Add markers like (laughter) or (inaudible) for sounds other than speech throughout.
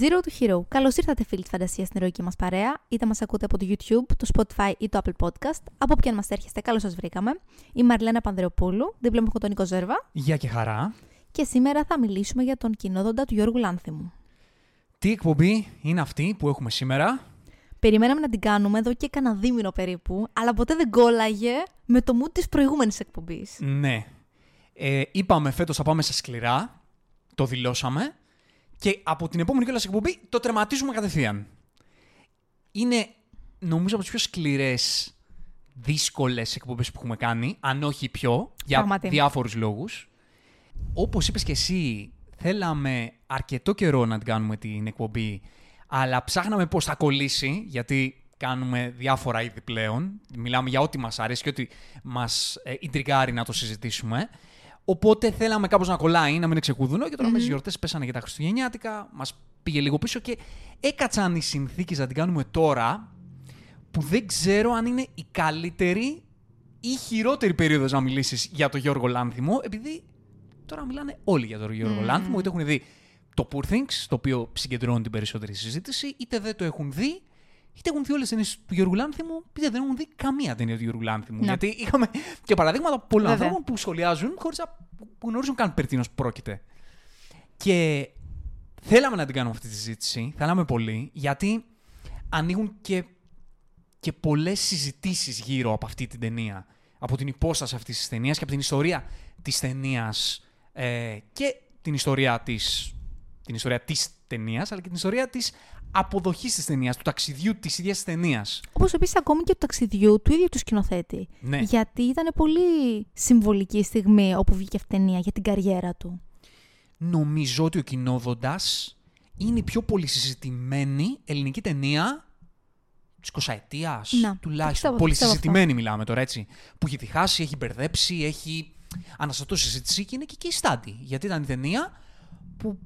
Zero to Hero. Καλώς ήρθατε, φίλοι της φαντασίας στην ερωική μας παρέα. Είτε μας ακούτε από το YouTube, το Spotify ή το Apple Podcast. Από όποια αν μας έρχεστε, καλώς σας βρήκαμε. Είμαι η Μαρλένα Πανδρεοπούλου, δίπλα μου έχω τον Νίκο Ζέρβα. Γεια και χαρά. Και σήμερα θα μιλήσουμε για τον κοινόδοντα του Γιώργου Λάνθιμου. Τι εκπομπή είναι αυτή που έχουμε σήμερα; Περιμέναμε να την κάνουμε εδώ και κανένα δίμηνο περίπου, αλλά ποτέ δεν κόλλαγε με το μου της προηγούμενης εκπομπής. Ναι. Ε, είπαμε φέτος θα πάμε σε σκληρά. Το δηλώσαμε. Και από την επόμενη κιόλας εκπομπή το τερματίζουμε κατευθείαν. Είναι νομίζω από τις πιο σκληρές, δύσκολες εκπομπές που έχουμε κάνει, αν όχι πιο, για Πραγματι. διάφορους λόγους. Όπως είπες και εσύ, θέλαμε αρκετό καιρό να την κάνουμε την εκπομπή, αλλά ψάχναμε πώς θα κολλήσει, γιατί κάνουμε διάφορα είδη πλέον. Μιλάμε για ό,τι μας αρέσει και ό,τι μας ε, ιντριγκάρει να το συζητήσουμε. Οπότε θέλαμε κάπως να κολλάει, να μην είναι ξεκουδουνό και τώρα με τις γιορτές πέσανε και τα Χριστουγεννιάτικα, μας πήγε λίγο πίσω και έκατσαν οι συνθήκες να την κάνουμε τώρα, που δεν ξέρω αν είναι η καλύτερη ή η χειρότερη περίοδος να μιλήσεις για τον Γιώργο Λάνθιμο, επειδή τώρα μιλάνε όλοι για τον Γιώργο Λάνθιμο, είτε έχουν δει το Poor Things, το οποίο συγκεντρώνει την περισσότερη συζήτηση, είτε δεν το έχουν δει, είτε έχουν δει όλες τις ταινίες του Γιώργου Λάνθιμου, είτε δεν έχουν δει καμία ταινία του Γιώργου Λάνθιμου. Ναι. Γιατί είχαμε και παραδείγματα πολλών Βέβαια. ανθρώπων που σχολιάζουν χωρίς να που γνωρίζουν καν περί τίνος πρόκειται. Και θέλαμε να την κάνουμε αυτή τη συζήτηση, θέλαμε πολύ, γιατί ανοίγουν και, και πολλές συζητήσεις γύρω από αυτή την ταινία. Από την υπόσταση αυτής της ταινίας και από την ιστορία της ταινίας ε, και την ιστορία της, την ιστορία της ταινίας, αλλά και την ιστορία της αποδοχής της ταινίας, του ταξιδιού της ίδιας της ταινίας. Όπως επίσης ακόμη και του ταξιδιού του ίδιου του σκηνοθέτη. Ναι. Γιατί ήταν πολύ συμβολική η στιγμή όπου βγήκε αυτή η ταινία για την καριέρα του. νομίζω ότι ο Κοινόδοντας είναι η πιο πολύ συζητημένη ελληνική ταινία της 20 ετία. Να, το πιστεύω, Τουλάχιστον. το Πολύ πιστεύω συζητημένη μιλάμε τώρα, έτσι. Που έχει διχάσει, έχει μπερδέψει, έχει αναστατώσει συζήτηση και είναι και, και η στάντη. Γιατί ήταν η ταινία που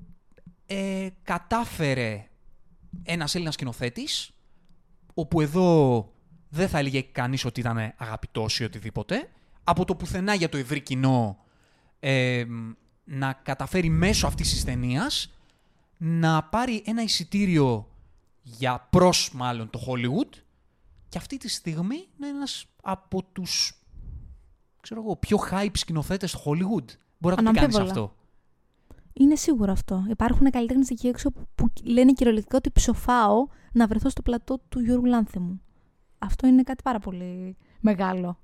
ε, κατάφερε ένας Έλληνας σκηνοθέτης, όπου εδώ δεν θα έλεγε κανείς ότι ήταν αγαπητός ή οτιδήποτε, από το πουθενά για το ευρύ κοινό ε, να καταφέρει μέσω αυτής της ταινίας να πάρει ένα εισιτήριο για προς μάλλον το Hollywood και αυτή τη στιγμή να είναι ένας από τους ξέρω εγώ, πιο hype σκηνοθέτες στο Hollywood. Μπορεί να το πει κανείς Αναμφίβολα. αυτό. Είναι σίγουρο αυτό. Υπάρχουν καλλιτέχνες εκεί έξω που λένε κυριολεκτικά ότι ψοφάω να βρεθώ στο πλατό του Γιώργου Λάνθεμου. Αυτό είναι κάτι πάρα πολύ μεγάλο.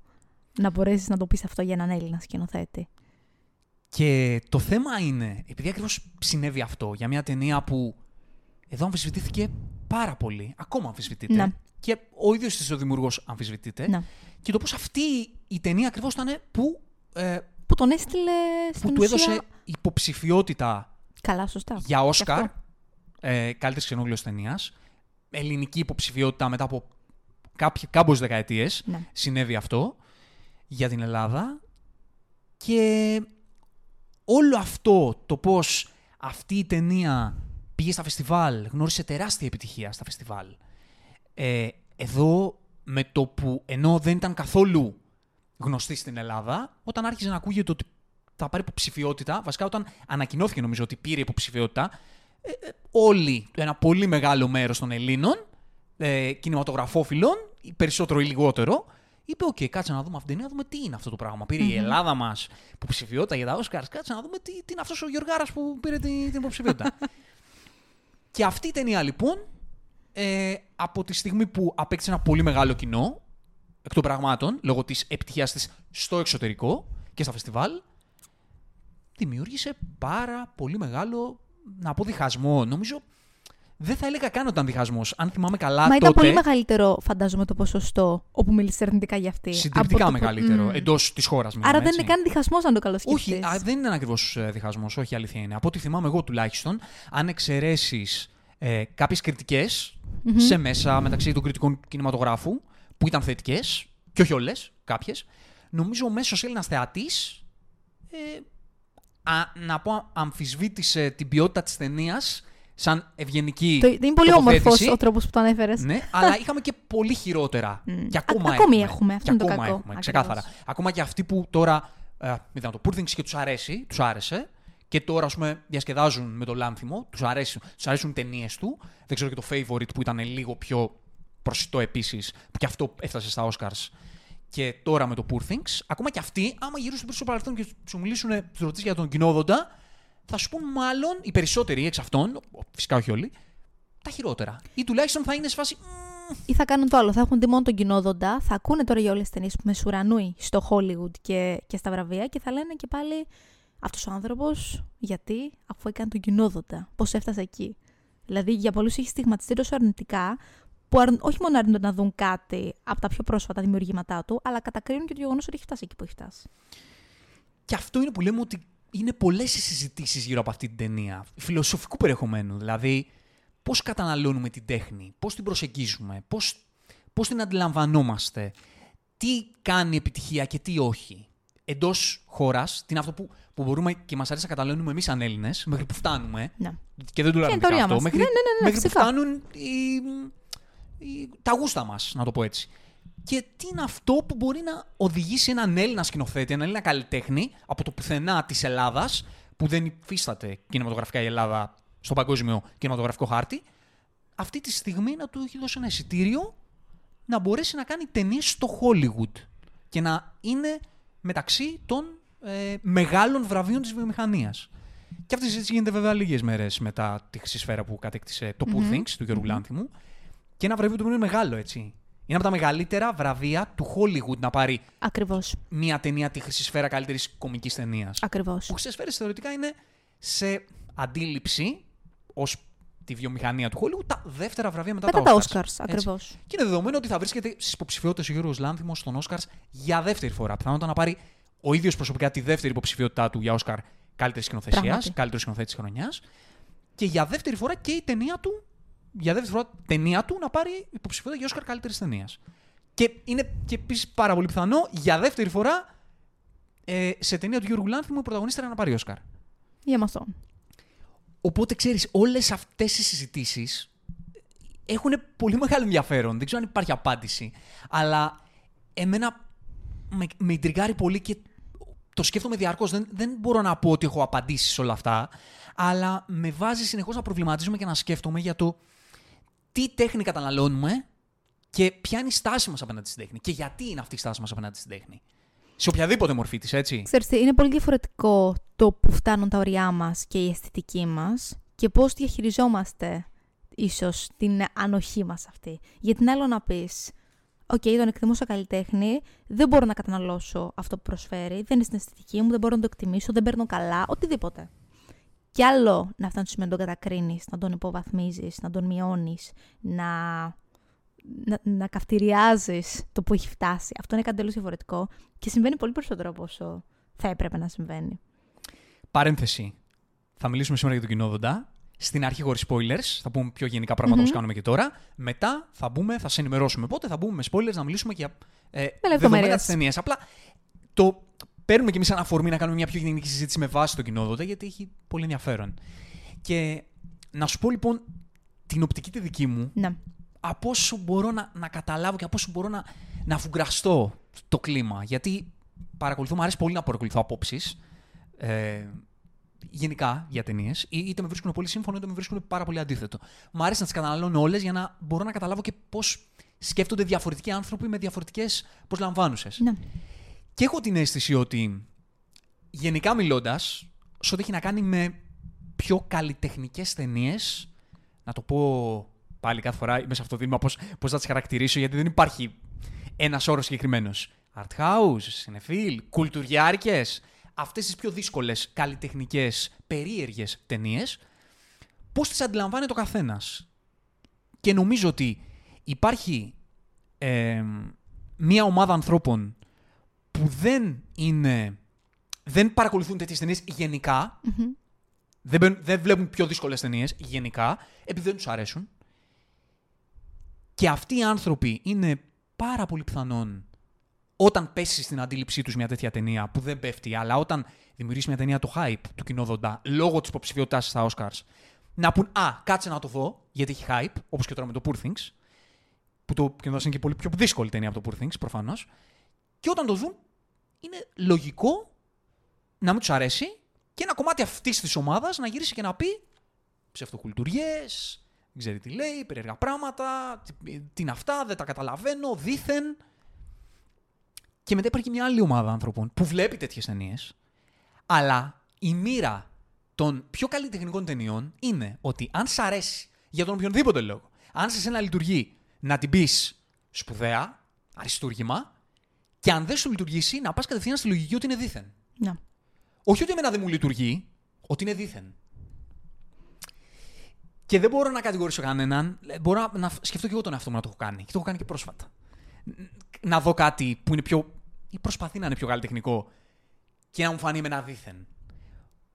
Να μπορέσεις να το πεις αυτό για έναν Έλληνα σκηνοθέτη. Και το θέμα είναι, επειδή ακριβώς συνέβη αυτό για μια ταινία που εδώ αμφισβητήθηκε πάρα πολύ, ακόμα αμφισβητείται. Ναι. Και ο ίδιος της ο δημιουργός αμφισβητείται. Ναι. Και το πώς αυτή η ταινία ακριβώς ήταν που, ε, Που τον έστειλε που στην του ουσία... έδωσε υποψηφιότητα Καλά, σωστά. για Και Όσκαρ. αυτό. Ε, Καλύτερης ξενόγλωση ταινία. Ελληνική υποψηφιότητα μετά από κάποιε δεκαετίες. Ναι. Συνέβη αυτό για την Ελλάδα. Και όλο αυτό το πώς αυτή η ταινία πήγε στα φεστιβάλ, γνώρισε τεράστια επιτυχία στα φεστιβάλ. Ε, εδώ με το που ενώ δεν ήταν καθόλου γνωστή στην Ελλάδα, όταν άρχισε να ακούγεται ότι θα πάρει υποψηφιότητα, βασικά όταν ανακοινώθηκε νομίζω ότι πήρε υποψηφιότητα, ε, ε, όλοι, ένα πολύ μεγάλο μέρος των Ελλήνων, ε, κινηματογραφόφιλων, ή περισσότερο ή λιγότερο, είπε: Οκ, κάτσε να δούμε αυτήν την ταινία, να δούμε τι είναι αυτό το πράγμα. Πήρε η Ελλάδα μας υποψηφιότητα για τα Oscars, κάτσε να δούμε τι, τι είναι αυτός ο Γιωργάρα που πήρε την, την υποψηφιότητα. (laughs) και αυτή η ταινία λοιπόν, ε, από τη στιγμή που απέκτησε ένα πολύ μεγάλο κοινό, εκ των πραγμάτων, λόγω της επιτυχίας της στο εξωτερικό και στα φεστιβάλ, δημιούργησε πάρα πολύ μεγάλο, να πω διχασμό. Νομίζω, δεν θα έλεγα καν ότι ήταν διχασμός. Αν θυμάμαι καλά Μα τότε... ήταν πολύ μεγαλύτερο, φαντάζομαι, το ποσοστό όπου μίλησε αρνητικά για αυτή. Συντριπτικά Από το- μεγαλύτερο. Μμμ. Εντός της χώρας μιλάμε. Άρα δεν έτσι. είναι καν διχασμός, αν το καλοσκεφτείς. Όχι, α, δεν είναι ακριβώς διχασμός. Όχι, αλήθεια είναι. Από ό,τι θυμάμαι εγώ τουλάχιστον, αν εξαιρέσεις ε, κάποιες σε μέσα μεταξύ των κριτικών κινηματογράφου, που ήταν θετικές, και όχι όλες, κάποιες, νομίζω ο μέσος Έλληνας θεατής. Ε, α, να πω, αμφισβήτησε την ποιότητα της ταινίας σαν ευγενική. Το, είναι πολύ τοποθέτηση. όμορφος ο τρόπος που το ανέφερε. Ναι, αλλά είχαμε και πολύ χειρότερα. (laughs) Μμ. Και ακόμα Α- ακόμη έχουμε. έχουμε, αυτό Και είναι το ακόμα κακό. Έχουμε, Ακριβώς. ξεκάθαρα. Ακόμα και αυτοί που τώρα ε, είδαν το Poor Things και τους αρέσει, τους άρεσε Και τώρα, ας πούμε, διασκεδάζουν με το Λάνθιμο, τους αρέσουν, τους αρέσουν ταινίες του. Δεν ξέρω και το Favorite που ήταν λίγο πιο προσιτό επίσης, που και αυτό έφτασε στα Oscars. Και τώρα με το Poor Things, ακόμα και αυτοί, άμα γυρίσουν πίσω στο παρελθόν και σου μιλήσουν, του ρωτήσεις για τον κοινόδοντα, θα σου πούν μάλλον οι περισσότεροι εξ αυτών, φυσικά όχι όλοι, τα χειρότερα. Ή τουλάχιστον θα είναι σε φάση. «Μμμ, Ή θα κάνουν το άλλο. Θα έχουν δει μόνο τον κοινόδοντα, θα ακούνε τώρα για όλες τις ταινίες που μεσουρανούει στο Hollywood και, και στα βραβεία και θα λένε και πάλι αυτός ο άνθρωπος γιατί, αφού έκανε τον κοινόδοντα, πώς έφτασε εκεί. Δηλαδή για πολλούς έχει στιγματιστεί τόσο αρνητικά που αρν- όχι μόνο αρνούνται να δουν κάτι από τα πιο πρόσφατα δημιουργήματά του, αλλά κατακρίνουν και το γεγονός ότι έχει φτάσει εκεί που έχει φτάσει. Και αυτό είναι που λέμε ότι είναι πολλές οι συζητήσεις γύρω από αυτή την ταινία. Φιλοσοφικού περιεχομένου. Δηλαδή, πώς καταναλώνουμε την τέχνη, πώς την προσεγγίζουμε, πώς πώς την αντιλαμβανόμαστε, τι κάνει επιτυχία και τι όχι. Εντός χώρας, τι είναι αυτό που, που μπορούμε και μας αρέσει να καταναλώνουμε εμείς σαν Έλληνες, μέχρι που φτάνουμε. Ναι. Και δεν το λέω Ποια είναι αρνητικά η ορία αυτό. μας. Μέχρι, Ναι, ναι, ναι, ναι, μέχρι που φυσικά. φτάνουν οι, οι- τα γούστα μας, να το πω έτσι. Και τι είναι αυτό που μπορεί να οδηγήσει έναν Έλληνα σκηνοθέτη, έναν Έλληνα καλλιτέχνη από το πουθενά της Ελλάδας, που δεν υφίσταται κινηματογραφικά η Ελλάδα στον παγκόσμιο κινηματογραφικό χάρτη, αυτή τη στιγμή να του έχει δώσει ένα εισιτήριο να μπορέσει να κάνει ταινίες στο Hollywood και να είναι μεταξύ των ε, μεγάλων βραβείων της βιομηχανίας. Και αυτή η συζήτηση γίνεται βέβαια λίγες μέρες μετά τη χρυσή σφαίρα που κατέκτησε το Poor Things του Γιώργου Λάνθιμου. Και ένα βραβείο του είναι μεγάλο, έτσι. Είναι από τα μεγαλύτερα βραβεία του Hollywood να πάρει Ακριβώς. μια ταινία τη χρυσή σφαίρα καλύτερης κομικής ταινίας. Ακριβώς. Που χρυσέ σφαίρε θεωρητικά είναι σε αντίληψη ως τη βιομηχανία του Hollywood τα δεύτερα βραβεία μετά, Μετά τα Oscars. Oscars, Έτσι. ακριβώς. Και είναι δεδομένο ότι θα βρίσκεται στις υποψηφιότητες ο Γιώργος Λάνθιμος στον Όσκαρ για δεύτερη φορά. Πιθανότατα να πάρει ο ίδιος προσωπικά τη δεύτερη υποψηφιότητά του για Όσκαρ καλύτερης σκηνοθεσίας, Πράγματι. καλύτερος σκηνοθέτης της χρονιάς. Και για δεύτερη φορά και η ταινία του, για δεύτερη φορά ταινία του να πάρει υποψηφιότητα για Όσκαρ καλύτερης ταινίας. Και είναι και επίσης πάρα πολύ πιθανό για δεύτερη φορά ε, σε ταινία του Γιώργου Λάνθιμου η πρωταγωνίστρια να πάρει Όσκαρ. Για μας αυτό. Οπότε ξέρεις, όλες αυτές οι συζητήσεις έχουν πολύ μεγάλο ενδιαφέρον. Δεν ξέρω αν υπάρχει απάντηση. Αλλά εμένα με, με ιντριγκάρει πολύ και το σκέφτομαι διαρκώς. Δεν, δεν μπορώ να πω ότι έχω απαντήσει σε όλα αυτά. Αλλά με βάζει συνεχώς να προβληματίζομαι και να σκέφτομαι για το τι τέχνη καταναλώνουμε και ποια είναι η στάση μας απέναντι στην τέχνη. Και γιατί είναι αυτή η στάση μας απέναντι στην τέχνη. Σε οποιαδήποτε μορφή της, έτσι. Ξέρεις τι, είναι πολύ διαφορετικό το που φτάνουν τα όριά μας και η αισθητική μας και πώς διαχειριζόμαστε ίσως την ανοχή μας αυτή. Γιατί είναι άλλο να πεις, οκ, τον εκτιμώ σαν καλλιτέχνη, δεν μπορώ να καταναλώσω αυτό που προσφέρει, δεν είναι στην αισθητική μου, δεν μπορώ να το εκτιμήσω, δεν περνώ καλά, οτιδήποτε. Κι άλλο να φτάνει στο σημείο να τον κατακρίνεις, να τον υποβαθμίζεις, να τον μειώνεις, να, να, να καυτηριάζεις το που έχει φτάσει. Αυτό είναι κάτι τελείω διαφορετικό και συμβαίνει πολύ περισσότερο από όσο θα έπρεπε να συμβαίνει. Παρένθεση. Θα μιλήσουμε σήμερα για τον κοινόδοντα. Στην αρχή χωρίς spoilers. Θα πούμε πιο γενικά πράγματα όπως κάνουμε και τώρα. Μετά θα μπούμε, θα σε ενημερώσουμε πότε, θα μπούμε με spoilers να μιλήσουμε και για ε, δεδομένα λεπτομέρειες. της ταινίας. Απλά το παίρνουμε κι εμείς σαν αφορμή να κάνουμε μια πιο γενική συζήτηση με βάση τον κοινόδοντα, γιατί έχει πολύ ενδιαφέρον. Και να σου πω λοιπόν την οπτική τη δική μου, Ναι. από όσο μπορώ να, να καταλάβω και από όσο μπορώ να, να φουγκραστώ το κλίμα. Γιατί παρακολουθώ, μου αρέσει πολύ να παρακολουθώ απόψεις. Ε, γενικά για ταινίες. Είτε με βρίσκουν πολύ σύμφωνο, είτε με βρίσκουν πάρα πολύ αντίθετο. Μου αρέσει να τις καταναλώνω όλες για να μπορώ να καταλάβω και πώς σκέφτονται διαφορετικοί άνθρωποι με διαφορετικές προσλαμβάνουσε. ναι. Και έχω την αίσθηση ότι γενικά μιλώντας, σε ό,τι έχει να κάνει με πιο καλλιτεχνικές ταινίες, να το πω πάλι κάθε φορά μέσα σε αυτό το δίλημα πώς, πώς θα τις χαρακτηρίσω, γιατί δεν υπάρχει ένας όρος συγκεκριμένος. Art house, συνεφίλ, κουλτουριάρικες, αυτές τις πιο δύσκολες καλλιτεχνικές, περίεργες ταινίες, πώς τις αντιλαμβάνεται ο καθένας. Και νομίζω ότι υπάρχει ε, μία ομάδα ανθρώπων που δεν είναι. Δεν παρακολουθούν τέτοιες ταινίες γενικά. Δεν, μπαίνουν- δεν βλέπουν πιο δύσκολες ταινίες γενικά, επειδή δεν τους αρέσουν. Και αυτοί οι άνθρωποι είναι πάρα πολύ πιθανόν όταν πέσει στην αντίληψή τους μια τέτοια ταινία που δεν πέφτει, αλλά όταν δημιουργήσει μια ταινία το hype του κοινόδοντα λόγω της υποψηφιότητάς στα Oscars, να πούν Α, κάτσε να το δω, γιατί έχει hype, όπως και τώρα με το Poor Things, που το κοινόδοντα είναι και πολύ πιο δύσκολη ταινία από το Poor Things, προφανώς. Και όταν το δουν, είναι λογικό να μην τους αρέσει και ένα κομμάτι αυτής της ομάδας να γυρίσει και να πει ψευτοκουλτουριέ, δεν ξέρει τι λέει, περίεργα πράγματα, τι, τι είναι αυτά, δεν τα καταλαβαίνω, δήθεν. Και μετά υπάρχει μια άλλη ομάδα άνθρωπων που βλέπει τέτοιες ταινίες, αλλά η μοίρα των πιο καλλιτεχνικών ταινιών είναι ότι αν σ' αρέσει για τον οποιονδήποτε λόγο, αν σε σένα λειτουργεί να την πεις σπουδαία, αριστούργημα, και αν δεν σου λειτουργήσει, να πας κατευθείαν στη λογική ότι είναι δίθεν. Ναι. Όχι ότι εμένα δεν μου λειτουργεί, ότι είναι δίθεν. Και δεν μπορώ να κατηγορήσω κανέναν. Μπορώ να, να σκεφτώ και εγώ τον εαυτό μου να το έχω κάνει. Και το έχω κάνει και πρόσφατα. Να δω κάτι που είναι πιο. ή προσπαθεί να είναι πιο καλλιτεχνικό και να μου φανεί με ένα δίθεν.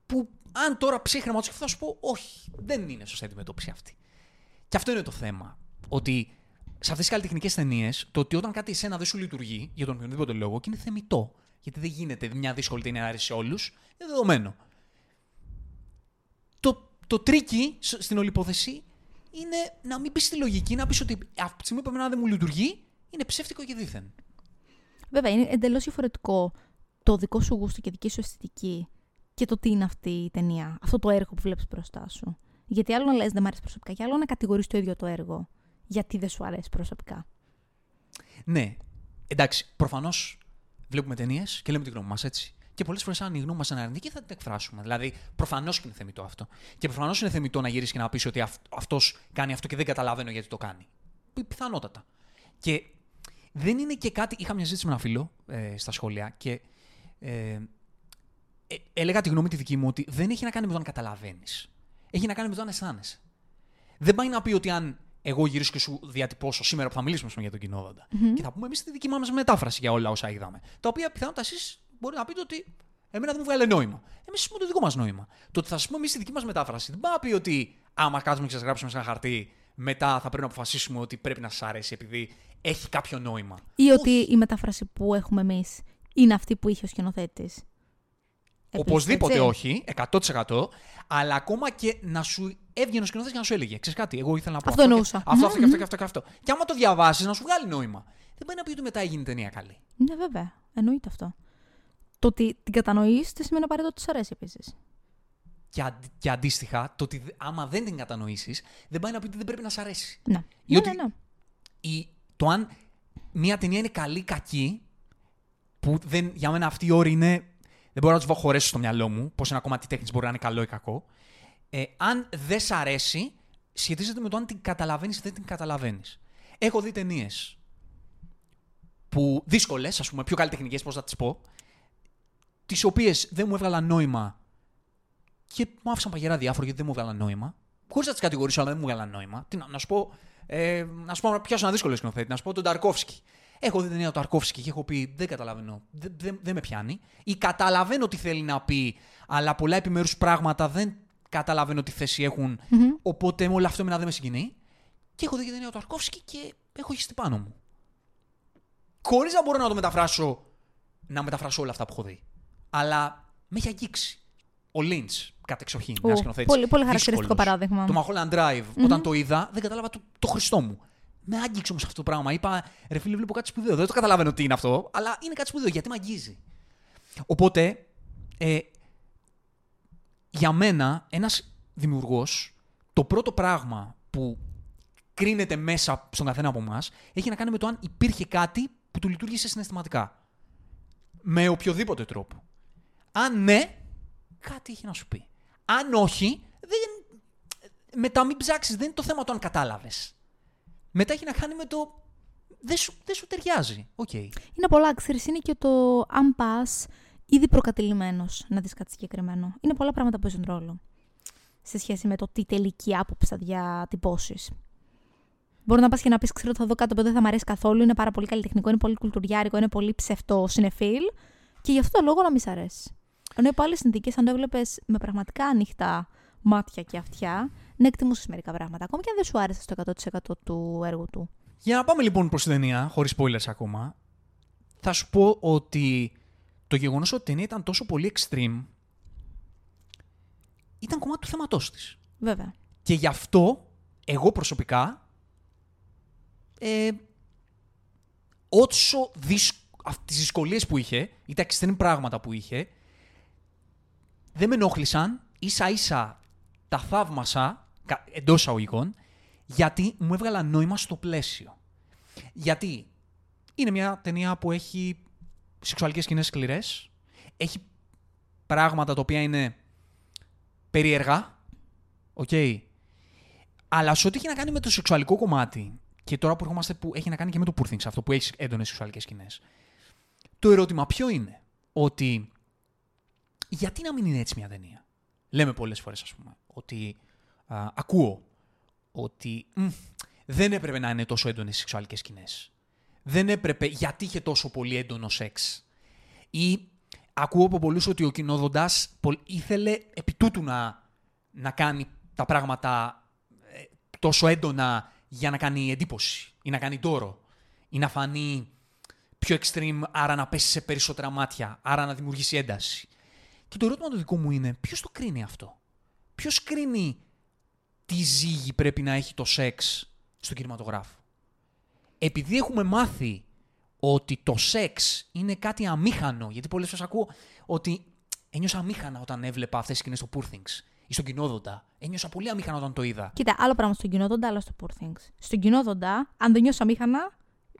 Που αν τώρα ψύχρεμα το σκεφτώ, θα σου πω, Όχι, δεν είναι σωστή αντιμετώπιση αυτή. Και αυτό είναι το θέμα. Ότι σε αυτές τις καλλιτεχνικές ταινίες, το ότι όταν κάτι εσένα δεν σου λειτουργεί για τον οποιοδήποτε λόγο και είναι θεμιτό. Γιατί δεν γίνεται μια δύσκολη ταινία να αρέσει σε όλους, είναι δεδομένο. Το, το tricky στην όλη υπόθεση είναι να μην πεις τη λογική, να πεις ότι από τη στιγμή που εμένα δεν μου λειτουργεί, είναι ψεύτικο και δίθεν. Βέβαια, είναι εντελώς διαφορετικό το δικό σου γούστο και δική σου αισθητική και το τι είναι αυτή η ταινία, αυτό το έργο που βλέπεις μπροστά σου. Γιατί άλλο να λες δεν μ' αρέσει προσωπικά, και άλλο να κατηγορείς το ίδιο το έργο. Γιατί δεν σου αρέσει προσωπικά. Ναι. Εντάξει, προφανώς βλέπουμε ταινίες και λέμε τη γνώμη μας έτσι. Και πολλές φορές, αν η γνώμη μας είναι αρνητική, θα την εκφράσουμε. Δηλαδή, προφανώς και είναι θεμητό αυτό. Και προφανώς είναι θεμητό να γυρίσεις και να πεις ότι αυτός κάνει αυτό και δεν καταλαβαίνω γιατί το κάνει. Πιθανότατα. Και δεν είναι και κάτι. Είχα μια ζήτηση με ένα φίλο ε, στα σχόλια και ε, ε, έλεγα τη γνώμη τη δική μου ότι δεν έχει να κάνει με το αν καταλαβαίνεις. Έχει να κάνει με το αν αισθάνεσαι. Δεν πάει να πει ότι αν εγώ γυρίσω και σου διατυπώσω σήμερα που θα μιλήσουμε για τον κοινόδοντα mm-hmm. και θα πούμε εμείς τη δική μας μετάφραση για όλα όσα είδαμε. Τα οποία πιθανότατα εσείς μπορεί να πείτε ότι εμένα δεν μου βγάλε νόημα. Εμείς πούμε το δικό μας νόημα. Το ότι θα σας πούμε εμείς τη δική μας μετάφραση δεν πάει να πει ότι άμα κάτσουμε και σας γράψουμε σε ένα χαρτί, μετά θα πρέπει να αποφασίσουμε ότι πρέπει να σας αρέσει επειδή έχει κάποιο νόημα. Ή ότι η μετάφραση που έχουμε εμείς είναι αυτή που είχε ο σκηνοθέτης. Οπωσδήποτε έτσι. όχι, 100%. Αλλά ακόμα και να σου έβγαινε ο σκηνοθέτης και να σου έλεγε: Ξέρεις κάτι, εγώ ήθελα να πω αυτό. Αυτό εννοούσα. Αυτό, αυτό, και αυτό, και αυτό, και αυτό. Και άμα το διαβάσεις, να σου βγάλει νόημα. Δεν πάει να πει ότι μετά έγινε ταινία καλή. Ναι, βέβαια. Εννοείται αυτό. Το ότι την κατανοείς δεν σημαίνει απαραίτητο ότι σου αρέσει επίσης. Και, αν, και αντίστοιχα, το ότι άμα δεν την κατανοήσεις, δεν πάει να πει ότι δεν πρέπει να σ' αρέσει. Ναι. Ή ναι, ότι ναι, ναι. Η, το αν μια ταινία είναι καλή ή κακή, που δεν, για μένα αυτή η όρη είναι δεν μπορώ να τους χωρέσω στο μυαλό μου πώ ένα κομμάτι τέχνης μπορεί να είναι καλό ή κακό. Ε, αν δεν σ' αρέσει, σχετίζεται με το αν την καταλαβαίνεις ή δεν την καταλαβαίνεις. Έχω δει ταινίες που δύσκολες, ας πούμε, πιο καλλιτεχνικέ, πώς θα τις πω, τις οποίες δεν μου έβγαλαν νόημα και μου άφησαν παγερά διάφορα γιατί δεν μου έβγαλαν νόημα. Χωρίς να τις κατηγορήσω, αλλά δεν μου έβγαλαν νόημα. Τι, να, να σου πω, ε, να σου πω να πιάσω ένα δύσκολο σκηνοθέτη, να σου πω τον Ταρκόφσκι. Έχω δει την ταινία του Ταρκόφσκι και έχω πει δεν καταλαβαίνω, δεν, δεν, δεν με πιάνει. Ή καταλαβαίνω τι θέλει να πει, αλλά πολλά επιμέρους πράγματα δεν καταλαβαίνω τι θέση έχουν. Mm-hmm. Οπότε όλο αυτό εμένα δεν με συγκινεί. Και έχω δει την ταινία του Ταρκόφσκι και έχω χυστεί πάνω μου. Χωρίς να μπορώ να το μεταφράσω, να μεταφράσω όλα αυτά που έχω δει. Αλλά με έχει αγγίξει. Ο Λίντς, κατεξοχήν, ένα σκηνοθέτη. Πολύ, πολύ χαρακτηριστικό παράδειγμα. Το Mulholland Drive, mm-hmm. όταν το είδα, δεν κατάλαβα το, το Χριστό μου. Με άγγιξε όμως αυτό το πράγμα. Είπα, ρε φίλε, βλέπω κάτι σπουδαίο. Δεν το καταλαβαίνω τι είναι αυτό, αλλά είναι κάτι σπουδαίο γιατί με αγγίζει. Οπότε, ε, για μένα, ένας δημιουργός, το πρώτο πράγμα που κρίνεται μέσα στον καθένα από εμάς έχει να κάνει με το αν υπήρχε κάτι που του λειτουργήσε συναισθηματικά. Με οποιοδήποτε τρόπο. Αν ναι, κάτι έχει να σου πει. Αν όχι, δεν... μετά μην ψάξεις. Δεν είναι το θέμα το αν κατάλαβες. Μετά έχει να κάνει με το. Δεν σου, δεν σου ταιριάζει. Okay. Είναι πολλά, ξέρεις. Είναι και το αν πας ήδη προκατηλημένος να δεις κάτι συγκεκριμένο. Είναι πολλά πράγματα που παίζουν ρόλο σε σχέση με το τι τελική άποψη θα διατυπώσεις. Μπορεί να πας και να πεις: Ξέρω ότι θα δω κάτι που δεν θα μου αρέσει καθόλου, είναι πάρα πολύ καλλιτεχνικό, είναι πολύ κουλτουριάρικο, είναι πολύ ψευτό συνεφίλ και γι' αυτό το λόγο να μην σ' αρέσει. Ενώ υπό άλλε συνθήκες, αν το έβλεπες με πραγματικά ανοιχτά μάτια και αυτιά, να εκτιμούσες μερικά πράγματα. Ακόμα και αν δεν σου άρεσε στο 100% του έργου του. Για να πάμε λοιπόν προς την ταινία, χωρίς spoilers ακόμα, θα σου πω ότι το γεγονός ότι η ταινία ήταν τόσο πολύ extreme ήταν κομμάτι του θέματός της. Βέβαια. Και γι' αυτό, εγώ προσωπικά, ε, όσο δυσ... τις δυσκολίες που είχε, ή τα extreme πράγματα που είχε, δεν με ενόχλησαν, ίσα ίσα τα θαύμασα, εντός εισαγωγικών, γιατί μου έβγαζαν νόημα στο πλαίσιο. Γιατί είναι μια ταινία που έχει σεξουαλικές σκηνές σκληρές, έχει πράγματα τα οποία είναι περίεργα, οκ, αλλά σε ό,τι έχει να κάνει με το σεξουαλικό κομμάτι, και τώρα που ερχόμαστε που έχει να κάνει και με το Poor αυτό που έχει έντονες σεξουαλικές σκηνές. Το ερώτημα ποιο είναι, ότι γιατί να μην είναι έτσι μια ταινία; Λέμε πολλές φορές, ας πούμε, ότι ακούω ότι δεν έπρεπε να είναι τόσο έντονες σεξουαλικές σκηνές. Δεν έπρεπε, γιατί είχε τόσο πολύ έντονο σεξ. Ή ακούω από πολλούς ότι ο κοινόδοντας ήθελε επί τούτου να, να κάνει τα πράγματα ε, τόσο έντονα για να κάνει εντύπωση ή να κάνει τόρο ή να φανεί πιο extreme, άρα να πέσει σε περισσότερα μάτια, άρα να δημιουργήσει ένταση. Και το ερώτημα το δικό μου είναι, ποιος το κρίνει αυτό; Ποιος κρίνει τι ζύγι πρέπει να έχει το σεξ στο κινηματογράφο; Επειδή έχουμε μάθει ότι το σεξ είναι κάτι αμήχανο, γιατί πολλές φορές ακούω ότι ένιωσα αμήχανα όταν έβλεπα αυτές τις σκηνές στο Poor Things ή στον κοινόδοντα. Ένιωσα πολύ αμήχανα όταν το είδα. Κοίτα, άλλο πράγμα στον κοινόδοντα, άλλο στο Poor Things. Στον κοινόδοντα, αν δεν νιώσω αμήχανα,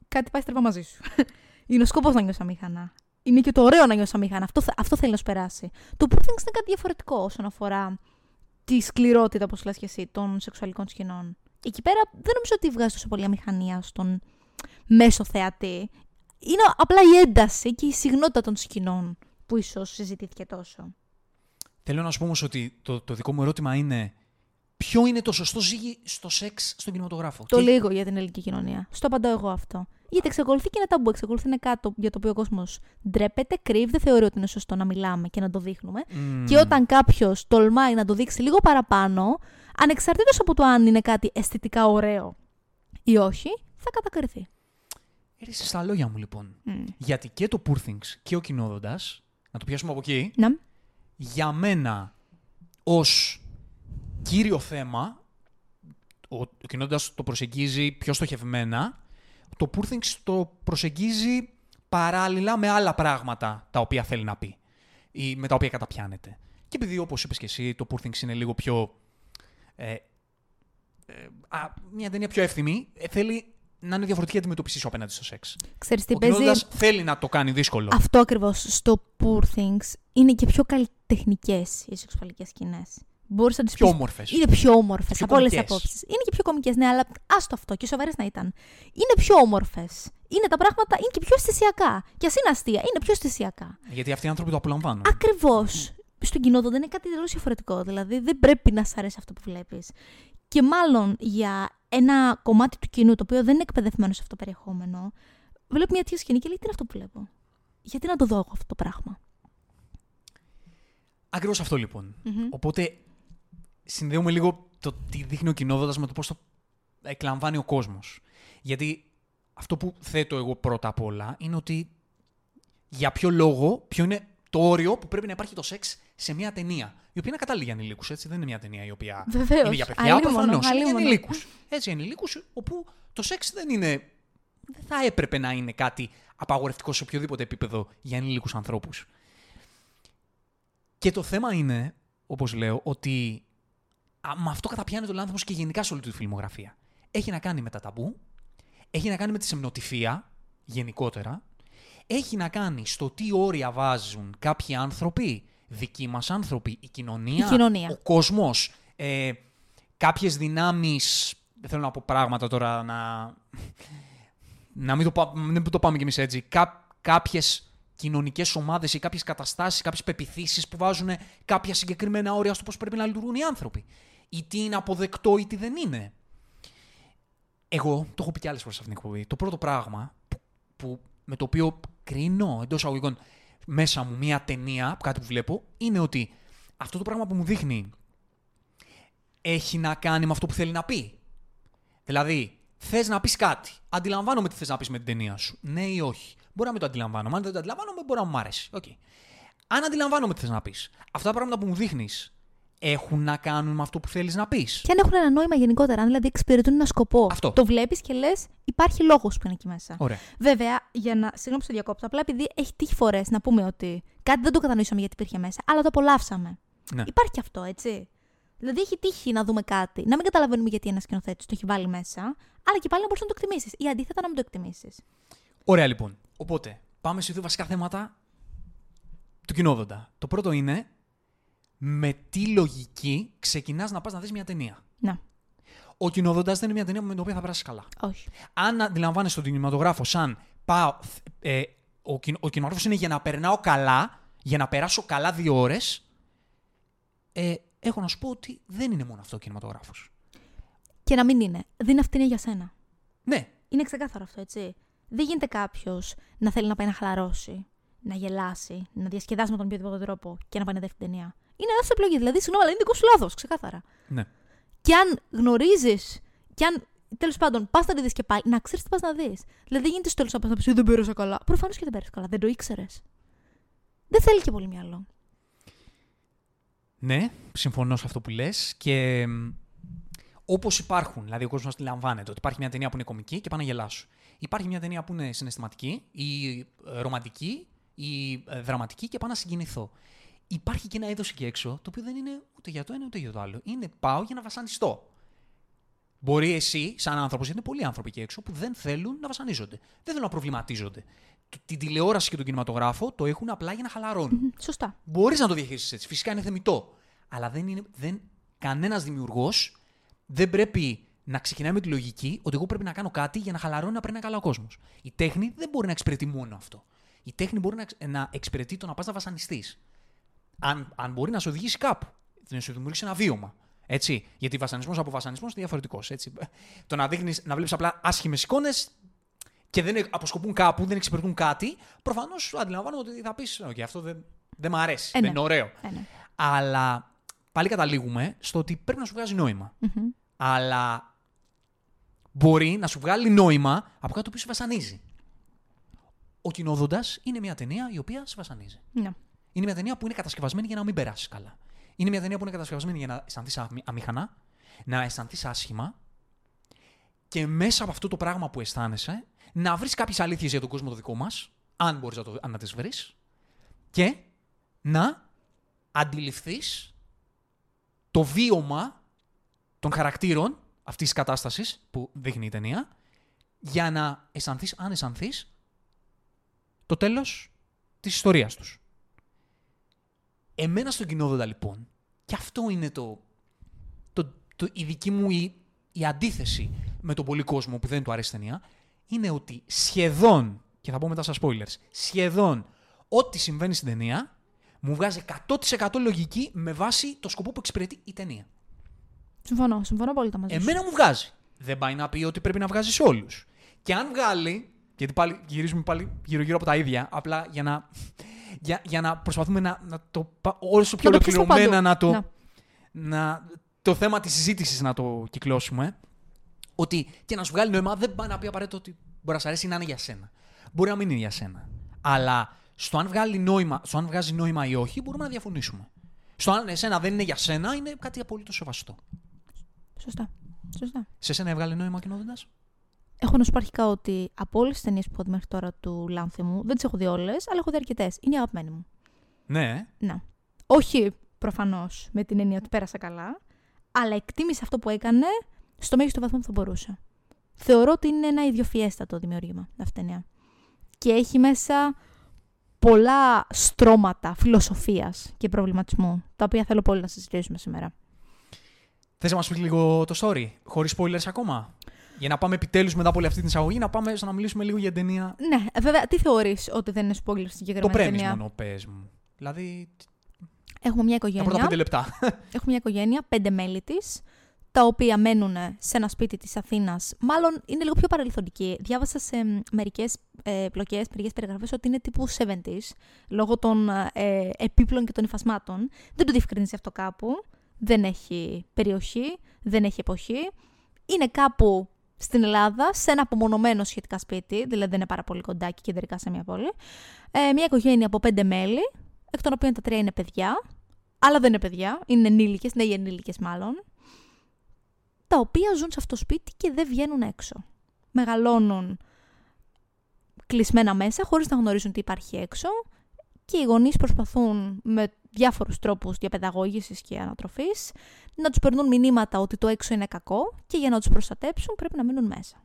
κάτι πάει στραβά μαζί σου. (laughs) είναι ο σκοπό να νιώσω αμήχανα. Είναι και το ωραίο να νιώσω αμήχανα. Αυτό, αυτό θέλει να σου περάσει. Το Poor Things είναι κάτι διαφορετικό όσον αφορά τη σκληρότητα, όπως λες και εσύ, των σεξουαλικών σκηνών. Εκεί πέρα δεν νομίζω ότι βγάζει τόσο πολύ αμηχανία στον μέσο θεατή. Είναι απλά η ένταση και η συγνότητα των σκηνών που ίσως συζητήθηκε τόσο. Θέλω να σου πω όμως ότι το, το δικό μου ερώτημα είναι ποιο είναι το σωστό ζύγι στο σεξ στον κινηματογράφο; Το και... λίγο για την ελληνική κοινωνία. Στο απαντάω εγώ αυτό. Γιατί εξακολουθεί και είναι ταμπού, εξακολουθεί είναι κάτι για το οποίο ο κόσμος ντρέπεται, κρύβει, δεν θεωρεί ότι είναι σωστό να μιλάμε και να το δείχνουμε. Και όταν κάποιος τολμάει να το δείξει λίγο παραπάνω, ανεξαρτήτως από το αν είναι κάτι αισθητικά ωραίο ή όχι, θα κατακριθεί. Έρεσε στα λόγια μου λοιπόν. Γιατί και το Poor και ο κοινόδοντας, να το πιάσουμε από εκεί, ναι για μένα ως κύριο θέμα, ο, ο κοινότητας το προσεγγίζει πιο στοχευμένα, το Poor το προσεγγίζει παράλληλα με άλλα πράγματα τα οποία θέλει να πει ή με τα οποία καταπιάνεται. Και επειδή όπως είπες και εσύ το Poor είναι λίγο πιο... Ε, ε, α, μια ταινία πιο εύθυμη, ε, θέλει να είναι διαφορετική αντιμετώπιση σου απέναντι στο σεξ. Ξέρεις τι ο παίζει... θέλει να το κάνει δύσκολο. Αυτό ακριβώς στο Poor Things είναι και πιο καλλιτεχνικές οι σεξουαλικές σκηνές. Μπορείς να τις Πιο όμορφες. Είναι πιο όμορφες από όλες τις απόψεις. Είναι και πιο κομικές, ναι, αλλά άστο αυτό και σοβαρές να ήταν. Είναι πιο όμορφες. Είναι τα πράγματα, είναι και πιο αισθησιακά. Και ας είναι αστεία, είναι πιο αισθησιακά. Γιατί αυτοί οι άνθρωποι το απολαμβάνουν. Ακριβώς. Mm. Στον κοινό δεν είναι κάτι τελείω διαφορετικό. Δηλαδή δεν πρέπει να σ' αρέσει αυτό που βλέπεις. Και μάλλον για ένα κομμάτι του κοινού το οποίο δεν είναι εκπαιδευμένο σε αυτό το περιεχόμενο, βλέπει μια τέτοια σκηνή και λέει: Τι είναι αυτό που βλέπω; Γιατί να το δω εγώ αυτό το πράγμα; Ακριβώς αυτό λοιπόν. Οπότε συνδέουμε λίγο το τι δείχνει ο κοινόδοντα με το πώς το εκλαμβάνει ο κόσμος. Γιατί αυτό που θέτω εγώ πρώτα απ' όλα είναι ότι για ποιο λόγο, ποιο είναι το όριο που πρέπει να υπάρχει το σεξ σε μια ταινία. Η οποία είναι κατάλληλη για ανηλίκου, έτσι. Δεν είναι μια ταινία η οποία Βεβαίως. είναι για παιδιά. Προφανώς είναι για ανηλίκου. Έτσι, για ανηλίκου, όπου το σεξ δεν είναι. Δεν θα έπρεπε να είναι κάτι απαγορευτικό σε οποιοδήποτε επίπεδο για ανηλίκου ανθρώπους. Και το θέμα είναι, όπως λέω, ότι α, με αυτό καταπιάνει το άνθρωπο και γενικά σε όλη τη φιλμογραφία. Έχει να κάνει με τα ταμπού, έχει να κάνει με τη σεμνοτυφία γενικότερα, έχει να κάνει στο τι όρια βάζουν κάποιοι άνθρωποι, δικοί μας άνθρωποι, η κοινωνία, η κοινωνία. ο κόσμος, ε, κάποιες δυνάμεις, δεν θέλω να πω πράγματα τώρα να, να μην, το, μην το πάμε κι εμείς έτσι, Κά, κάποιες κοινωνικές ομάδες ή κάποιες καταστάσεις, κάποιες πεπιθήσεις που βάζουν κάποια συγκεκριμένα όρια στο πώς πρέπει να λειτουργούν οι άνθρωποι. Ή τι είναι αποδεκτό ή τι δεν είναι. Εγώ, το έχω πει κι άλλες φορές αυτήν την εκπομπή, το πρώτο πράγμα που, που με το οποίο κρίνω εντός αγωγικών μέσα μου μια ταινία, κάτι που βλέπω, είναι ότι αυτό το πράγμα που μου δείχνει έχει να κάνει με αυτό που θέλει να πει. Δηλαδή, θες να πεις κάτι. Αντιλαμβάνομαι τι θες να πεις με την ταινία σου. Ναι ή όχι. Μπορεί να μην το αντιλαμβάνομαι. Αν δεν το αντιλαμβάνομαι, μπορεί να μου αρέσει. Okay. Αν αντιλαμβάνομαι τι θες να πεις, αυτά τα πράγματα που μου δείχνεις έχουν να κάνουν με αυτό που θέλεις να πεις. Και αν έχουν ένα νόημα γενικότερα, αν δηλαδή εξυπηρετούν ένα σκοπό. Αυτό. Το βλέπεις και λες, υπάρχει λόγος που είναι εκεί μέσα. Ωραία. Βέβαια, για να. Συγγνώμη που το διακόπτω, απλά επειδή έχει τύχει φορές να πούμε ότι κάτι δεν το κατανοήσαμε γιατί υπήρχε μέσα, αλλά το απολαύσαμε. Ναι. Υπάρχει και αυτό, έτσι. Δηλαδή έχει τύχει να δούμε κάτι, να μην καταλαβαίνουμε γιατί ένας σκηνοθέτης το έχει βάλει μέσα, αλλά και πάλι να μπορείς να το εκτιμήσεις. Ή αντίθετα να μην το εκτιμήσεις. Ωραία λοιπόν. Οπότε, πάμε σε δύο βασικά θέματα του κοινόδοντα. Το πρώτο είναι με τι λογική ξεκινάς να πας να δεις μια ταινία. Να. Ο κοινόδοντα δεν είναι μια ταινία με την οποία θα περάσεις καλά. Όχι. Αν αντιλαμβάνεσαι τον κινηματογράφο σαν πάω, ε, ο, κιν- ο κινηματογράφος είναι για να περνάω καλά, για να περάσω καλά δύο ώρες, ε, έχω να σου πω ότι δεν είναι μόνο αυτό ο κινηματογράφος. Και να μην είναι. Δεν αυτή είναι για σένα. Ναι, Είναι ξεκάθαρο αυτό, έτσι. Δεν γίνεται κάποιος να θέλει να πάει να χαλαρώσει, να γελάσει, να διασκεδάσει με τον οποιοδήποτε τρόπο και να πάει να δει αυτή την ταινία. Είναι λάθο επιλογή. Δηλαδή, συγγνώμη, αλλά είναι δικός σου λάθος, ξεκάθαρα. ναι. Και αν γνωρίζεις, και αν τέλος πάντων πας να τη δεις και πάλι, να ξέρεις τι πας να δεις. Δηλαδή, δεν γίνεται στο τέλος να πας να πεις Δεν πέρασα καλά. Προφανώς και δεν πέρασε καλά. Δεν το ήξερες. Δεν θέλει και πολύ μυαλό. Ναι, συμφωνώ σε αυτό που λες. Και όπως υπάρχουν, δηλαδή ο κόσμος αντιλαμβάνεται ότι υπάρχει μια ταινία που είναι κομική και πάνε να γελάσω. Υπάρχει μια ταινία που είναι συναισθηματική ή ε, ρομαντική ή ε, δραματική και πάω να συγκινηθώ. Υπάρχει και ένα είδος εκεί έξω το οποίο δεν είναι ούτε για το ένα ούτε για το άλλο. Είναι πάω για να βασανιστώ. Μπορεί εσύ, σαν άνθρωπος, γιατί είναι πολλοί άνθρωποι εκεί έξω που δεν θέλουν να βασανίζονται. Δεν θέλουν να προβληματίζονται. Το- Την τηλεόραση και τον κινηματογράφο το έχουν απλά για να χαλαρώνουν. Μμ, Σωστά. Μπορείς να το διαχειριστείς έτσι. Φυσικά είναι θεμητό. Αλλά δεν είναι, δεν, κανένας δημιουργός δεν πρέπει να ξεκινάει με τη λογική ότι εγώ πρέπει να κάνω κάτι για να χαλαρώνει να περνάει καλά ο κόσμος. Η τέχνη δεν μπορεί να εξυπηρετεί μόνο αυτό. Η τέχνη μπορεί να, εξ- να εξυπηρετεί το να πας να βασανιστείς. Αν, αν μπορεί να σε οδηγήσει κάπου, να σου δημιουργήσει ένα βίωμα. Έτσι. Γιατί βασανισμός από βασανισμός είναι διαφορετικός. Το να, δείχνεις, να βλέπεις απλά άσχημες εικόνες και δεν αποσκοπούν κάπου, δεν εξυπηρετούν κάτι, προφανώς αντιλαμβάνομαι ότι θα πεις: OK, αυτό δεν, δεν μ' αρέσει. Ε, δεν ναι. είναι ωραίο. Ε, ναι. Αλλά πάλι καταλήγουμε στο ότι πρέπει να σου βγάζει νόημα. Μμμ. Αλλά μπορεί να σου βγάλει νόημα από κάτι που σε βασανίζει. Ο κοινόδοντας είναι μια ταινία η οποία σε βασανίζει. Ναι. Είναι μια ταινία που είναι κατασκευασμένη για να μην περάσεις καλά. Είναι μια ταινία που είναι κατασκευασμένη για να αισθανθείς αμήχανα, να αισθανθείς άσχημα και μέσα από αυτό το πράγμα που αισθάνεσαι να βρεις κάποιες αλήθειες για τον κόσμο το δικό μας, αν μπορείς να, το- να τις βρεις, και να αντιληφθείς το βίωμα των χαρακτήρων αυτής της κατάστασης που δείχνει η ταινία, για να αισθανθείς, αν αισθανθείς, το τέλος της ιστορίας τους. Εμένα στον κοινόδοντα λοιπόν, και αυτό είναι το, το, το, η δική μου η, η αντίθεση με τον πολύ κόσμο που δεν του αρέσει η ταινία, είναι ότι σχεδόν, και θα πω μετά στα spoilers, σχεδόν ό,τι συμβαίνει στην ταινία μου βγάζει 100% λογική με βάση το σκοπό που εξυπηρετεί η ταινία. Συμφωνώ, συμφωνώ πολύ μαζί σου. Εμένα μου βγάζει. Δεν πάει να πει ότι πρέπει να βγάζει σε όλους. Και αν βγάλει. Γιατί πάλι γυρίζουμε πάλι γύρω-γύρω από τα ίδια, απλά για να, για, για να προσπαθούμε να, να το πα- όσο πιο Να το πιάσουμε ολοκληρωμένα παντού. να το, Να. να, το θέμα της συζήτησης να το κυκλώσουμε. Ότι και να σου βγάλει νόημα δεν πάει να πει απαραίτητο ότι μπορεί να σ' αρέσει ή να είναι για σένα. Μπορεί να μην είναι για σένα. Αλλά στο αν, βγάλει νόημα, στο αν βγάζει νόημα ή όχι, μπορούμε να διαφωνήσουμε. Στο αν εσένα δεν είναι για σένα, είναι κάτι απολύτως σεβαστό. Σωστά. Σωστά. Σε σένα έβγαλε νόημα κοινόδοντα. Έχω να σου πω αρχικά ότι από όλες τις ταινίες που έχω δει μέχρι τώρα του Λάνθιμου, δεν τις έχω δει όλες, αλλά έχω δει αρκετές. Είναι η αγαπημένη μου. Ναι. Να. Όχι προφανώς με την έννοια ότι πέρασα καλά, αλλά εκτίμησε αυτό που έκανε στο μέγιστο βαθμό που θα μπορούσε. Θεωρώ ότι είναι ένα ιδιοφιέστατο δημιούργημα αυτή η ταινία. Και έχει μέσα πολλά στρώματα φιλοσοφίας και προβληματισμού, τα οποία θέλω πολύ να συζητήσουμε σήμερα. Θες να μας πεις λίγο το story, χωρίς spoilers ακόμα; Για να πάμε επιτέλους μετά από όλη αυτή την εισαγωγή, να πάμε στο να μιλήσουμε λίγο για την ταινία. Ναι, ε, βέβαια, τι θεωρείς ότι δεν είναι spoiler στην Το συγκεκριμένη πρέμει ταινία; μόνο, πες μου. Δηλαδή, Έχουμε μια τα πρώτα οικογένεια. πέντε λεπτά. (laughs) Έχουμε μια οικογένεια, πέντε μέλη της, τα οποία μένουν σε ένα σπίτι της Αθήνας. Μάλλον είναι λίγο πιο παρελθοντική. Διάβασα σε μερικές ε, πλοκές, μερικές περιγραφές ότι είναι τύπου 70s, λόγω των ε, επίπλων και των υφασμάτων. Δεν το διευκρινίζει αυτό κάπου. Δεν έχει περιοχή, δεν έχει εποχή. Είναι κάπου στην Ελλάδα, σε ένα απομονωμένο σχετικά σπίτι, δηλαδή δεν είναι πάρα πολύ κοντά και κεντρικά σε μια πόλη. Ε, μια οικογένεια από πέντε μέλη, εκ των οποίων τα τρία είναι παιδιά, αλλά δεν είναι παιδιά, είναι ενήλικες, νέοι ενήλικες μάλλον, τα οποία ζουν σε αυτό το σπίτι και δεν βγαίνουν έξω. Μεγαλώνουν κλεισμένα μέσα, χωρίς να γνωρίζουν τι υπάρχει έξω και οι γονείς προσπαθούν με διάφορους τρόπους διαπαιδαγώγησης και ανατροφής, να τους περνούν μηνύματα ότι το έξω είναι κακό και για να τους προστατέψουν πρέπει να μείνουν μέσα.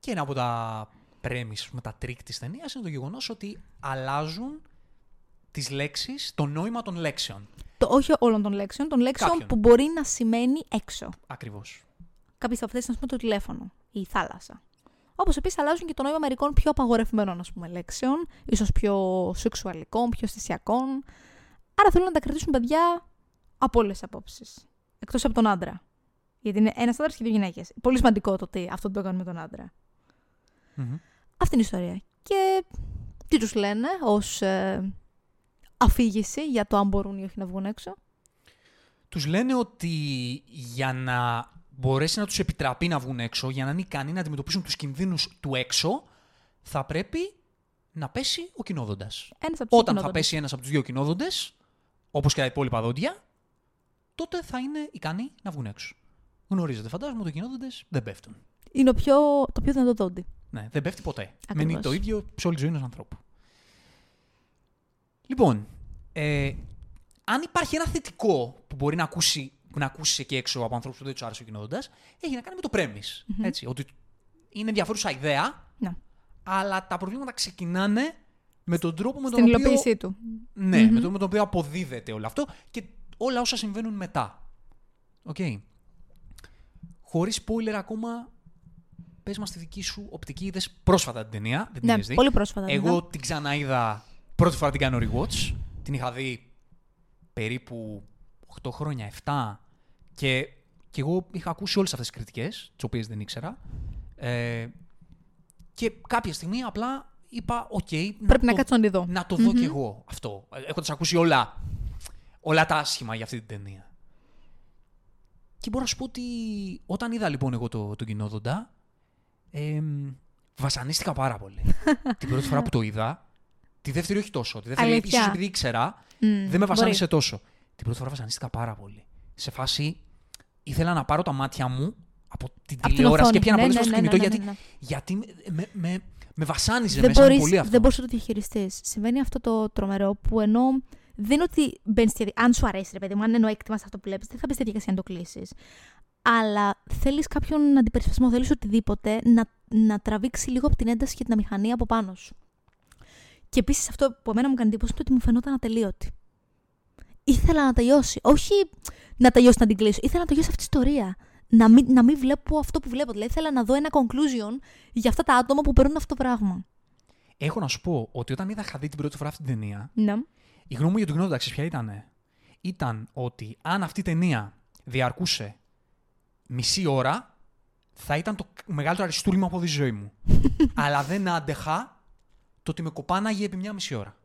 Και ένα από τα premise, με τα τρικ της ταινίας είναι το γεγονός ότι αλλάζουν τις λέξεις, το νόημα των λέξεων. Το, όχι όλων των λέξεων, των λέξεων Κάποιων. που μπορεί να σημαίνει έξω. Ακριβώς. Κάποιες από αυτές, α πούμε, το τηλέφωνο ή η θάλασσα. Όπως επίσης αλλάζουν και το νόημα μερικών πιο απαγορευμένων ας πούμε, λέξεων, ίσως πιο σεξουαλικών, πιο αισθησιακών. Άρα θέλουν να τα κρατήσουν παιδιά από όλες τις απόψεις. Εκτός από τον άντρα. Γιατί είναι ένας άντρας και δύο γυναίκες. Πολύ σημαντικό το ότι αυτό το έκαναν με τον άντρα. Μμμ. Αυτή είναι η ιστορία. Και τι τους λένε ως ε, αφήγηση για το αν μπορούν ή όχι να βγουν έξω; Τους λένε ότι για να μπορέσει να τους επιτραπεί να βγουν έξω, για να είναι ικανοί να αντιμετωπίσουν τους κινδύνους του έξω, θα πρέπει να πέσει ο κοινόδοντας. Ένας από τους Όταν θα κοινόδοντες. πέσει ένας από τους δύο κοινόδοντες, όπως και τα υπόλοιπα δόντια, τότε θα είναι ικανοί να βγουν έξω. Γνωρίζετε, φαντάζομαι ότι οι κοινόδοντες δεν πέφτουν. Είναι ο πιο, το πιο δυνατό δόντι. Ναι, δεν πέφτει ποτέ. Ακριβώς. Μένει το ίδιο σε όλη τη ζωή ενός ανθρώπου. Λοιπόν, ε, αν υπάρχει ένα θετικό που μπορεί να ακούσει, να ακούσει εκεί έξω από ανθρώπους που δεν τους άρεσε ο κοινόδοντα, έχει να κάνει με το premise. Έτσι, ότι είναι ενδιαφέρουσα ιδέα, Ναι. αλλά τα προβλήματα ξεκινάνε με τον τρόπο με τον Στην οποίο. υλοποίησή του. Ναι, με τον, με τον οποίο αποδίδεται όλο αυτό και όλα όσα συμβαίνουν μετά. Οκ. Χωρίς spoiler ακόμα, πες μας τη δική σου οπτική. Είδες πρόσφατα την ταινία, δεν την Ναι, είχες δει. πολύ πρόσφατα. την Εγώ είδα. την ξαναείδα, πρώτη φορά την κάνω rewatch. Την είχα δει περίπου 8 χρόνια, 7. Και, και εγώ είχα ακούσει όλες αυτές τις κριτικές, τις οποίες δεν ήξερα. Ε, και κάποια στιγμή απλά είπα, οκ, Πρέπει να το- κάτσω να τη δω. να το δω κι εγώ αυτό. Έχοντας ακούσει όλα, όλα τα άσχημα για αυτή την ταινία. Και μπορώ να σου πω ότι όταν είδα λοιπόν εγώ το, τον κυνόδοντα, εμ, βασανίστηκα πάρα πολύ. (laughs) την πρώτη φορά που το είδα, τη δεύτερη όχι τόσο. Τη δεύτερη Αλήθεια. ίσως επειδή ήξερα, Μμμ, δεν με βασάνισε μπορεί. τόσο. Την πρώτη φορά βασανίστηκα πάρα πολύ. Σε φάση ήθελα να πάρω τα μάτια μου από την Απ' την τηλεόραση οθόνη. και πιάνα Ναι, πολλές ναι, φορές το ναι, κινητό ναι, ναι, γιατί, ναι. γιατί με, με, με, με βασάνιζε δεν μέσα μου μπορείς, πολύ αυτό. δεν μπορείς να το διαχειριστείς. Συμβαίνει αυτό το τρομερό που ενώ δεν είναι ότι μπαίνεις στη διαδικασία. Αν σου αρέσει, ρε παιδί μου, αν είναι έκτημα σε αυτό που βλέπεις, δεν θα μπεις στη διαδικασία να το κλείσεις. Αλλά θέλεις κάποιον αντιπερισπασμό, θέλεις οτιδήποτε να, να τραβήξει λίγο από την ένταση και την αμηχανία από πάνω σου. Και επίσης αυτό που εμένα μου κάνει εντύπωση είναι ότι μου φαινόταν ατελείωτη. Ήθελα να τελειώσει. Όχι να τελειώσει να την κλείσω. Ήθελα να τελειώσει αυτή η ιστορία. Να μην, να μην βλέπω αυτό που βλέπω. Δηλαδή ήθελα να δω ένα conclusion για αυτά τα άτομα που παίρνουν αυτό το πράγμα. Έχω να σου πω ότι όταν είδα, είχα δει την πρώτη φορά αυτή την ταινία, Ναι. η γνώμη μου για τον κοινό ξέρεις ποια ήταν. Ήταν ότι αν αυτή η ταινία διαρκούσε μισή ώρα, θα ήταν το μεγαλύτερο αριστούργημα από τη ζωή μου. (laughs) Αλλά δεν άντεχα το ότι με κοπάναγε επί μια μισή ώρα.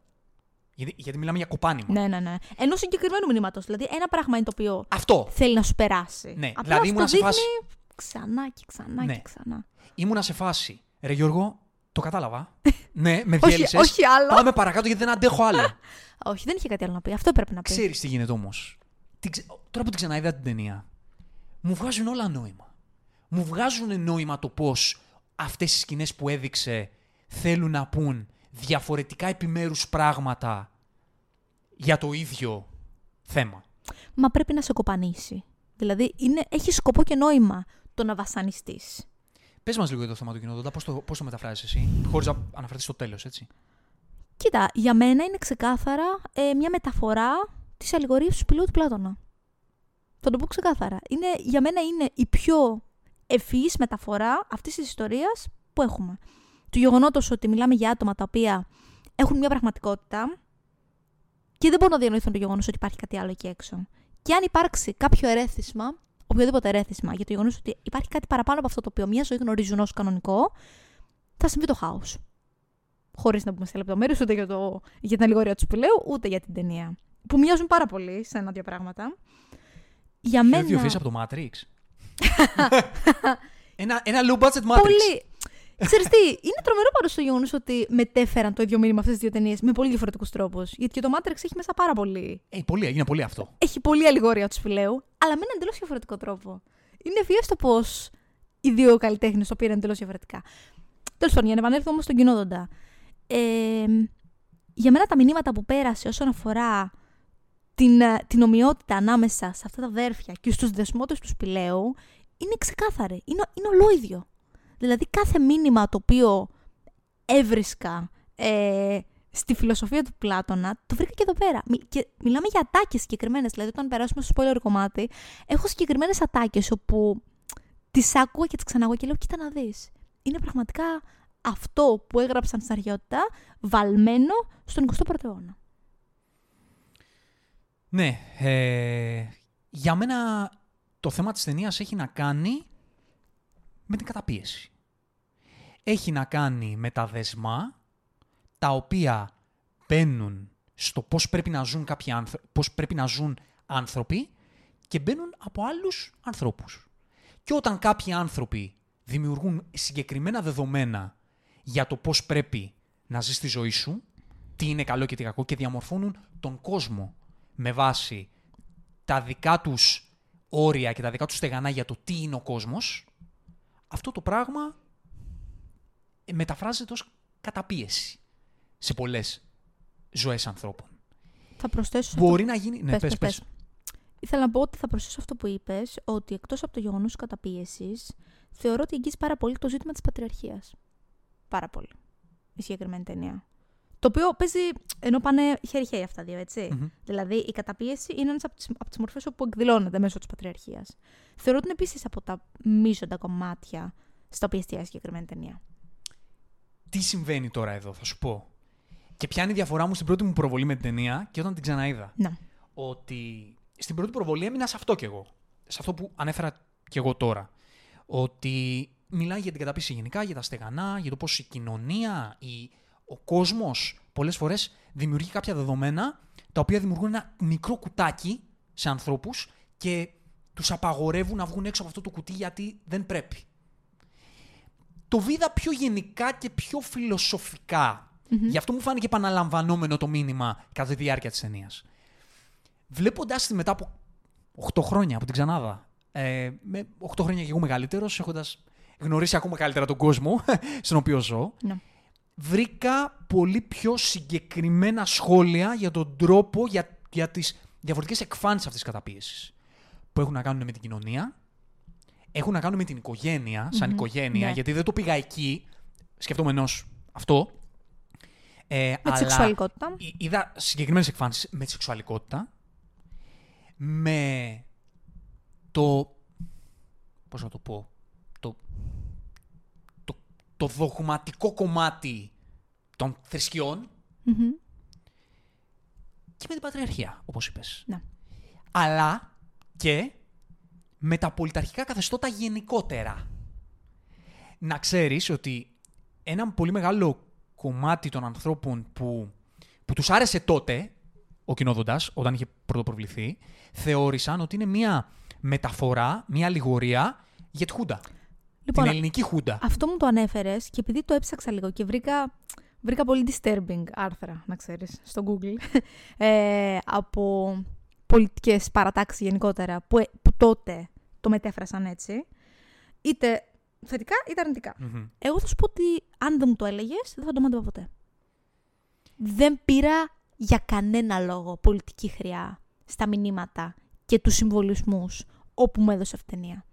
Γιατί, γιατί μιλάμε για κοπάνημα. Ναι, ναι, ναι. Ενός συγκεκριμένου μηνύματος. Δηλαδή, ένα πράγμα είναι το οποίο Αυτό. θέλει να σου περάσει. Ναι, Απλά δηλαδή σου ήμουνα το σε δείχνει φάση- Ξανά και ξανά Ναι. και ξανά. Ήμουνα σε φάση. Ρε Γιώργο, το κατάλαβα. (laughs) ναι, με Όχι, διέλυσες. όχι άλλο. Πάμε παρακάτω γιατί δεν αντέχω άλλο. (laughs) Όχι, δεν είχε κάτι άλλο να πει. Αυτό έπρεπε να πει. Ξέρεις τι γίνεται όμως. Τώρα που την ξαναείδα την ταινία, μου βγάζουν όλα νόημα. Μου βγάζουν νόημα το πώς αυτές οι σκηνές που έδειξε θέλουν να πούν διαφορετικά επιμέρους πράγματα για το ίδιο θέμα. Μα πρέπει να σε κοπανίσει. Δηλαδή, είναι, έχει σκοπό και νόημα το να βασανιστείς. Πες μας λίγο για το θέμα του κοινόδοντα, πώς το, πώς το μεταφράζεις εσύ, χωρίς να αναφερθείς στο τέλος, έτσι. Κοίτα, για μένα είναι ξεκάθαρα ε, μια μεταφορά της αλληγορίας του σπηλαίου του Πλάτωνα. Θα το πω ξεκάθαρα. Είναι, για μένα είναι η πιο ευφυής μεταφορά αυτής της ιστορίας που έχουμε. Του γεγονότος ότι μιλάμε για άτομα τα οποία έχουν μια πραγματικότητα και δεν μπορούν να διανοηθούν το γεγονός ότι υπάρχει κάτι άλλο εκεί έξω. Και αν υπάρξει κάποιο ερέθισμα, οποιοδήποτε ερέθισμα, για το γεγονός ότι υπάρχει κάτι παραπάνω από αυτό το οποίο μια ζωή γνωρίζουν ως κανονικό, θα συμβεί το χάος. Χωρίς να πούμε σε λεπτομέρειες ούτε για, το, για την αλληγορία τους σπηλαίου, ούτε για την ταινία. Που μοιάζουν πάρα πολύ σε ένα-δύο πράγματα. Για Πιο μένα. ιδιοφυής από το Matrix. (laughs) ένα, ένα low budget Matrix. Πολύ. Ξέρεις τι, είναι τρομερό πάντως το γεγονός ότι μετέφεραν το ίδιο μήνυμα αυτές τις δύο ταινίες με πολύ διαφορετικούς τρόπους. Γιατί και το Matrix έχει μέσα πάρα πολύ. Ε, πολύ, έγινε πολύ αυτό. Έχει πολύ αλληγόρια του σπηλαίου, αλλά με έναν εντελώς διαφορετικό τρόπο. Είναι ευφυέ το πώς οι δύο καλλιτέχνες το πήραν εντελώς διαφορετικά. Τέλος πάντων, για να επανέλθω όμως στον κοινόδοντα. Ε, για μένα τα μηνύματα που πέρασε όσον αφορά την, ε, την ομοιότητα ανάμεσα σε αυτά τα αδέρφια και στους δεσμότες του Σπηλαίου είναι ξεκάθαρη. Είναι, είναι ολόιδιο. Δηλαδή κάθε μήνυμα το οποίο έβρισκα ε, στη φιλοσοφία του Πλάτωνα, το βρήκα και εδώ πέρα. Και μιλάμε για ατάκες συγκεκριμένες. Δηλαδή, όταν περάσουμε στο spoiler κομμάτι, έχω συγκεκριμένες ατάκες όπου τις άκουγα και τις ξαναγώ και λέω: Κοίτα να δεις. Είναι πραγματικά αυτό που έγραψαν στην αρχαιότητα βαλμένο στον 21ο αιώνα. Ναι. Ε, για μένα το θέμα της ταινίας έχει να κάνει με την καταπίεση. Έχει να κάνει με τα δεσμά τα οποία μπαίνουν στο πώς πρέπει να ζουν, κάποιοι άνθρωποι, πώς πρέπει να ζουν άνθρωποι και μπαίνουν από άλλους ανθρώπους. Και όταν κάποιοι άνθρωποι δημιουργούν συγκεκριμένα δεδομένα για το πώς πρέπει να ζεις τη ζωή σου, τι είναι καλό και τι κακό και διαμορφώνουν τον κόσμο με βάση τα δικά τους όρια και τα δικά τους στεγανά για το τι είναι ο κόσμος, αυτό το πράγμα μεταφράζεται ως καταπίεση σε πολλές ζωές ανθρώπων. Θα προσθέσω... Μπορεί να γίνει... Ναι, πες, πες, Ήθελα να πω ότι θα προσθέσω αυτό που είπες, ότι εκτός από το γεγονός της καταπίεσης, θεωρώ ότι εγγύζει πάρα πολύ το ζήτημα της πατριαρχίας. Πάρα πολύ. Η συγκεκριμένη ταινία. Το οποίο παίζει ενώ πάνε χέρι-χέρι αυτά δύο, Δηλαδή η καταπίεση είναι ένας από τις τις μορφές όπου εκδηλώνεται μέσω της πατριαρχίας. Θεωρώ ότι είναι επίσης από τα μείζοντα κομμάτια στα οποία εστιάζει η συγκεκριμένη ταινία. Τι συμβαίνει τώρα εδώ, θα σου πω. Και ποια είναι η διαφορά μου στην πρώτη μου προβολή με την ταινία και όταν την ξαναείδα. Να. Ότι στην πρώτη προβολή έμεινα σε αυτό κι εγώ. Σε αυτό που ανέφερα κι εγώ τώρα. Ότι μιλάει για την καταπίεση γενικά, για τα στεγανά, για το πώς η κοινωνία, η ο κόσμος πολλές φορές δημιουργεί κάποια δεδομένα τα οποία δημιουργούν ένα μικρό κουτάκι σε ανθρώπους και τους απαγορεύουν να βγουν έξω από αυτό το κουτί γιατί δεν πρέπει. Το βίδα πιο γενικά και πιο φιλοσοφικά. Γι' αυτό μου φάνηκε επαναλαμβανόμενο το μήνυμα κατά τη διάρκεια της ταινίας. Βλέποντάς τη μετά από 8 χρόνια από την Ξανάδα, ε, με 8 χρόνια και εγώ μεγαλύτερος, έχοντας γνωρίσει ακόμα καλύτερα τον κόσμο (laughs) στον οποίο ζω, ναι βρήκα πολύ πιο συγκεκριμένα σχόλια για τον τρόπο, για, για τις διαφορετικές εκφάνσεις αυτής της καταπίεσης. Που έχουν να κάνουν με την κοινωνία, έχουν να κάνουν με την οικογένεια, σαν οικογένεια, ναι. γιατί δεν το πήγα εκεί, σκεφτόμενος αυτό. Ε, με τη σεξουαλικότητα. Είδα συγκεκριμένες εκφάνσεις με τη σεξουαλικότητα, με το... πώς να το πω το δογματικό κομμάτι των θρησκειών και με την πατριαρχία, όπως είπες. Ναι. Αλλά και με τα πολιταρχικά καθεστώτα γενικότερα. Να ξέρεις ότι ένα πολύ μεγάλο κομμάτι των ανθρώπων που, που τους άρεσε τότε, ο κοινόδοντας, όταν είχε πρωτοπροβληθεί, θεώρησαν ότι είναι μια μεταφορά, μια αλληγορία για τη Χούντα. Λοιπόν, την ελληνική χούντα. Αυτό μου το ανέφερες και επειδή το έψαξα λίγο και βρήκα, βρήκα πολύ disturbing άρθρα, να ξέρεις, στο Google, (laughs) ε, από πολιτικές παρατάξεις γενικότερα, που, ε, που τότε το μετέφρασαν έτσι. Είτε θετικά είτε Εγώ θα σου πω ότι αν δεν μου το έλεγες, δεν θα το μάθω ποτέ. Δεν πήρα για κανένα λόγο πολιτική χρειά στα μηνύματα και τους συμβολισμούς όπου μου έδωσε αυτή ταινία.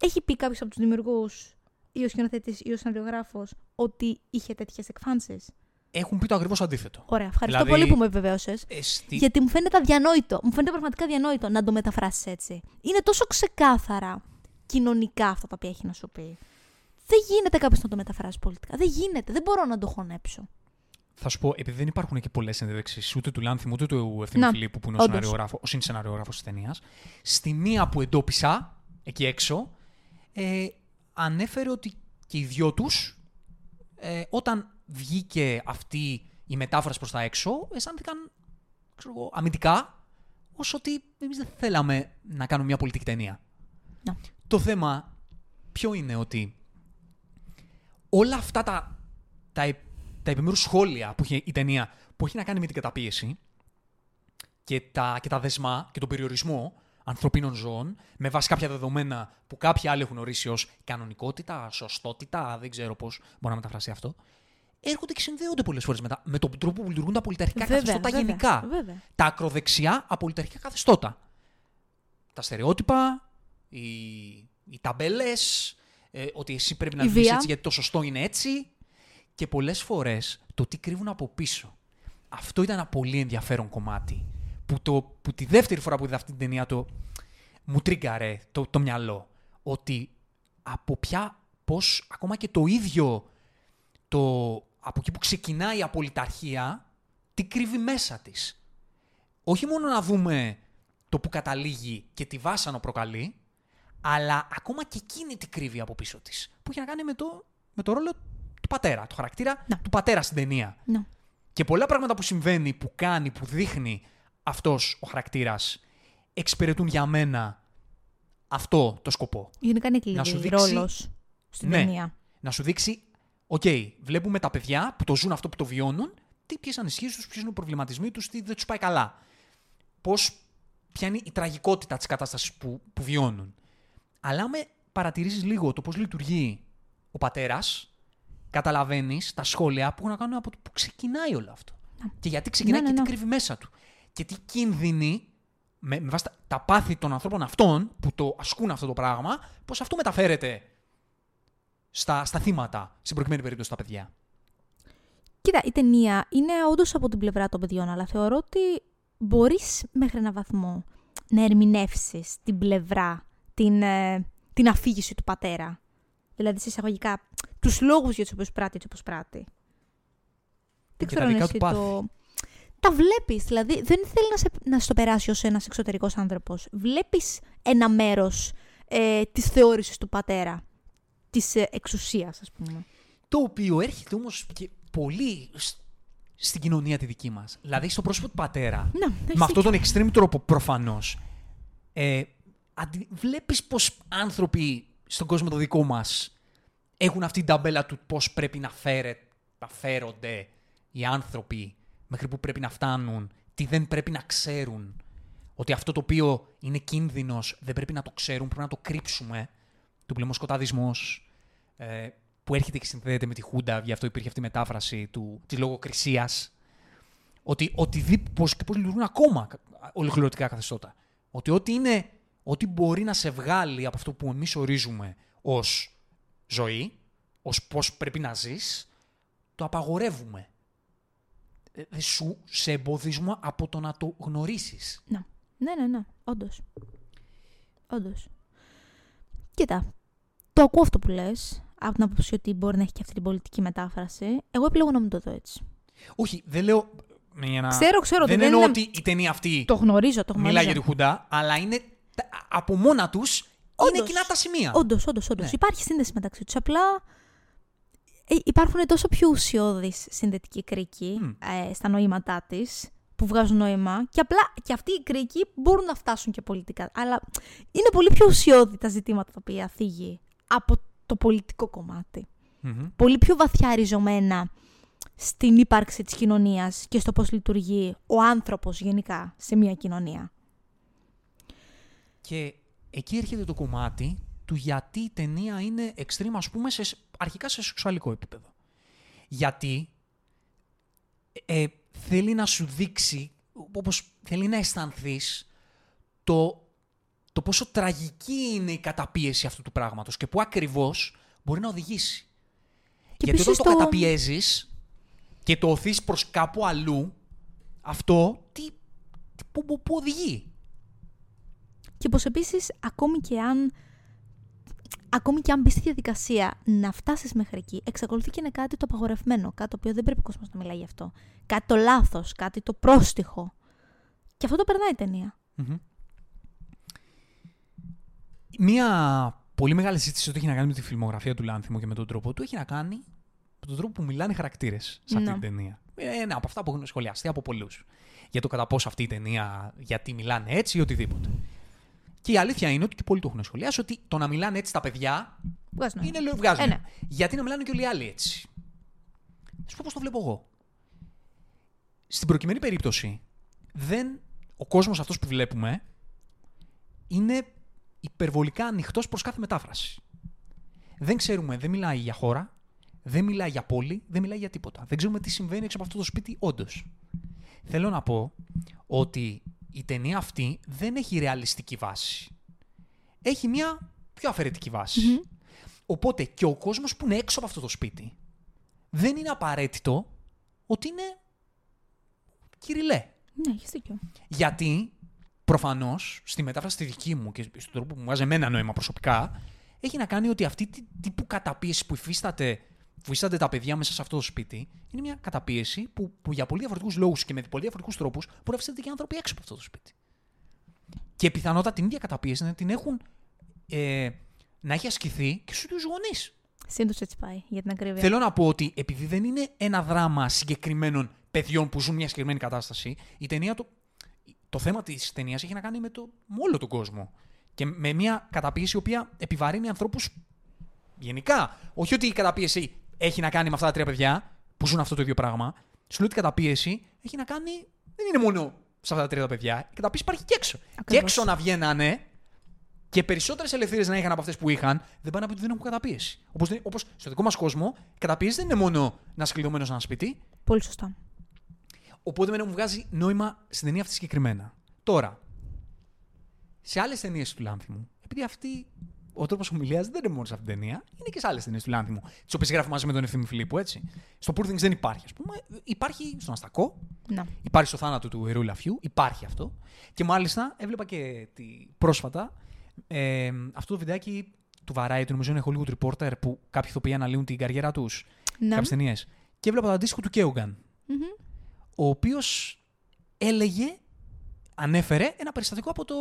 Έχει πει κάποιος από τους δημιουργούς ή ο σκηνοθέτης ή ο σανριογράφο ότι είχε τέτοιες εκφάνσεις; Έχουν πει το ακριβώς αντίθετο. Ωραία, ευχαριστώ δηλαδή, πολύ που με επιβεβαίωσε. Εστι... Γιατί μου φαίνεται αδιανόητο. Μου φαίνεται πραγματικά αδιανόητο να το μεταφράσεις έτσι. Είναι τόσο ξεκάθαρα κοινωνικά αυτά τα οποία έχει να σου πει. Δεν γίνεται κάποιος να το μεταφράσει πολιτικά. Δεν γίνεται. Δεν μπορώ να το χωνέψω. Θα σου πω, επειδή δεν υπάρχουν και πολλές ενδείξει ούτε του Λάνθιμου ούτε του Ευθύνη Φιλίππου που είναι ο συνσεναριογράφο της ταινίας, στη μία που εντόπισα εκεί έξω, ε, ανέφερε ότι και οι δυο τους, ε, όταν βγήκε αυτή η μετάφραση προς τα έξω, αισθάνθηκαν ξέρω εγώ, αμυντικά, όσο ότι εμείς δεν θέλαμε να κάνουμε μια πολιτική ταινία. Το θέμα ποιο είναι ότι όλα αυτά τα, τα, τα επιμέρους σχόλια που έχει η ταινία, που έχει να κάνει με την καταπίεση και τα, και τα δεσμά και τον περιορισμό, ανθρωπίνων ζώων με βάση κάποια δεδομένα που κάποιοι άλλοι έχουν ορίσει ως κανονικότητα, σωστότητα, δεν ξέρω πώς μπορεί να μεταφραστεί αυτό. έρχονται και συνδέονται πολλές φορές με, τα- με τον τρόπο που λειτουργούν τα πολιταρχικά Βέβαια, καθεστώτα βέβαια, γενικά. βέβαια. Τα ακροδεξιά απολυταρχικά καθεστώτα. Τα στερεότυπα, οι, οι ταμπέλες, ε, ότι εσύ πρέπει να Η βγεις βία. έτσι γιατί το σωστό είναι έτσι. Και πολλές φορές το τι κρύβουν από πίσω. Αυτό ήταν ένα πολύ ενδιαφέρον κομμάτι. Που, το, που τη δεύτερη φορά που είδα αυτή την ταινία το, μου τρίγκαρε το, το μυαλό. Ότι από ποια, πώς ακόμα και το ίδιο το, από εκεί που ξεκινάει η απολυταρχία, τι κρύβει μέσα της. Όχι μόνο να δούμε το που καταλήγει και τη βάσανο προκαλεί, αλλά ακόμα και εκείνη τι κρύβει από πίσω της. Που έχει να κάνει με το, με το ρόλο του πατέρα, το χαρακτήρα Ναι. του πατέρα στην ταινία. Ναι. Και πολλά πράγματα που συμβαίνει, που κάνει, που δείχνει αυτός ο χαρακτήρας, εξυπηρετούν για μένα αυτό το σκοπό. Γενικά είναι Να σου κλειδί δείξει- ρόλος στην Ναι. ταινία. Να σου δείξει, οκ, βλέπουμε τα παιδιά που το ζουν αυτό που το βιώνουν, τι ποιες ανησυχίες τους, ποιοι είναι οι προβληματισμοί τους, τι δεν τους πάει καλά. Πώς, ποια είναι η τραγικότητα της κατάστασης που, που βιώνουν. Αλλά με παρατηρήσεις λίγο το πώς λειτουργεί ο πατέρας, καταλαβαίνεις τα σχόλια που έχουν να κάνουν από το που ξεκινάει όλο αυτό. Και γιατί ξεκινάει Ναι, και ναι, τι ναι. κρύβει μέσα του. Και τι κίνδυνοι, με, με βάση τα, τα πάθη των ανθρώπων αυτών που το ασκούν αυτό το πράγμα, πώ αυτό μεταφέρεται στα, στα θύματα, στην προκειμένη περίπτωση τα παιδιά. Κοίτα, η ταινία είναι όντως από την πλευρά των παιδιών, αλλά θεωρώ ότι μπορείς μέχρι ένα βαθμό να ερμηνεύσεις την πλευρά, την, ε, την αφήγηση του πατέρα. Δηλαδή, σε εισαγωγικά, τους λόγους για τους οποίους πράττει έτσι όπως πράττει. Δεν Και ξέρω τα αν δικά εσύ του πάθη. το. Τα βλέπεις. Δηλαδή, δεν θέλει να σε, να σε το περάσει ως ένας εξωτερικός άνθρωπος. Βλέπεις ένα μέρος ε, της θεώρησης του πατέρα. Της ε, εξουσίας, ας πούμε. Το οποίο έρχεται όμως και πολύ σ- στην κοινωνία τη δική μας. Δηλαδή στο πρόσωπο του πατέρα. Ναι, έχεις με αυτόν δίκιο. τον extreme τρόπο προφανώς. Ε, αντι... Βλέπεις πως άνθρωποι στον κόσμο το δικό μας έχουν αυτή την ταμπέλα του πώς πρέπει να, φέρε... να φέρονται οι άνθρωποι, μέχρι που πρέπει να φτάνουν, τι δεν πρέπει να ξέρουν. Ότι αυτό το οποίο είναι κίνδυνος δεν πρέπει να το ξέρουν, πρέπει να το κρύψουμε. Το πλαιμοσκοταδισμός, ε, που έρχεται και συνδέεται με τη Χούντα, γι' αυτό υπήρχε αυτή η μετάφραση του, της λογοκρισίας. Ότι οτιδήποτε, πώς, και πώς λειτουργούν ακόμα κα- ολοκληρωτικά καθεστώτα. Ότι ό,τι είναι, ό,τι μπορεί να σε βγάλει από αυτό που εμείς ορίζουμε ως ζωή, ως πώς πρέπει να ζεις, το απαγορεύουμε. Ε, δεν σου σε εμποδισμό από το να το γνωρίσεις. Ναι, ναι, ναι, ναι. όντως. Όντως. Κοίτα, το ακούω αυτό που λες, από την άποψη ότι μπορεί να έχει και αυτή την πολιτική μετάφραση. Εγώ επιλέγω να μην το δω έτσι. Όχι, δεν λέω... Για να... Ξέρω, ξέρω, δεν δεν εννοώ είναι- ότι η ταινία αυτή Το γνωρίζω, το γνωρίζω. μιλάει για τη Χούντα, αλλά είναι τα- από μόνα τους είναι Όντως. κοινά τα σημεία. Όντως, όντως, όντως. Ναι. Υπάρχει σύνδεση μεταξύ τους. Απλά ε, υπάρχουν τόσο πιο ουσιώδεις συνδετικοί κρίκοι Μμ. ε, στα νοήματά της που βγάζουν νόημα και απλά και αυτοί οι κρίκοι μπορούν να φτάσουν και πολιτικά. Αλλά είναι πολύ πιο ουσιώδη τα ζητήματα τα οποία θίγει από το πολιτικό κομμάτι. Μμμ. Πολύ πιο βαθιά ριζωμένα στην ύπαρξη της κοινωνίας και στο πώς λειτουργεί ο άνθρωπος γενικά σε μια κοινωνία. Και εκεί έρχεται το κομμάτι του γιατί η ταινία είναι extreme, ας πούμε, σε, αρχικά σε σεξουαλικό επίπεδο. Γιατί ε, θέλει να σου δείξει, όπως θέλει να αισθανθείς το, το πόσο τραγική είναι η καταπίεση αυτού του πράγματος και πού ακριβώς μπορεί να οδηγήσει. Και Γιατί όταν επίσης το το- καταπιέζεις και το οθείς προς κάπου αλλού, αυτό τι, τι, πού, πού- πού οδηγεί. Και πως επίσης ακόμη και αν ακόμη και αν μπεις στη διαδικασία να φτάσεις μέχρι εκεί, εξακολουθεί και είναι κάτι το απαγορευμένο, κάτι το οποίο δεν πρέπει ο κόσμος να μιλάει γι' αυτό. Κάτι το λάθος, κάτι το πρόστιχο. Και αυτό το περνάει η ταινία. Μμμ. Μία πολύ μεγάλη συζήτηση ότι έχει να κάνει με τη φιλμογραφία του Λάνθιμου και με τον τρόπο του έχει να κάνει με τον τρόπο που μιλάνε οι χαρακτήρες σε αυτή Ναι. την ταινία. Ε, Ένα από αυτά που έχουν σχολιαστεί από πολλούς. Για το κατά πόσο αυτή η ταινία, γιατί μιλάνε έτσι ή οτιδήποτε. Και η αλήθεια είναι ότι και πολλοί το έχουν σχολιάσει ότι το να μιλάνε έτσι τα παιδιά Βγάζει νόημα. είναι λίγο βγάζει. Ε, ναι. Γιατί να μιλάνε και όλοι οι άλλοι έτσι. Θα σου πω πώς το βλέπω εγώ. Στην προκειμένη περίπτωση, δεν, ο κόσμος αυτός που βλέπουμε είναι υπερβολικά ανοιχτός προς κάθε μετάφραση. Δεν ξέρουμε, δεν μιλάει για χώρα, Δεν μιλάει για πόλη, δεν μιλάει για τίποτα. Δεν ξέρουμε τι συμβαίνει έξω από αυτό το σπίτι, όντως. Θέλω να πω ότι η ταινία αυτή δεν έχει ρεαλιστική βάση. Έχει μια πιο αφαιρετική βάση. Οπότε και ο κόσμος που είναι έξω από αυτό το σπίτι δεν είναι απαραίτητο ότι είναι κυριλέ. Ναι, έχεις δίκιο. Γιατί προφανώς στη μετάφραση τη δική μου και στον τρόπο που μου βγάζει εμένα νόημα προσωπικά, έχει να κάνει ότι αυτή τη τύπου καταπίεση που υφίσταται, που υφίστανται τα παιδιά μέσα σε αυτό το σπίτι είναι μια καταπίεση που, που για πολύ διαφορετικούς λόγους και με πολύ διαφορετικούς τρόπους μπορεί να υφίστανται και άνθρωποι έξω από αυτό το σπίτι. Και πιθανότατα την ίδια καταπίεση να την έχουν. Ε, να έχει ασκηθεί και στους γονείς. Σύντο έτσι πάει, για την ακρίβεια. Θέλω να πω ότι επειδή δεν είναι ένα δράμα συγκεκριμένων παιδιών που ζουν μια συγκεκριμένη κατάσταση, η ταινία το, το θέμα της ταινίας έχει να κάνει με, το, με όλο τον κόσμο. Και με μια καταπίεση η οποία επιβαρύνει ανθρώπους γενικά. Όχι ότι η καταπίεση έχει να κάνει με αυτά τα τρία παιδιά που ζουν αυτό το ίδιο πράγμα. Σου λέω ότι η καταπίεση έχει να κάνει. Δεν είναι μόνο σε αυτά τα τρία παιδιά. Η καταπίεση υπάρχει και έξω. Και Ακριβώς. έξω να βγαίνανε και περισσότερες ελευθερίες να είχαν από αυτές που είχαν, δεν πάνε να πει ότι δεν έχουν καταπίεση. Όπως όπως στο δικό μας κόσμο, η καταπίεση δεν είναι μόνο να είσαι κλειδωμένος σε ένα σπίτι. Πολύ σωστά. Οπότε εμένα μου βγάζει νόημα στην ταινία αυτή συγκεκριμένα. Τώρα, σε άλλες ταινίες του Λάνθιμου, επειδή αυτή ο τρόπος ομιλία δεν είναι μόνο σε αυτήν την ταινία, είναι και σε άλλες ταινίες του Λάνθιμου, τις οποίες γράφει μαζί με τον Ευθύμη Φιλίππου, έτσι. Στο Poor Things δεν υπάρχει, ας πούμε. Υπάρχει στον Αστακό, Να. Υπάρχει στο θάνατο του Ιερού Λαφιού, υπάρχει αυτό. Και μάλιστα έβλεπα και τη, πρόσφατα ε, αυτό το βιντεάκι του Variety, νομίζω είναι Hollywood Reporter, που κάποιοι ηθοποιοί αναλύουν την καριέρα τους. Να. Κάποιες ταινίες. Και έβλεπα το αντίστοιχο του Κέουγκαν, Μμμ. ο οποίος έλεγε, ανέφερε ένα περιστατικό από το.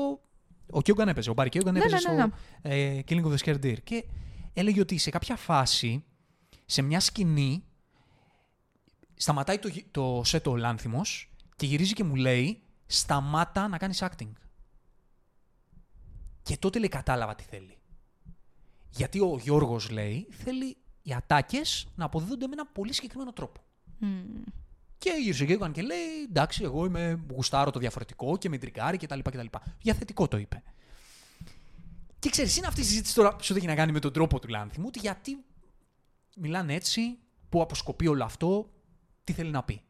Ο Κέουγκαν έπαιζε, ο Μπάρι Κέουγκαν Ναι, έπαιζε ναι, ναι, στο ε, Killing of the Scared Deer. Και έλεγε ότι σε κάποια φάση, σε μια σκηνή, σταματάει το, γυ- το σετ ο Λάνθιμος και γυρίζει και μου λέει σταμάτα να κάνεις acting. Και τότε λέει κατάλαβα τι θέλει. Γιατί ο Γιώργος λέει θέλει οι ατάκες να αποδίδονται με ένα πολύ συγκεκριμένο τρόπο. Μμ. Και γύρισε και έκανε και λέει: Εντάξει, εγώ είμαι γουστάρω το διαφορετικό και με τριγκάρει κτλ. κτλ. Για θετικό το είπε. Και ξέρεις, είναι αυτή η συζήτηση τώρα που έχει να κάνει με τον τρόπο του Λάνθιμου, ότι γιατί μιλάνε έτσι, που αποσκοπεί όλο αυτό, τι θέλει να πει.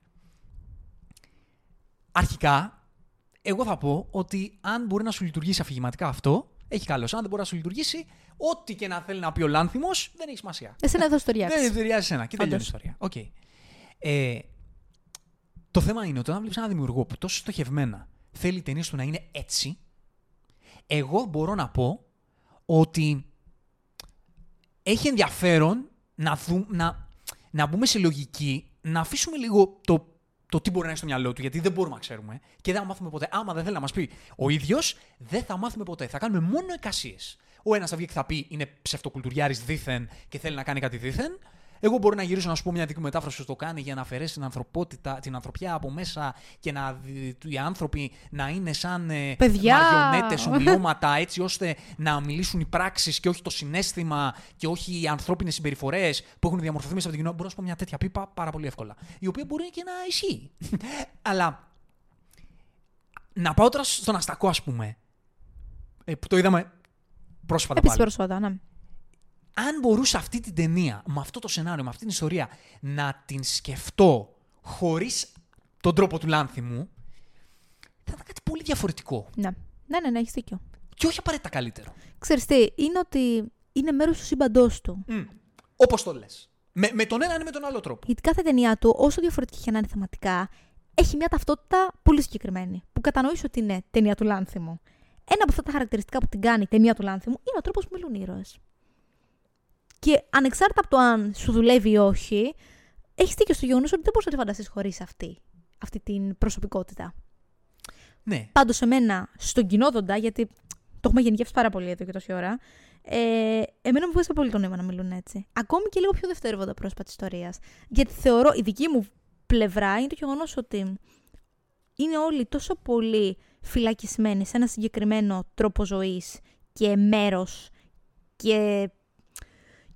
Αρχικά, εγώ θα πω ότι αν μπορεί να σου λειτουργήσει αφηγηματικά αυτό, έχει καλώς. Αν δεν μπορεί να σου λειτουργήσει, ό,τι και να θέλει να πει ο Λάνθιμος, δεν έχει σημασία. Εσένα δε σου ταίριαξε. Δεν ταιριάζει εσένα και τελειώνει η Όντως. ιστορία. Οκ. Ε, το θέμα είναι ότι όταν βλέπεις ένα δημιουργό που τόσο στοχευμένα θέλει οι ταινίες του να είναι έτσι, εγώ μπορώ να πω ότι έχει ενδιαφέρον να, δου, να, να μπούμε σε λογική, να αφήσουμε λίγο το, το τι μπορεί να έχει στο μυαλό του, γιατί δεν μπορούμε να ξέρουμε και δεν θα μάθουμε ποτέ. Άμα δεν θέλει να μας πει ο ίδιος, δεν θα μάθουμε ποτέ. Θα κάνουμε μόνο εικασίε. Ο ένας θα βγει και θα πει είναι ψευτοκουλτουριάρης δίθεν και θέλει να κάνει κάτι δίθεν. Εγώ μπορώ να γυρίσω να σου πω μια δική μου μετάφραση που το κάνει για να αφαιρέσει την ανθρωπότητα, την ανθρωπιά από μέσα και να δι- οι άνθρωποι να είναι σαν ε, Παιδιά! μαριονέτες, ομοιώματα, έτσι ώστε να μιλήσουν οι πράξεις και όχι το συνέστημα και όχι οι ανθρώπινες συμπεριφορές που έχουν διαμορφωθεί μέσα από την κοινότητα. Μπορώ να σου πω μια τέτοια πίπα πάρα πολύ εύκολα. Η οποία μπορεί και να ισχύει. (laughs) Αλλά να πάω τώρα στον Αστακό, ας πούμε. ε, που το είδαμε πρόσφατα Επίσης πάλι. πρόσφατα, ναι. Αν μπορούσα αυτή την ταινία, με αυτό το σενάριο, με αυτή την ιστορία, να την σκεφτώ χωρίς τον τρόπο του Λάνθιμου, θα ήταν κάτι πολύ διαφορετικό. Ναι, ναι, ναι, ναι έχεις δίκιο. Και όχι απαραίτητα καλύτερο. Ξέρεις τι, είναι ότι είναι μέρος του σύμπαντός του. Mm. Όπως το λες. Με, με τον έναν ή με τον άλλο τρόπο. Γιατί κάθε ταινία του, όσο διαφορετική και να είναι θεματικά, έχει μια ταυτότητα πολύ συγκεκριμένη. Που κατανοείς ότι είναι ταινία του Λάνθιμου. Ένα από αυτά τα χαρακτηριστικά που την κάνει η ταινία του Λάνθιμου είναι ο τρόπος που μιλούν οι ήρωες. Και ανεξάρτητα από το αν σου δουλεύει ή όχι, έχεις δίκιο στο γεγονός ότι δεν μπορείς να τη φανταστείς χωρίς αυτή, αυτή την προσωπικότητα. Ναι. Πάντως, εμένα, στον κοινόδοντα, γιατί το έχουμε γενικεύσει πάρα πολύ εδώ και τόση ώρα, ε, εμένα μου βγάζει πολύ το νόημα να μιλούν έτσι. Ακόμη και λίγο πιο δευτερεύοντα πρόσωπα της ιστορίας. Γιατί θεωρώ, η δική μου πλευρά είναι το γεγονός ότι είναι όλοι τόσο πολύ φυλακισμένοι σε ένα συγκεκριμένο τρόπο ζωής και μέρος και,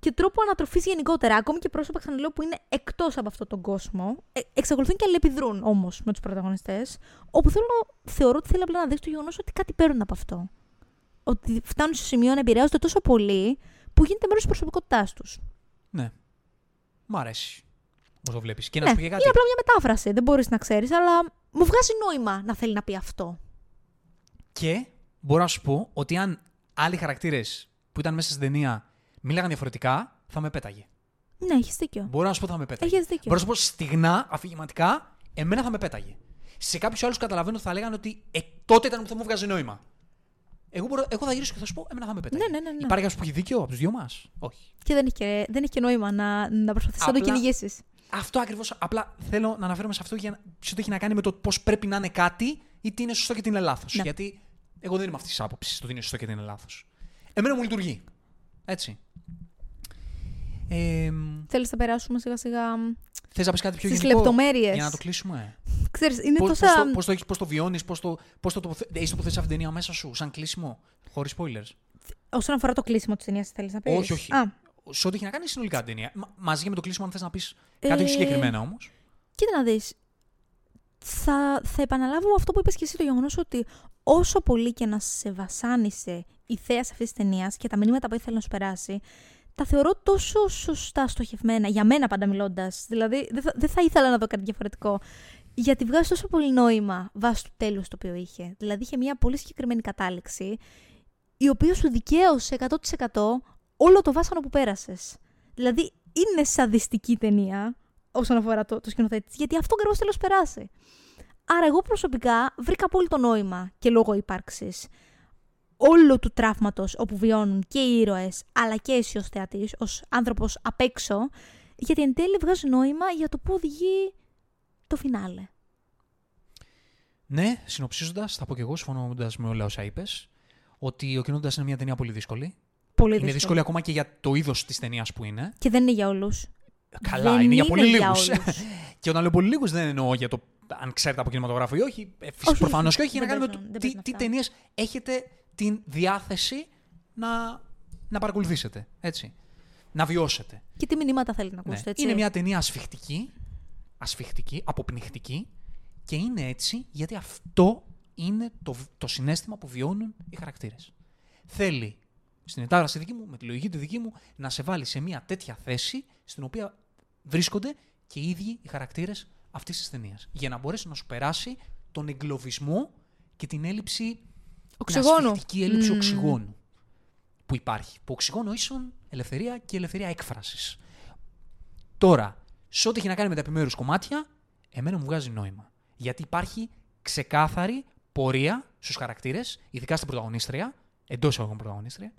και τρόπο ανατροφής γενικότερα. Ακόμη και πρόσωπα, ξαναλέω, που είναι εκτός από αυτόν τον κόσμο, ε, εξακολουθούν και αλληλεπιδρούν όμως με τους πρωταγωνιστές, όπου θέλω, να- θεωρώ ότι θέλει απλά να δείξει το γεγονός ότι κάτι παίρνουν από αυτό. Ότι φτάνουν στο σημείο να επηρεάζονται τόσο πολύ που γίνεται μέρος της προσωπικότητάς τους. ναι. Μ' αρέσει. Όπω το βλέπεις. Και να Ναι, σου πω και είναι κάτι. απλά μια μετάφραση. Δεν μπορείς να ξέρεις, αλλά μου βγάζει νόημα να θέλει να πει αυτό. Και μπορώ να σου πω ότι αν άλλοι χαρακτήρες που ήταν μέσα στην ταινία μίλαγαν διαφορετικά, θα με πέταγε. Ναι, έχεις δίκιο. Μπορώ να σου πω θα με πέταγε. Έχεις δίκιο. Μπορώ να σου πω στιγνά, αφηγηματικά, εμένα θα με πέταγε. Σε κάποιους άλλους καταλαβαίνω ότι θα λέγανε ότι ε, τότε ήταν που θα μου βγάζει νόημα. Εγώ, μπορώ, εγώ θα γυρίσω και θα σου πω, εμένα θα με πέταγε. Ναι, ναι, ναι, ναι. Υπάρχει κάποιος που έχει δίκιο από τους δυο μας; Όχι. Και δεν έχει και, δεν έχει και νόημα να, να προσπαθήσει να το Απλά- κυνηγήσεις. Αυτό ακριβώς. Απλά θέλω να αναφέρομαι σε αυτό για να- σε ό,τι έχει να κάνει με το πώς πρέπει να είναι κάτι ή τι είναι σωστό και τι είναι λάθος. Ναι. Γιατί εγώ δεν είμαι αυτής της άποψης το τι είναι σωστό και τι είναι λάθος. Εμένα μου λειτουργεί. Έτσι. Ε, Θέλεις να περάσουμε σιγά σιγά Θες να πεις κάτι πιο στις γενικό; λεπτομέρειες; για να το κλείσουμε. Ξέρεις, είναι Πώς, τόσα. πώς το, πώς το, έχεις- πώς το βιώνεις, πώς το, πώς το τοποθε... έχεις τοποθετήσει αυτήν την ταινία μέσα σου, σαν κλείσιμο, χωρίς spoilers; Όσον αφορά το κλείσιμο της ταινίας, θέλεις να πεις; Όχι, όχι. Α, Σε ό,τι έχει να κάνει συνολικά την ταινία. Μα- μαζί με το κλείσιμο, αν θες να πεις κάτι Ε, συγκεκριμένα όμως. κοίτα να δεις. Θα, θα επαναλάβω αυτό που είπες και εσύ το γεγονός ότι όσο πολύ και να σε βασάνισε η θέα αυτής της ταινίας και τα μηνύματα που ήθελε να σου περάσει, τα θεωρώ τόσο σωστά στοχευμένα. Για μένα πάντα μιλώντας. Δηλαδή, δεν θα, δεν θα ήθελα να δω κάτι διαφορετικό. Γιατί βγάζει τόσο πολύ νόημα βάσει του τέλους το οποίο είχε. Δηλαδή, είχε μια πολύ συγκεκριμένη κατάληξη, η οποία σου δικαίωσε 100% όλο το βάσανο που πέρασες. Δηλαδή, είναι σαδιστική ταινία όσον αφορά το, το σκηνοθέτης, της, γιατί αυτό ακριβώς τέλος περάσει. Άρα, εγώ προσωπικά βρήκα απόλυτο νόημα και λόγω ύπαρξης όλο του τραύματος όπου βιώνουν και οι ήρωες, αλλά και εσύ ως θεατής, ως άνθρωπος απ' έξω, γιατί εν τέλει βγάζει νόημα για το πού οδηγεί το φινάλε. Ναι, συνοψίζοντας, θα πω και εγώ, συμφωνώντας με όλα όσα είπες, ότι ο Κινούντας είναι μια ταινία πολύ δύσκολη. Πολύ Είναι δύσκολη ακόμα και για το είδος της ταινίας που είναι. Και δεν είναι για όλους. Καλά, Δεν είναι για είναι πολύ για λίγους. όλους. (laughs) και όταν λέω πολύ λίγους δεν εννοώ για το αν ξέρετε από κινηματογράφο ή όχι. Ε, Όχι, Προφανώς όχι, και όχι, για να δεν κάνουμε παίζουν, το δεν τι, παίζουν τι αυτά. ταινίες έχετε την διάθεση να, να παρακολουθήσετε. Έτσι. Να βιώσετε. Και τι μηνύματα θέλετε να Ναι. ακούσετε, έτσι. Είναι μια ταινία ασφιχτική, ασφιχτική, αποπνιχτική και είναι έτσι γιατί αυτό είναι το, το συνέστημα που βιώνουν οι χαρακτήρες. Θέλει στην εντάγραση δική μου, με τη λογική τη δική μου, να σε βάλει σε μια τέτοια θέση στην οποία βρίσκονται και οι ίδιοι οι χαρακτήρες αυτής της ταινίας. Για να μπορέσει να σου περάσει τον εγκλωβισμό και την έλλειψη την Οξυγόνου. ασφιχτική έλλειψη Μμμ. οξυγόνου που υπάρχει. Που οξυγόνο ίσον ελευθερία και ελευθερία έκφρασης. Τώρα, σε ό,τι έχει να κάνει με τα επιμέρους κομμάτια, εμένα μου βγάζει νόημα. Γιατί υπάρχει ξεκάθαρη πορεία στους χαρακτήρες, ειδικά στην πρωταγωνίστρια, εντός εισαγωγικών πρωταγωνίστρια,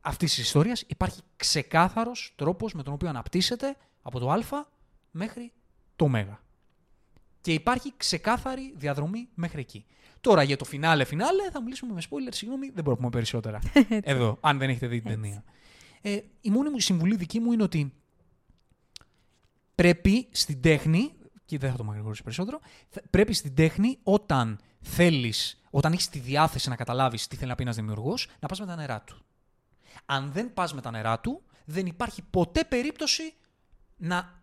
αυτής της ιστορίας υπάρχει ξεκάθαρος τρόπος με τον οποίο αναπτύσσεται από το Α μέχρι το Ω. Και υπάρχει ξεκάθαρη διαδρομή μέχρι εκεί. Τώρα για το φινάλε φινάλε θα μιλήσουμε με spoiler, συγγνώμη, δεν μπορώ να πούμε περισσότερα. (laughs) Εδώ, αν δεν έχετε δει την Έτσι. ταινία. Ε, η μόνη μου συμβουλή δική μου είναι ότι πρέπει στην τέχνη, και δεν θα το μακρηγορήσω περισσότερο, θα- πρέπει στην τέχνη όταν θέλεις, όταν έχεις τη διάθεση να καταλάβεις τι θέλει να πει ένας δημιουργός, να πας με τα νερά του. Αν δεν πας με τα νερά του, δεν υπάρχει ποτέ περίπτωση να,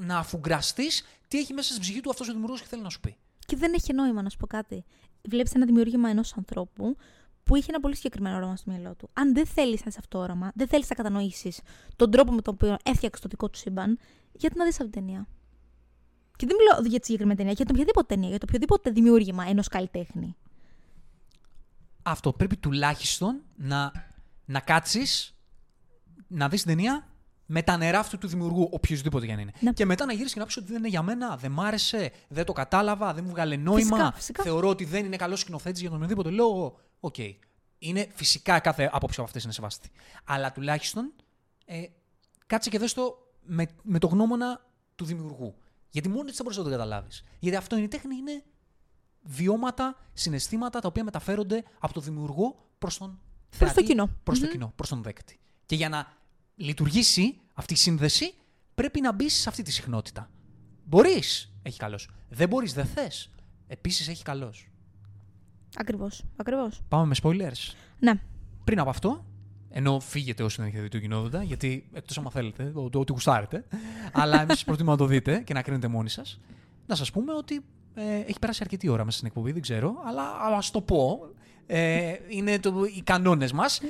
να αφουγκραστείς τι έχει μέσα στην ψυχή του αυτός ο δημιουργός και θέλει να σου πει. Και δεν έχει νόημα να σου πω κάτι. Βλέπεις ένα δημιούργημα ενός ανθρώπου που είχε ένα πολύ συγκεκριμένο όραμα στο μυαλό του. Αν δεν θέλεις να είσαι αυτό το όραμα, δεν θέλεις να κατανοήσεις τον τρόπο με τον οποίο έφτιαξε το δικό του σύμπαν, γιατί να δεις αυτή την ταινία; Και δεν μιλάω για τη συγκεκριμένη ταινία, για την οποιαδήποτε ταινία, για το οποιοδήποτε δημιούργημα ενός καλλιτέχνη. Αυτό πρέπει τουλάχιστον να, να κάτσεις, να δεις την ταινία με τα νερά αυτού του δημιουργού, οποιοσδήποτε και να είναι. Ναι. Και μετά να γυρίσεις και να πεις ότι δεν είναι για μένα, δεν μ' άρεσε, δεν το κατάλαβα, δεν μου 'βγαλε νόημα. Φυσικά, φυσικά. Θεωρώ ότι δεν είναι καλός σκηνοθέτης για τον οποιοδήποτε λόγο. Οκ. Είναι φυσικά κάθε άποψη από αυτές είναι σεβαστή. Αλλά τουλάχιστον ε, κάτσε και δες το με, με το γνώμονα του δημιουργού. Γιατί μόνο έτσι θα μπορείς να το καταλάβεις. Γιατί αυτό είναι η τέχνη, είναι βιώματα, συναισθήματα τα οποία μεταφέρονται από τον δημιουργό προς τον το θεατή, κοινό. Προς το Μμμ. κοινό, προς τον δέκτη. Και για να λειτουργήσει αυτή η σύνδεση, πρέπει να μπει σε αυτή τη συχνότητα. Μπορείς, έχει καλώ. Δεν μπορείς, δεν θες. Επίσης έχει καλώ. Ακριβώς. Ακριβώς. Πάμε με spoilers. Ναι. Πριν από αυτό, ενώ φύγετε όσοι δεν έχετε δει το κοινότητα, γιατί εκτός άμα θέλετε, το, το, ότι γουστάρετε, αλλά εμείς (laughs) σα προτείνουμε να το δείτε και να κρίνετε μόνοι σας, να σας πούμε ότι ε, έχει περάσει αρκετή ώρα μέσα στην εκπομπή, δεν ξέρω, αλλά ας το πω. Ε, είναι το, οι κανόνες μας,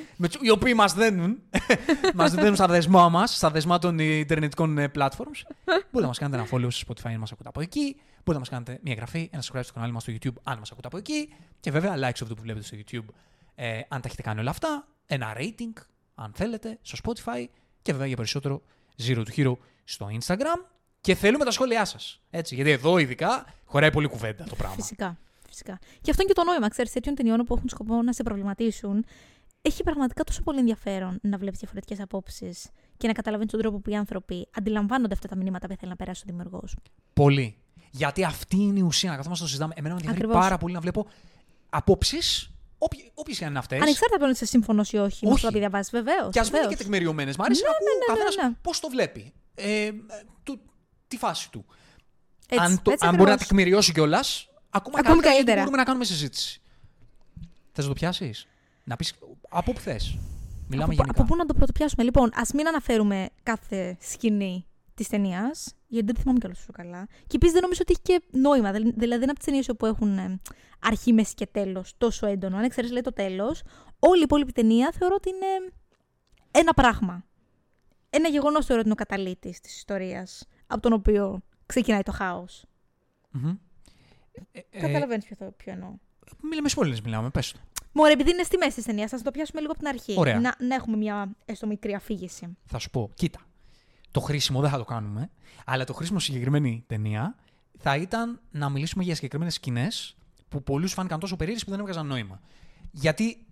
οι οποίοι μας δένουν, (laughs) μας δένουν στα δεσμά μας, στα δεσμά των ιντερνετικών ε, platforms. Μπορείτε να μας κάνετε ένα follow στο Spotify αν μας ακούτε από εκεί. Μπορείτε να μας κάνετε μια εγγραφή, ένα subscribe στο κανάλι μας στο YouTube αν μας ακούτε από εκεί. Και βέβαια, like σε αυτό που βλέπετε στο YouTube ε, αν τα έχετε κάνει όλα αυτά. Ένα rating, αν θέλετε, στο Spotify. Και βέβαια για περισσότερο Zero to Hero στο Instagram. Και θέλουμε τα σχόλιά σας. Έτσι, γιατί εδώ ειδικά χωράει πολύ κουβέντα το πράγμα. Φυσικά. Φυσικά. Και αυτό είναι και το νόημα, ξέρεις, τέτοιων ταινιών που έχουν σκοπό να σε προβληματίσουν. Έχει πραγματικά τόσο πολύ ενδιαφέρον να βλέπεις διαφορετικές απόψεις και να καταλαβαίνεις τον τρόπο που οι άνθρωποι αντιλαμβάνονται αυτά τα μηνύματα που θέλει να περάσει ο δημιουργός. Πολύ. Γιατί αυτή είναι η ουσία. Να καθόμαστε το συζητάμε. Εμένα με ενδιαφέρει Ακριβώς. πάρα πολύ να βλέπω απόψεις, όποιες και αν είναι αυτές. Ανεξάρτητα από αν είσαι σύμφωνος ή όχι, με Όχι. αυτό που διαβάζεις, βεβαίως. Και ας μην είναι και τεκμηριωμένες. Μ' αρέσει Ναι, να ακούω ναι, ναι, καθένας ναι, ναι. πώς το βλέπει. Ε, του, τη φάση του. Έτσι, αν το, έτσι αν μπορεί να ακριβώς. τεκμηριώσει κιόλας, ακόμα, Ακόμη καλύτερα, γιατί καλύτερα. μπορούμε να κάνουμε συζήτηση. Θες να το πιάσεις, Να πεις από όπου θες; Μιλάμε από, γενικά. από πού να το πρωτοπιάσουμε; Λοιπόν, ας μην αναφέρουμε κάθε σκηνή της ταινίας, γιατί δεν θυμάμαι κιόλας τόσο καλά. Και επίσης δεν νομίζω ότι έχει και νόημα. Δηλ- Δηλαδή, δεν είναι από τις ταινίες όπου έχουν ε, αρχή, μέση και τέλος τόσο έντονο. Αν εξαιρέσεις λέει το τέλος, όλη η υπόλοιπη ταινία θεωρώ ότι είναι ένα πράγμα. Ένα γεγονός θεωρώ ότι είναι ο καταλήτης της ιστορίας, από τον οποίο ξεκινάει το χάος. Μμμ. Ε, ε, Καταλαβαίνεις ποιο, θα- ποιο εννοώ. Μιλάμε spoilers, μιλάμε, πες το. Μωρέ, επειδή είναι στη μέση της ταινίας, θα το πιάσουμε λίγο από την αρχή. Ωραία. Να, να έχουμε μια έστω μικρή αφήγηση. Θα σου πω, κοίτα. Το χρήσιμο δεν θα το κάνουμε, αλλά το χρήσιμο στη συγκεκριμένη ταινία θα ήταν να μιλήσουμε για συγκεκριμένες σκηνές που πολλούς φάνηκαν τόσο περίεργες που δεν έβγαζαν νόημα. Γιατί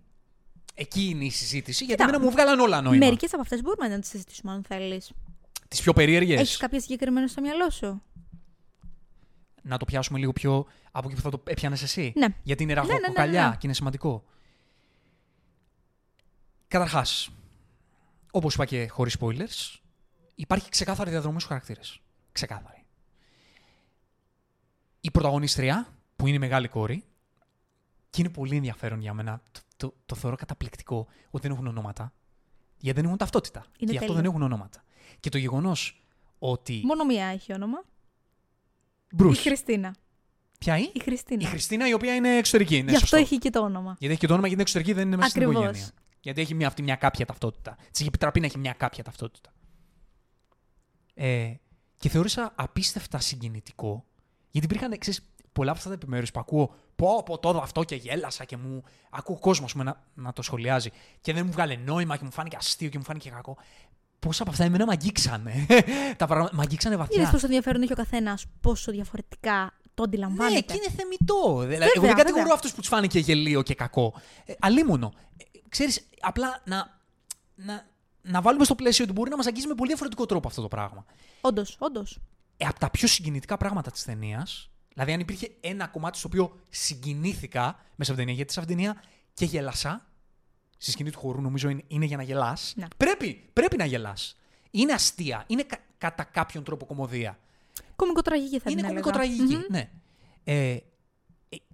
εκεί είναι η συζήτηση, γιατί Κοίτα, εμένα μου βγάλαν όλα νόημα. Μερικές από αυτές μπορούμε να τις συζητήσουμε, αν θέλεις. Τις πιο περίεργες. Έχεις κάποια συγκεκριμένα στο μυαλό σου; Να το πιάσουμε λίγο πιο από εκεί που θα το έπιανε εσύ. Ναι. Γιατί είναι ναι, ναι, ραχοκοκαλιά ναι. και είναι σημαντικό. Καταρχάς, όπως είπα και χωρίς spoilers, υπάρχει ξεκάθαρη διαδρομή στους χαρακτήρες. Ξεκάθαρη. Η πρωταγωνίστρια, που είναι η μεγάλη κόρη, και είναι πολύ ενδιαφέρον για μένα, το, το, το θεωρώ καταπληκτικό ότι δεν έχουν ονόματα. Γιατί δεν έχουν ταυτότητα. Είναι και γι' αυτό τέλειο. δεν έχουν ονόματα. Και το γεγονός ότι. Μόνο μία έχει όνομα. Bruce. Η Χριστίνα. Ποια είναι; Η Χριστίνα. Η Χριστίνα, η οποία είναι εξωτερική. Είναι Γι' αυτό σωστό. έχει και το όνομα. Γιατί έχει και το όνομα, γιατί είναι εξωτερική, δεν είναι μέσα στην Ακριβώς. οικογένεια. Γιατί έχει μια, αυτή μια κάποια ταυτότητα. Της έχει επιτραπεί να έχει μια κάποια ταυτότητα. Ε, και θεώρησα απίστευτα συγκινητικό, γιατί υπήρχαν ξέρεις, πολλά από αυτά τα επιμέρους που ακούω. Πω, πω, το είδα αυτό και γέλασα και μου. Ακούω κόσμος ας πούμε, να, να το σχολιάζει. Και δεν μου βγάλε νόημα και μου φάνηκε αστείο και μου φάνηκε κακό. Πόσα από αυτά εμένα με αγγίξανε. (laughs) τα πράγματα με αγγίξανε βαθιά. Είδε πόσο ενδιαφέρον έχει ο καθένας, πόσο διαφορετικά το Ναι, αντιλαμβάνεται. και είναι θεμητό. Δηλαδή, Βέβαια, εγώ δεν κατηγορώ βέβαια. αυτούς που τους φάνηκε γελίο και κακό. Ε, αλίμονο. Ε, ξέρεις, απλά να, να, να βάλουμε στο πλαίσιο ότι μπορεί να μας αγγίζει με πολύ διαφορετικό τρόπο αυτό το πράγμα. Όντως, όντως. Ε, από τα πιο συγκινητικά πράγματα της ταινίας, δηλαδή αν υπήρχε ένα κομμάτι στο οποίο συγκινήθηκα μέσα από την ταινία, γιατί σε αυτήν την ταινία και γελάσα. Στη σκηνή του χορού νομίζω είναι, είναι για να γελάς. Ναι. Πρέπει, πρέπει να γελάς. Είναι αστεία. Είναι κα- κατά κάποιον τρόπο κομμωδία. Κομικοτραγική θα Είναι την έλεγα. κομικοτραγική, Μμμ. ναι. Ε, ε,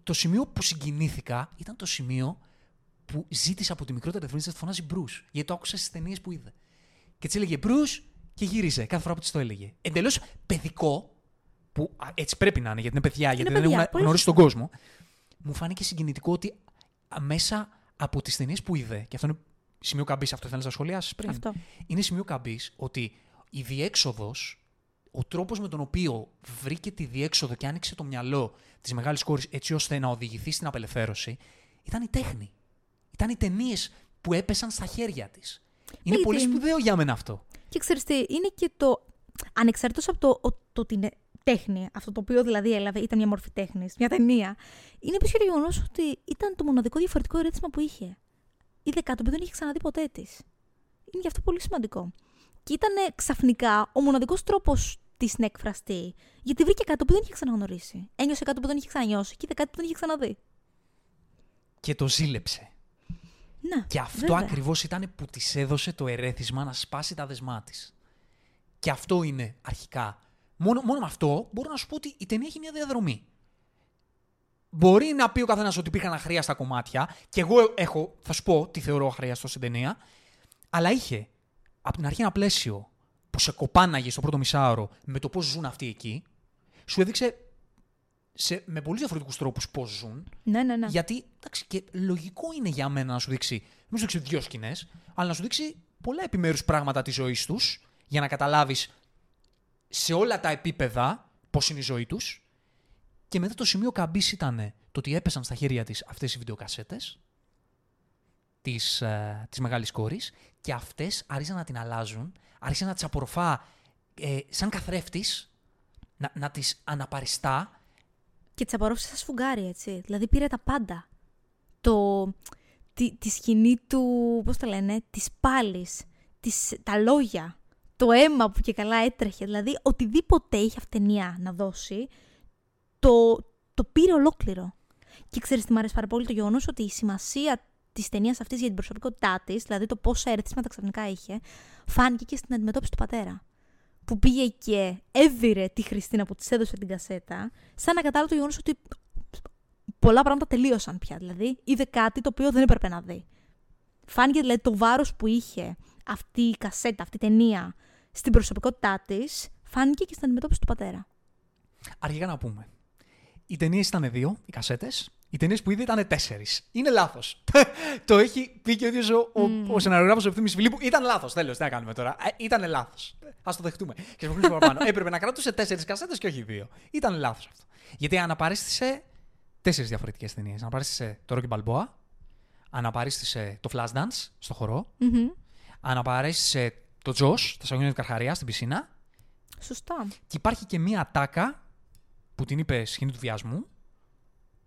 το σημείο που συγκινήθηκα ήταν το σημείο που ζήτησα από τη μικρότερη ευρωβουλευτή να τη φωνάζει Bruce. Γιατί το άκουσα στις ταινίες που είδε. Και της έλεγε Bruce και γύριζε κάθε φορά που της το έλεγε. Εντελώς παιδικό, που α, έτσι πρέπει να είναι γιατί είναι παιδιά, γιατί δεν παιδιά, έχουν πολύ γνωρίσει σωστό. τον κόσμο. Μου φάνηκε συγκινητικό ότι α, μέσα από τις ταινίες που είδε, και αυτό είναι σημείο καμπής, αυτό θέλει να σχολιάσει πριν. Αυτό. Είναι σημείο καμπής ότι η διέξοδος, ο τρόπος με τον οποίο βρήκε τη διέξοδο και άνοιξε το μυαλό της μεγάλης κόρης έτσι ώστε να οδηγηθεί στην απελευθέρωση, ήταν η τέχνη. Ήταν οι ταινίες που έπεσαν στα χέρια της. Είναι Γιατί- πολύ σπουδαίο για μένα αυτό. Και ξέρεις τι, είναι και το. Ανεξαρτήτως από το, ο- το ότι είναι τέχνη, αυτό το οποίο δηλαδή έλαβε, ήταν μια μορφή τέχνης, μια ταινία, είναι επίσης και το γεγονός ότι ήταν το μοναδικό διαφορετικό ερέθισμα που είχε. Είδε κάτι που δεν είχε ξαναδεί ποτέ της. Είναι γι' αυτό πολύ σημαντικό. Και ήταν ξαφνικά ο μοναδικός τρόπος της να εκφραστεί, γιατί βρήκε κάτι που δεν είχε ξαναγνωρίσει. Ένιωσε κάτι που δεν είχε ξανανιώσει και είδε κάτι που δεν είχε ξαναδεί. Και το ζήλεψε. Να, Και αυτό βέβαια. ακριβώς ήταν που της έδωσε το ερέθισμα να σπάσει τα δεσμά της. Και αυτό είναι αρχικά. Μόνο, μόνο με αυτό μπορώ να σου πω ότι η ταινία έχει μια διαδρομή. Μπορεί να πει ο καθένας ότι υπήρχαν αχρίαστα κομμάτια, και εγώ έχω, θα σου πω τι θεωρώ αχρίαστο στην ταινία, αλλά είχε από την αρχή ένα πλαίσιο που σε κοπάναγε στο πρώτο μισάωρο με το πώς ζουν αυτοί εκεί, σου έδειξε σε, με πολύ διαφορετικούς τρόπους πώς ζουν. Ναι, ναι, ναι. Γιατί εντάξει, και λογικό είναι για μένα να σου δείξει, μην σου δείξει δύο σκηνές, αλλά να σου δείξει πολλά επιμέρους πράγματα της ζωής τους για να καταλάβεις σε όλα τα επίπεδα πώς είναι η ζωή τους. Και μετά το σημείο καμπής ήταν το ότι έπεσαν στα χέρια της αυτές οι βιντεοκασέτες της, ε, της μεγάλης κόρης και αυτές άρχισαν να την αλλάζουν, άρχισαν να τις απορροφά ε, σαν καθρέφτης, να, να τις αναπαριστά. Και τις απορρόφησε σαν σφουγγάρι, έτσι. Δηλαδή πήρε τα πάντα. Το, τη, τη σκηνή του, πώς το λένε, της πάλης, της, τα λόγια, το αίμα που και καλά έτρεχε. Δηλαδή οτιδήποτε είχε αυτενία να δώσει, το, το πήρε ολόκληρο. Και ξέρεις τι μου αρέσει πάρα πολύ το γεγονός ότι η σημασία της ταινίας αυτής για την προσωπικότητά της, δηλαδή το πόσα ερεθίσματα ξαφνικά είχε, φάνηκε και στην αντιμετώπιση του πατέρα. Που πήγε και έβηρε τη Χριστίνα που της έδωσε την κασέτα, σαν να κατάλαβε το γεγονός ότι πολλά πράγματα τελείωσαν πια. Δηλαδή, είδε κάτι το οποίο δεν έπρεπε να δει. Φάνηκε δηλαδή το βάρος που είχε αυτή η κασέτα, αυτή η ταινία στην προσωπικότητά της, φάνηκε και στην αντιμετώπιση του πατέρα. Αρχικά να πούμε. Οι ταινίες ήταν δύο, οι κασέτες. Οι ταινίες που είδε ήταν τέσσερις. Είναι λάθος. (laughs) το έχει πει και ο ίδιος ο, mm. ο, ο σεναριογράφος ο Ευθύνη Φιλίππου. Ήταν λάθος. Τέλος, τι να κάνουμε τώρα. Ε, ήταν λάθος. Α το δεχτούμε. Και σε παραπάνω. (laughs) Έπρεπε να κρατούσε τέσσερις κασέτες και όχι δύο. Ήταν λάθος αυτό. Γιατί αναπαρίστησε τέσσερις διαφορετικές ταινίες. Αναπαρίστησε το Rocky Balboa, αναπαρίστησε το Flashdance στο χορό, Mm-hmm. αναπαρίστησε το Josh, τα σαγόνια του Καρχαρία στην πισίνα. Σωστά. Και υπάρχει και μία ατάκα που την είπε σκηνή του βιασμού,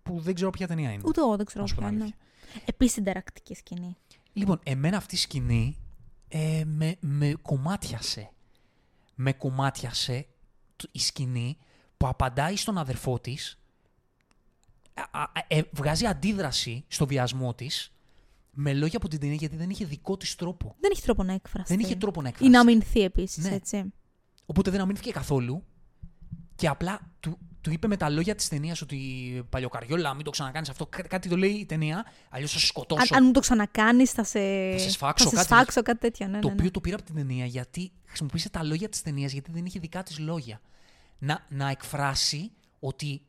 που δεν ξέρω ποια ταινία είναι. Ούτε εγώ δεν ξέρω Να σου πω ποια την είναι. αλήθεια. Επίσης συνταρακτική σκηνή. Λοιπόν, εμένα αυτή η σκηνή ε, με, με κομμάτιασε. Με κομμάτιασε το- η σκηνή που απαντάει στον αδερφό της, α- α- ε, βγάζει αντίδραση στο βιασμό της, με λόγια από την ταινία γιατί δεν είχε δικό της τρόπο. Δεν έχει τρόπο να εκφραστεί. Δεν είχε τρόπο να Ή εκφράσει. να αμυνθεί επίσης, Ναι. έτσι. Οπότε δεν αμήνθηκε καθόλου και απλά του, του είπε με τα λόγια της ταινίας ότι παλιοκαριόλα, μην το ξανακάνεις αυτό. Κά- κάτι το λέει η ταινία, αλλιώς θα σε Αν, σκοτώσω. αν μου το ξανακάνεις, θα σε. Θα σε σφάξω, θα σε κάτι σφάξω, κάτι τέτοιο. Ναι, το ναι, ναι. οποίο το πήρα από την ταινία γιατί χρησιμοποίησε τα λόγια της ταινίας γιατί δεν είχε δικά της λόγια. Να, να εκφράσει ότι,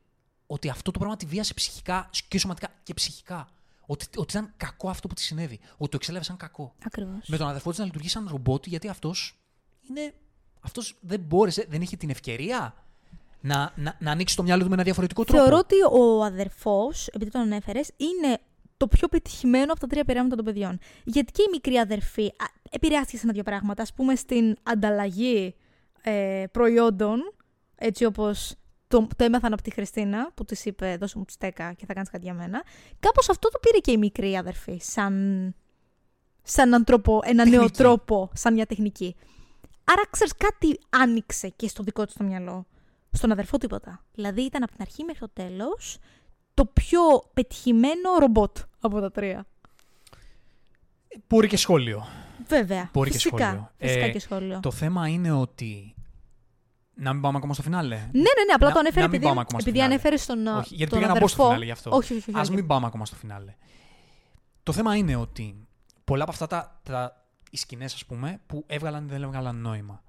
ότι αυτό το πράγμα τη βίασε ψυχικά και σωματικά και ψυχικά. Ότι, ότι ήταν κακό αυτό που της συνέβη. Ότι το εξέλαβε σαν κακό. Ακριβώς. Με τον αδερφό της να λειτουργεί σαν ρομπότ γιατί αυτός είναι. Αυτός δεν μπόρεσε, δεν είχε την ευκαιρία να, να, να ανοίξει το μυαλό του με ένα διαφορετικό τρόπο. Θεωρώ ότι ο αδερφός, επειδή τον ανέφερες, είναι το πιο πετυχημένο από τα τρία πειράματα των παιδιών. Γιατί και η μικρή αδερφή α, επηρεάστηκε σε ένα-δύο πράγματα. Α πούμε στην ανταλλαγή ε, προϊόντων, έτσι όπως το, το έμαθαν από τη Χριστίνα που της είπε: Δώσε μου τη στέκα και θα κάνεις κάτι για μένα. Κάπως αυτό το πήρε και η μικρή αδερφή, σαν, σαν έναν τρόπο, ένα νέο Τεχνική. τρόπο, σαν μια τεχνική. Άρα ξέρεις, κάτι άνοιξε και στο δικό του το μυαλό. Στον αδερφό τίποτα. Δηλαδή ήταν από την αρχή μέχρι το τέλος το πιο πετυχημένο ρομπότ από τα τρία. Μπορεί και σχόλιο. Βέβαια. Μπορεί και φυσικά, σχόλιο. Φυσικά Ε, και σχόλιο. Το θέμα είναι ότι. Να μην πάμε ακόμα στο φινάλε. Ναι, ναι, ναι, απλά Να- το ανέφερε να μην επειδή, πάμε ακόμα στο επειδή φινάλε. ανέφερε στον, Όχι, γιατί τον πήγα να μπω στο αδερφό. φινάλε γι' αυτό. Όχι, όχι, όχι. Α όχι. μην πάμε ακόμα στο φινάλε. Το θέμα είναι ότι πολλά από αυτά τα, τα οι σκηνές, ας πούμε, που έβγαλαν ή δεν έβγαλαν νόημα.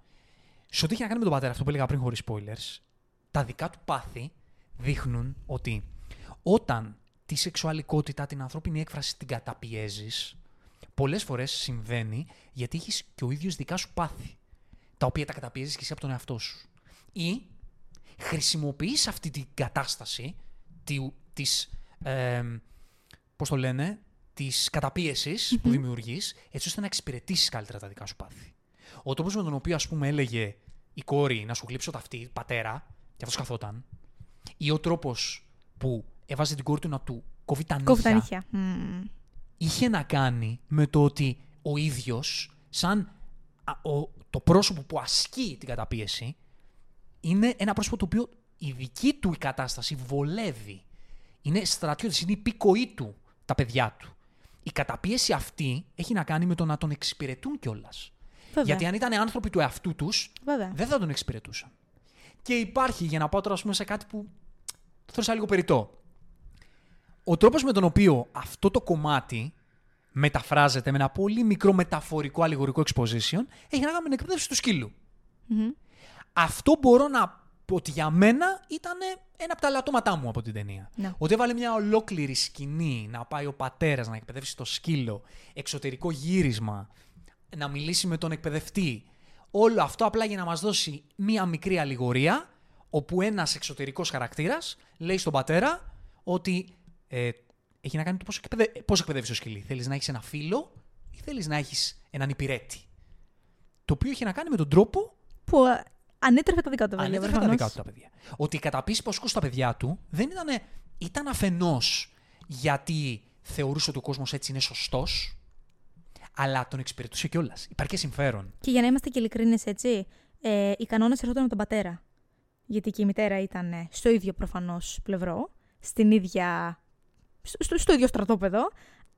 Σε ό,τι έχει να κάνει με τον πατέρα, αυτό που έλεγα πριν χωρίς spoilers, τα δικά του πάθη δείχνουν ότι όταν τη σεξουαλικότητα, την ανθρώπινη έκφραση την καταπιέζεις, πολλές φορές συμβαίνει γιατί έχεις και ο ίδιος δικά σου πάθη. Τα οποία τα καταπιέζεις και εσύ από τον εαυτό σου. Ή χρησιμοποιείς αυτή την κατάσταση τη, της, ε, πώς το λένε, της καταπίεσης που δημιουργείς, έτσι ώστε να εξυπηρετήσεις καλύτερα τα δικά σου πάθη. Ο τρόπος με τον οποίο, ας πούμε, έλεγε η κόρη να σου γλύψω τα αυτή, πατέρα, και αυτός καθόταν, ή ο τρόπος που έβαζε την κόρη του να του κόβει τα Κόβει τα νύχια, νύχια. Μμμ. είχε να κάνει με το ότι ο ίδιος, σαν α, ο, το πρόσωπο που ασκεί την καταπίεση, είναι ένα πρόσωπο το οποίο η δική του η κατάσταση βολεύει. Είναι στρατιώτης, είναι υπήκοή του τα παιδιά του. Η καταπίεση αυτή έχει να κάνει με το να τον εξυπηρετούν κιόλας. Βέβαια. Γιατί αν ήταν άνθρωποι του εαυτού τους, Βέβαια. δεν θα τον εξυπηρετούσαν. Και υπάρχει, για να πάω τώρα ας πούμε, σε κάτι που το θεώρησα λίγο περιττό. Ο τρόπος με τον οποίο αυτό το κομμάτι μεταφράζεται με ένα πολύ μικρό μεταφορικό αλληγορικό exposition έχει να κάνει με την εκπαίδευση του σκύλου. Μμμ. Αυτό μπορώ να ότι για μένα ήταν ένα από τα λατώματά μου από την ταινία. Ναι. Ότι έβαλε μια ολόκληρη σκηνή να πάει ο πατέρας να εκπαιδεύσει το σκύλο, εξωτερικό γύρισμα, να μιλήσει με τον εκπαιδευτή. Όλο αυτό απλά για να μας δώσει μια μικρή αλληγορία, όπου ένας εξωτερικός χαρακτήρας λέει στον πατέρα ότι ε, έχει να κάνει με το πώς εκπαιδε... πώς εκπαιδεύεις το σκυλί. Θέλεις να έχεις ένα φίλο ή θέλεις να έχεις έναν υπηρέτη. Το οποίο έχει να κάνει με τον τρόπο Που ε, ανέτρεφε τα δικά του τα παιδιά. Ανέφερε τα προφανώς. δικά του τα παιδιά. Ότι η καταπίεση που ασκούσε στα παιδιά του δεν ήταν. ήταν αφενός γιατί θεωρούσε ότι ο κόσμος έτσι είναι σωστός, αλλά τον εξυπηρετούσε κιόλας. Υπάρχει και συμφέρον. Και για να είμαστε και ειλικρινείς, έτσι, ε, οι κανόνες έρχονταν από τον πατέρα. Γιατί και η μητέρα ήταν ε, στο ίδιο προφανώς πλευρό, στην ίδια, στο, στο ίδιο στρατόπεδο,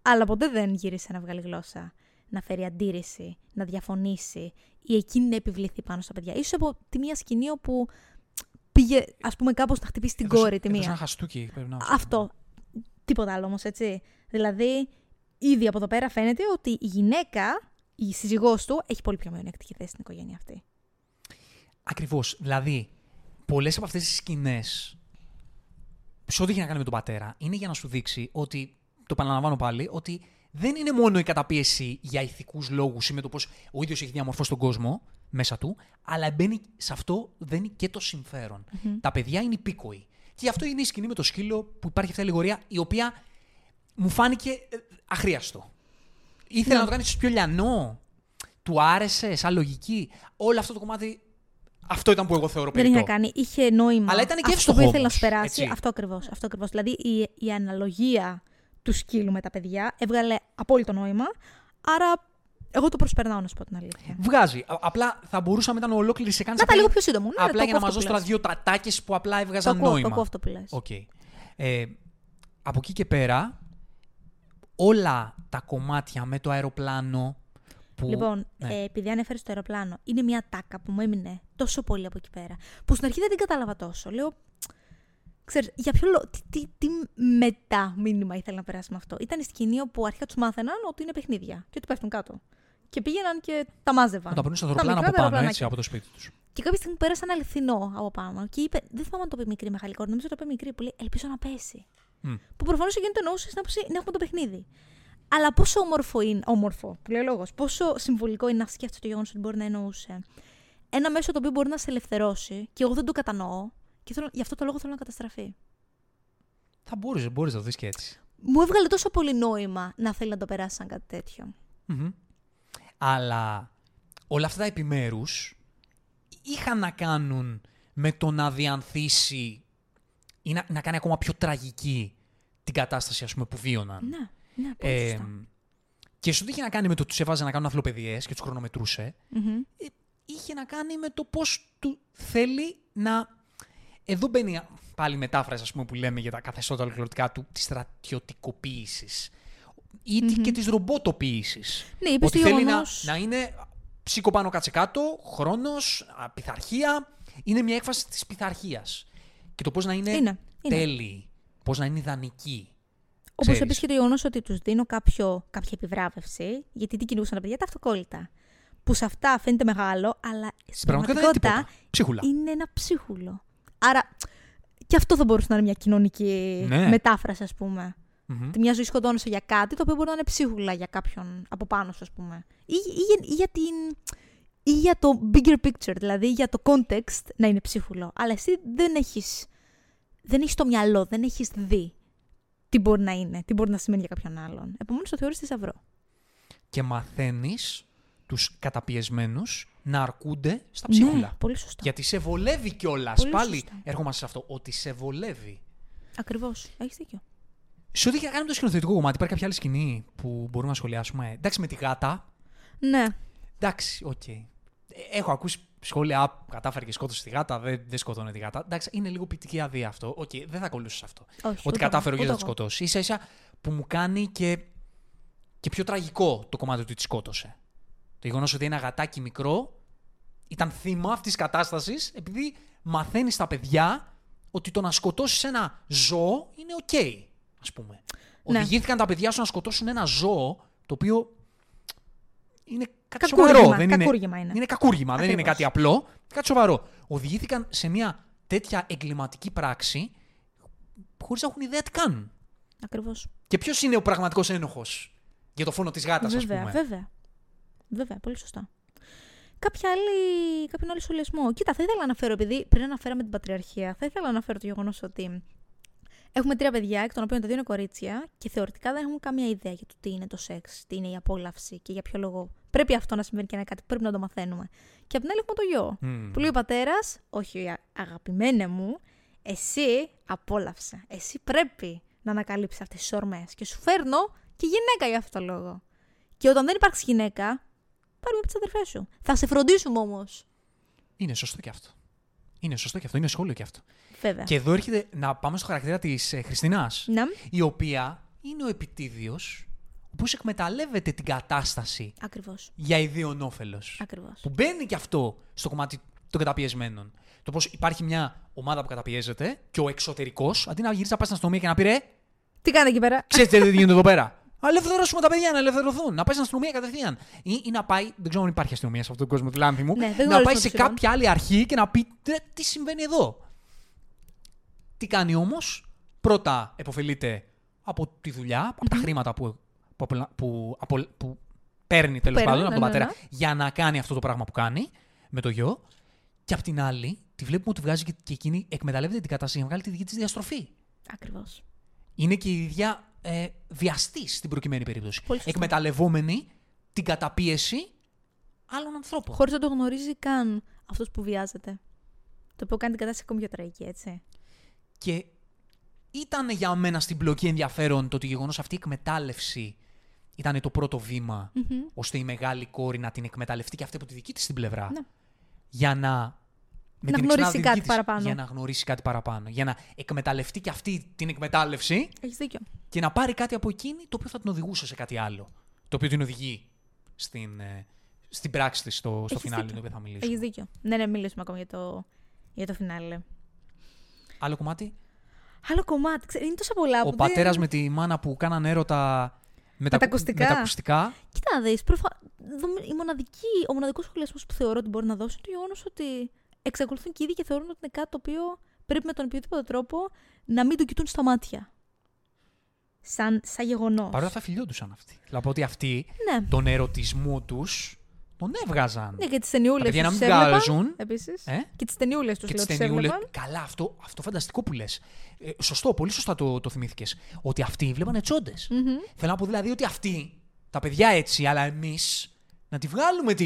αλλά ποτέ δεν γύρισε να βγάλει γλώσσα, να φέρει αντίρρηση, να διαφωνήσει ή εκείνη να επιβληθεί πάνω στα παιδιά. Ίσως από τη μία σκηνή όπου πήγε, ας πούμε, κάπως να χτυπήσει την Έδωσε- κόρη τη έδωσε μία. ένα χαστούκι. Πρέπει να... Αυτό. Τίποτα άλλο όμως, έτσι. Δηλαδή, ήδη από εδώ πέρα φαίνεται ότι η γυναίκα, η σύζυγός του, έχει πολύ πιο μειονεκτική θέση στην οικογένεια αυτή. Ακριβώς. Δηλαδή, πολλές από αυτές τις σκηνές, σε ό,τι έχει να κάνει με τον πατέρα, είναι για να σου δείξει ότι. Το επαναλαμβάνω πάλι, ότι δεν είναι μόνο η καταπίεση για ηθικούς λόγους ή με το πώ ο ίδιος έχει διαμορφώσει τον κόσμο μέσα του, αλλά μπαίνει σε αυτό δεν είναι και το συμφερον Τα παιδιά είναι υπήκοοι. Και γι' αυτό είναι η σκηνή με το σκύλο που υπάρχει αυτή η αλληγορία, η οποία μου φάνηκε ε, αχρίαστο. Ήθελα Ναι. να το κάνεις πιο λιανό. Του άρεσε, σαν λογική. Όλο αυτό το κομμάτι. Αυτό ήταν που εγώ θεωρώ Δεν έχει περιττό. να κάνει. Είχε νόημα. Αλλά ήταν και αυτό εύστοχο που ήθελε να όμως, σου περάσει. έτσι. Αυτό ακριβώς. Αυτό ακριβώς. Δηλαδή η, η αναλογία του σκύλου με τα παιδιά έβγαλε απόλυτο νόημα. Άρα εγώ το προσπερνάω να σου πω την αλήθεια. Βγάζει. Α- απλά θα μπορούσαμε να ήταν ολόκληρη σε κάνει. Να τα λίγο πιο σύντομο. Ναι, Απλά το για να ακούω μα αυτό δώσει που τώρα λες. δύο τρατάκε που απλά Το έβγαζαν ακούω, το νόημα. ακούω αυτό που λες. Οκ. Ε, από εκεί και πέρα, όλα τα κομμάτια με το αεροπλάνο. Που... Λοιπόν, ναι. ε, επειδή ανέφερες το αεροπλάνο, είναι μια τάκα που μου έμεινε τόσο πολύ από εκεί πέρα. Που στην αρχή δεν την κατάλαβα τόσο. Λέω, ξέρεις, για ποιο λόγο, τι, τι, τι μετά μήνυμα ήθελε να περάσει με αυτό. Ήταν η σκηνή όπου αρχικά τους μάθαιναν ότι είναι παιχνίδια και ότι πέφτουν κάτω. Και πήγαιναν και τα μάζευαν. Να τα παίρνουν στα Τα αεροπλάνα μικρά από τα πάνω, αεροπλάνακια. έτσι, από το σπίτι τους. Και κάποια στιγμή πέρασε ένα αληθινό από πάνω και είπε: Δεν θυμάμαι αν το είπε μικρή ή μεγάλη κόρη, νομίζω το είπε μικρή. Που λέει: Ελπίζω να πέσει. Μμ. Που προφανώς εκείνη το εννοούσε στην άποψη να έχουμε το παιχνίδι. Αλλά πόσο όμορφο είναι, όμορφο, που λέει ο λόγος, πόσο συμβολικό είναι να σκέφτεσαι το γεγονός ότι μπορεί να εννοούσε ένα μέσο το οποίο μπορεί να σε ελευθερώσει και εγώ δεν το κατανοώ και θέλω, γι' αυτό το λόγο θέλω να καταστραφεί. Θα μπορούσες, μπορεί να το δεις και έτσι. Μου έβγαλε τόσο πολύ νόημα να θέλει να το περάσει σαν κάτι τέτοιο. Μμμ. Αλλά όλα αυτά τα επιμέρους είχαν να κάνουν με το να διανθίσει ή να, να κάνει ακόμα πιο τραγική την κατάσταση ας πούμε, που βίωναν. Ναι, ναι, πολύ Ε, σωστά. και σου είχε να κάνει με το ότι τους έβαζε να κάνουν αθλοπαιδιές και τους χρονομετρούσε. Μμμ. Ε, είχε να κάνει με το πώς του θέλει να... Εδώ μπαίνει πάλι η μετάφραση ας πούμε, που λέμε για τα καθεστώτα ολοκληρωτικά του της στρατιωτικοποίησης ή τη- και της ρομπότοποίησης. Ναι, είπες Ότι το θέλει να, γεγονός- να είναι ψήκο πάνω κάτσε κάτω, χρόνος, α, πειθαρχία. Είναι μια έκφραση της πειθαρχίας. Και το πώς να είναι, Είναι, είναι. τέλειοι, πώς να είναι ιδανικοί. Όπως Ξέρεις. επίση και το γεγονός ότι τους δίνω κάποιο, κάποια επιβράβευση, γιατί τι κυνηγούσαν τα παιδιά, τα αυτοκόλλητα. Που σε αυτά φαίνεται μεγάλο, αλλά στην πραγματικότητα δεν είναι πραγματικότητα τίποτα. Ψίχουλα. είναι ένα ψίχουλο. Άρα και αυτό θα μπορούσε να είναι μια κοινωνική Ναι. μετάφραση, ας πούμε. Μμμ. Τη μια ζωή σκοτώνεσαι για κάτι το οποίο μπορεί να είναι ψίχουλα για κάποιον από πάνω σου, ας πούμε. Ή, ή, για- ή για την. ή για το bigger picture, δηλαδή για το context να είναι ψίχουλο. Αλλά εσύ δεν έχεις, δεν έχεις το μυαλό, δεν έχεις δει τι μπορεί να είναι, τι μπορεί να σημαίνει για κάποιον άλλον. Επομένως το θεωρείς θησαυρό. Και μαθαίνεις τους καταπιεσμένους να αρκούνται στα ψίχουλα. Ναι, πολύ σωστά. Γιατί σε βολεύει κιόλας. Πολύ Πάλι σωστά. ερχόμαστε σε αυτό. Ότι σε βολεύει. Ακριβώς. Έχεις δίκιο. Σε ό,τι έχει να κάνει με το σκηνοθετικό κομμάτι, υπάρχει κάποια άλλη σκηνή που μπορούμε να σχολιάσουμε. Εντάξει, με τη γάτα. Ναι. Εντάξει, οκ. Ε, Έχω ακούσει σχόλια, «Α, κατάφερε και σκότωσε τη γάτα, δεν, δεν σκοτώνει τη γάτα. Εντάξει, είναι λίγο ποιητική αδεία αυτό. Οκ, δεν θα κολλούσα σε αυτό. Όχι, Ότι ούτε κατάφερε ο εγώ, γιος να τη ούτε εγώ. σκοτώσει. ίσα ίσα που μου κάνει και, και πιο τραγικό το κομμάτι ότι τη σκότωσε. Το γεγονός ότι ένα γατάκι μικρό ήταν θύμα αυτής της κατάστασης επειδή μαθαίνεις στα παιδιά ότι το να σκοτώσεις ένα ζώο είναι οκ, ας πούμε. Ναι. Οδηγήθηκαν τα παιδιά σου να σκοτώσουν ένα ζώο το οποίο είναι κάτι Κακούργημα, σοβαρό. Δεν είναι, κακούργημα είναι. είναι κακούργημα, δεν είναι Ακριβώς. κάτι απλό. Κάτι σοβαρό. Οδηγήθηκαν σε μια τέτοια εγκληματική πράξη χωρίς να έχουν ιδέα τι κάνουν. Ακριβώς. Και ποιος είναι ο πραγματικός ένοχος για το φόνο της γάτας, ας Βέβαια, πούμε; βέβαια. Βέβαια, πολύ σωστά. Κάποια άλλη, κάποιον άλλο σχολιασμό. Κοίτα, θα ήθελα να αναφέρω, επειδή πριν αναφέραμε την πατριαρχία, θα ήθελα να αναφέρω το γεγονός ότι έχουμε τρία παιδιά, εκ των οποίων τα δύο είναι κορίτσια, και θεωρητικά δεν έχουν καμία ιδέα για το τι είναι το σεξ, τι είναι η απόλαυση και για ποιο λόγο πρέπει αυτό να συμβαίνει και να είναι κάτι που πρέπει να το μαθαίνουμε. Και απ' την άλλη έχουμε το γιο. Μμμ. Που λέει ο πατέρας, Όχι, α- αγαπημένε μου, εσύ απόλαυσε. Εσύ πρέπει να ανακαλύψεις αυτές τις ορμές. Και σου φέρνω και γυναίκα για αυτό το λόγο. Και όταν δεν υπάρξει γυναίκα, πάρουμε από τις αδερφές σου. Θα σε φροντίσουμε όμως. Είναι σωστό και αυτό. Είναι σωστό και αυτό. Είναι σχόλιο και αυτό. Βέβαια. Και εδώ έρχεται να πάμε στο χαρακτήρα της ε, Χριστινάς. Να, η οποία είναι ο επιτίδιος, ο οποίο εκμεταλλεύεται την κατάσταση ακριβώς. για ιδίων όφελος. Ακριβώς. Που μπαίνει και αυτό στο κομμάτι των καταπιεσμένων. Το πώς υπάρχει μια ομάδα που καταπιέζεται και ο εξωτερικός, αντί να γυρίσει να πάει στην αστυνομία και να πει ρε, Τι κάνετε εκεί πέρα; ξέρετε τι γίνεται εδώ πέρα. (laughs) Ελευθερώσουμε τα παιδιά να ελευθερωθούν. Να πάει στην αστυνομία κατευθείαν. Ή, ή να πάει, δεν ξέρω αν υπάρχει αστυνομία σε αυτόν τον κόσμο του Λάνθιμου, Ναι, δεν να γνωρίζω πάει το σε ψηλό. κάποια άλλη αρχή και να πει «Ρε, τι συμβαίνει εδώ. Τι κάνει όμως, πρώτα επωφελείται από τη δουλειά, από τα χρήματα που, που, απολα- που, απολ- που παίρνει τέλος Παίρνει, πάντων από ναι, τον ναι, πατέρα ναι. για να κάνει αυτό το πράγμα που κάνει με το γιο. Και απ' την άλλη, τη βλέπουμε ότι βγάζει και, και εκείνη εκμεταλλεύεται την κατάσταση για να βγάλει τη δική της διαστροφή. Ακριβώς. Είναι και η ίδια ε, βιαστή στην προκειμένη περίπτωση. Πολύ σωστό. Εκμεταλλευόμενη την καταπίεση άλλων ανθρώπων. Χωρίς να το γνωρίζει καν αυτός που βιάζεται. Το οποίο κάνει την κατάσταση ακόμη πιο τραγική, έτσι. Και ήταν για μένα στην πλοκή ενδιαφέρον το ότι γεγονός αυτή η εκμετάλλευση ήταν το πρώτο βήμα Μμμ. ώστε η μεγάλη κόρη να την εκμεταλλευτεί και αυτή από τη δική της την πλευρά. Ναι. Για να. Με Να την γνωρίσει εξάδα κάτι δική της, παραπάνω. Για να γνωρίσει κάτι παραπάνω. Για να εκμεταλλευτεί και αυτή την εκμετάλλευση Έχεις δίκιο. και να πάρει κάτι από εκείνη το οποίο θα την οδηγούσε σε κάτι άλλο. Το οποίο την οδηγεί στην, ε, στην πράξη της στο, στο Έχεις φινάλι, δίκιο. το οποίο θα μιλήσουμε. Έχεις δίκιο. Ναι, ναι, μιλήσουμε ακόμα για το, για το φινάλε. Άλλο κομμάτι; Άλλο κομμάτι. Ξέρετε, είναι τόσα πολλά. Ο που πατέρας δεν... με τη μάνα που κάναν έρωτα με, τα ακουστικά. με τα ακουστικά. Κοίτα να δεις, προφα... δομ- η μοναδική, ο μοναδικός σχολιασμός που θεωρώ ότι μπορεί να δώσει είναι το γεγονός ότι εξακολουθούν και οι ίδιοι και θεωρούν ότι είναι κάτι το οποίο πρέπει με τον οποιοδήποτε τρόπο να μην το κοιτούν στα μάτια. Σαν, σαν γεγονός. Παρόλα αυτά φιλιόντουσαν αυτοί. Δηλαδή ότι αυτοί Ναι. τον ερωτισμό τους τον έβγαζαν. Ναι, και τις Τα ταινιούλε παιδιά να τους μην έβλεπαν. βγάζουν. Επίσης. Ε; Και τις ταινιούλες τους Και λέω τις τους ταινιούλε. έβλεπαν. Καλά, αυτό, αυτό φανταστικό που λες. Ε, σωστό, πολύ σωστά το, το θυμήθηκες. Ότι αυτοί βλέπανε τσόντες. Μμμ. Θέλω να πω δηλαδή ότι αυτοί, τα παιδιά έτσι, αλλά εμείς να τη βγάλουμε τη,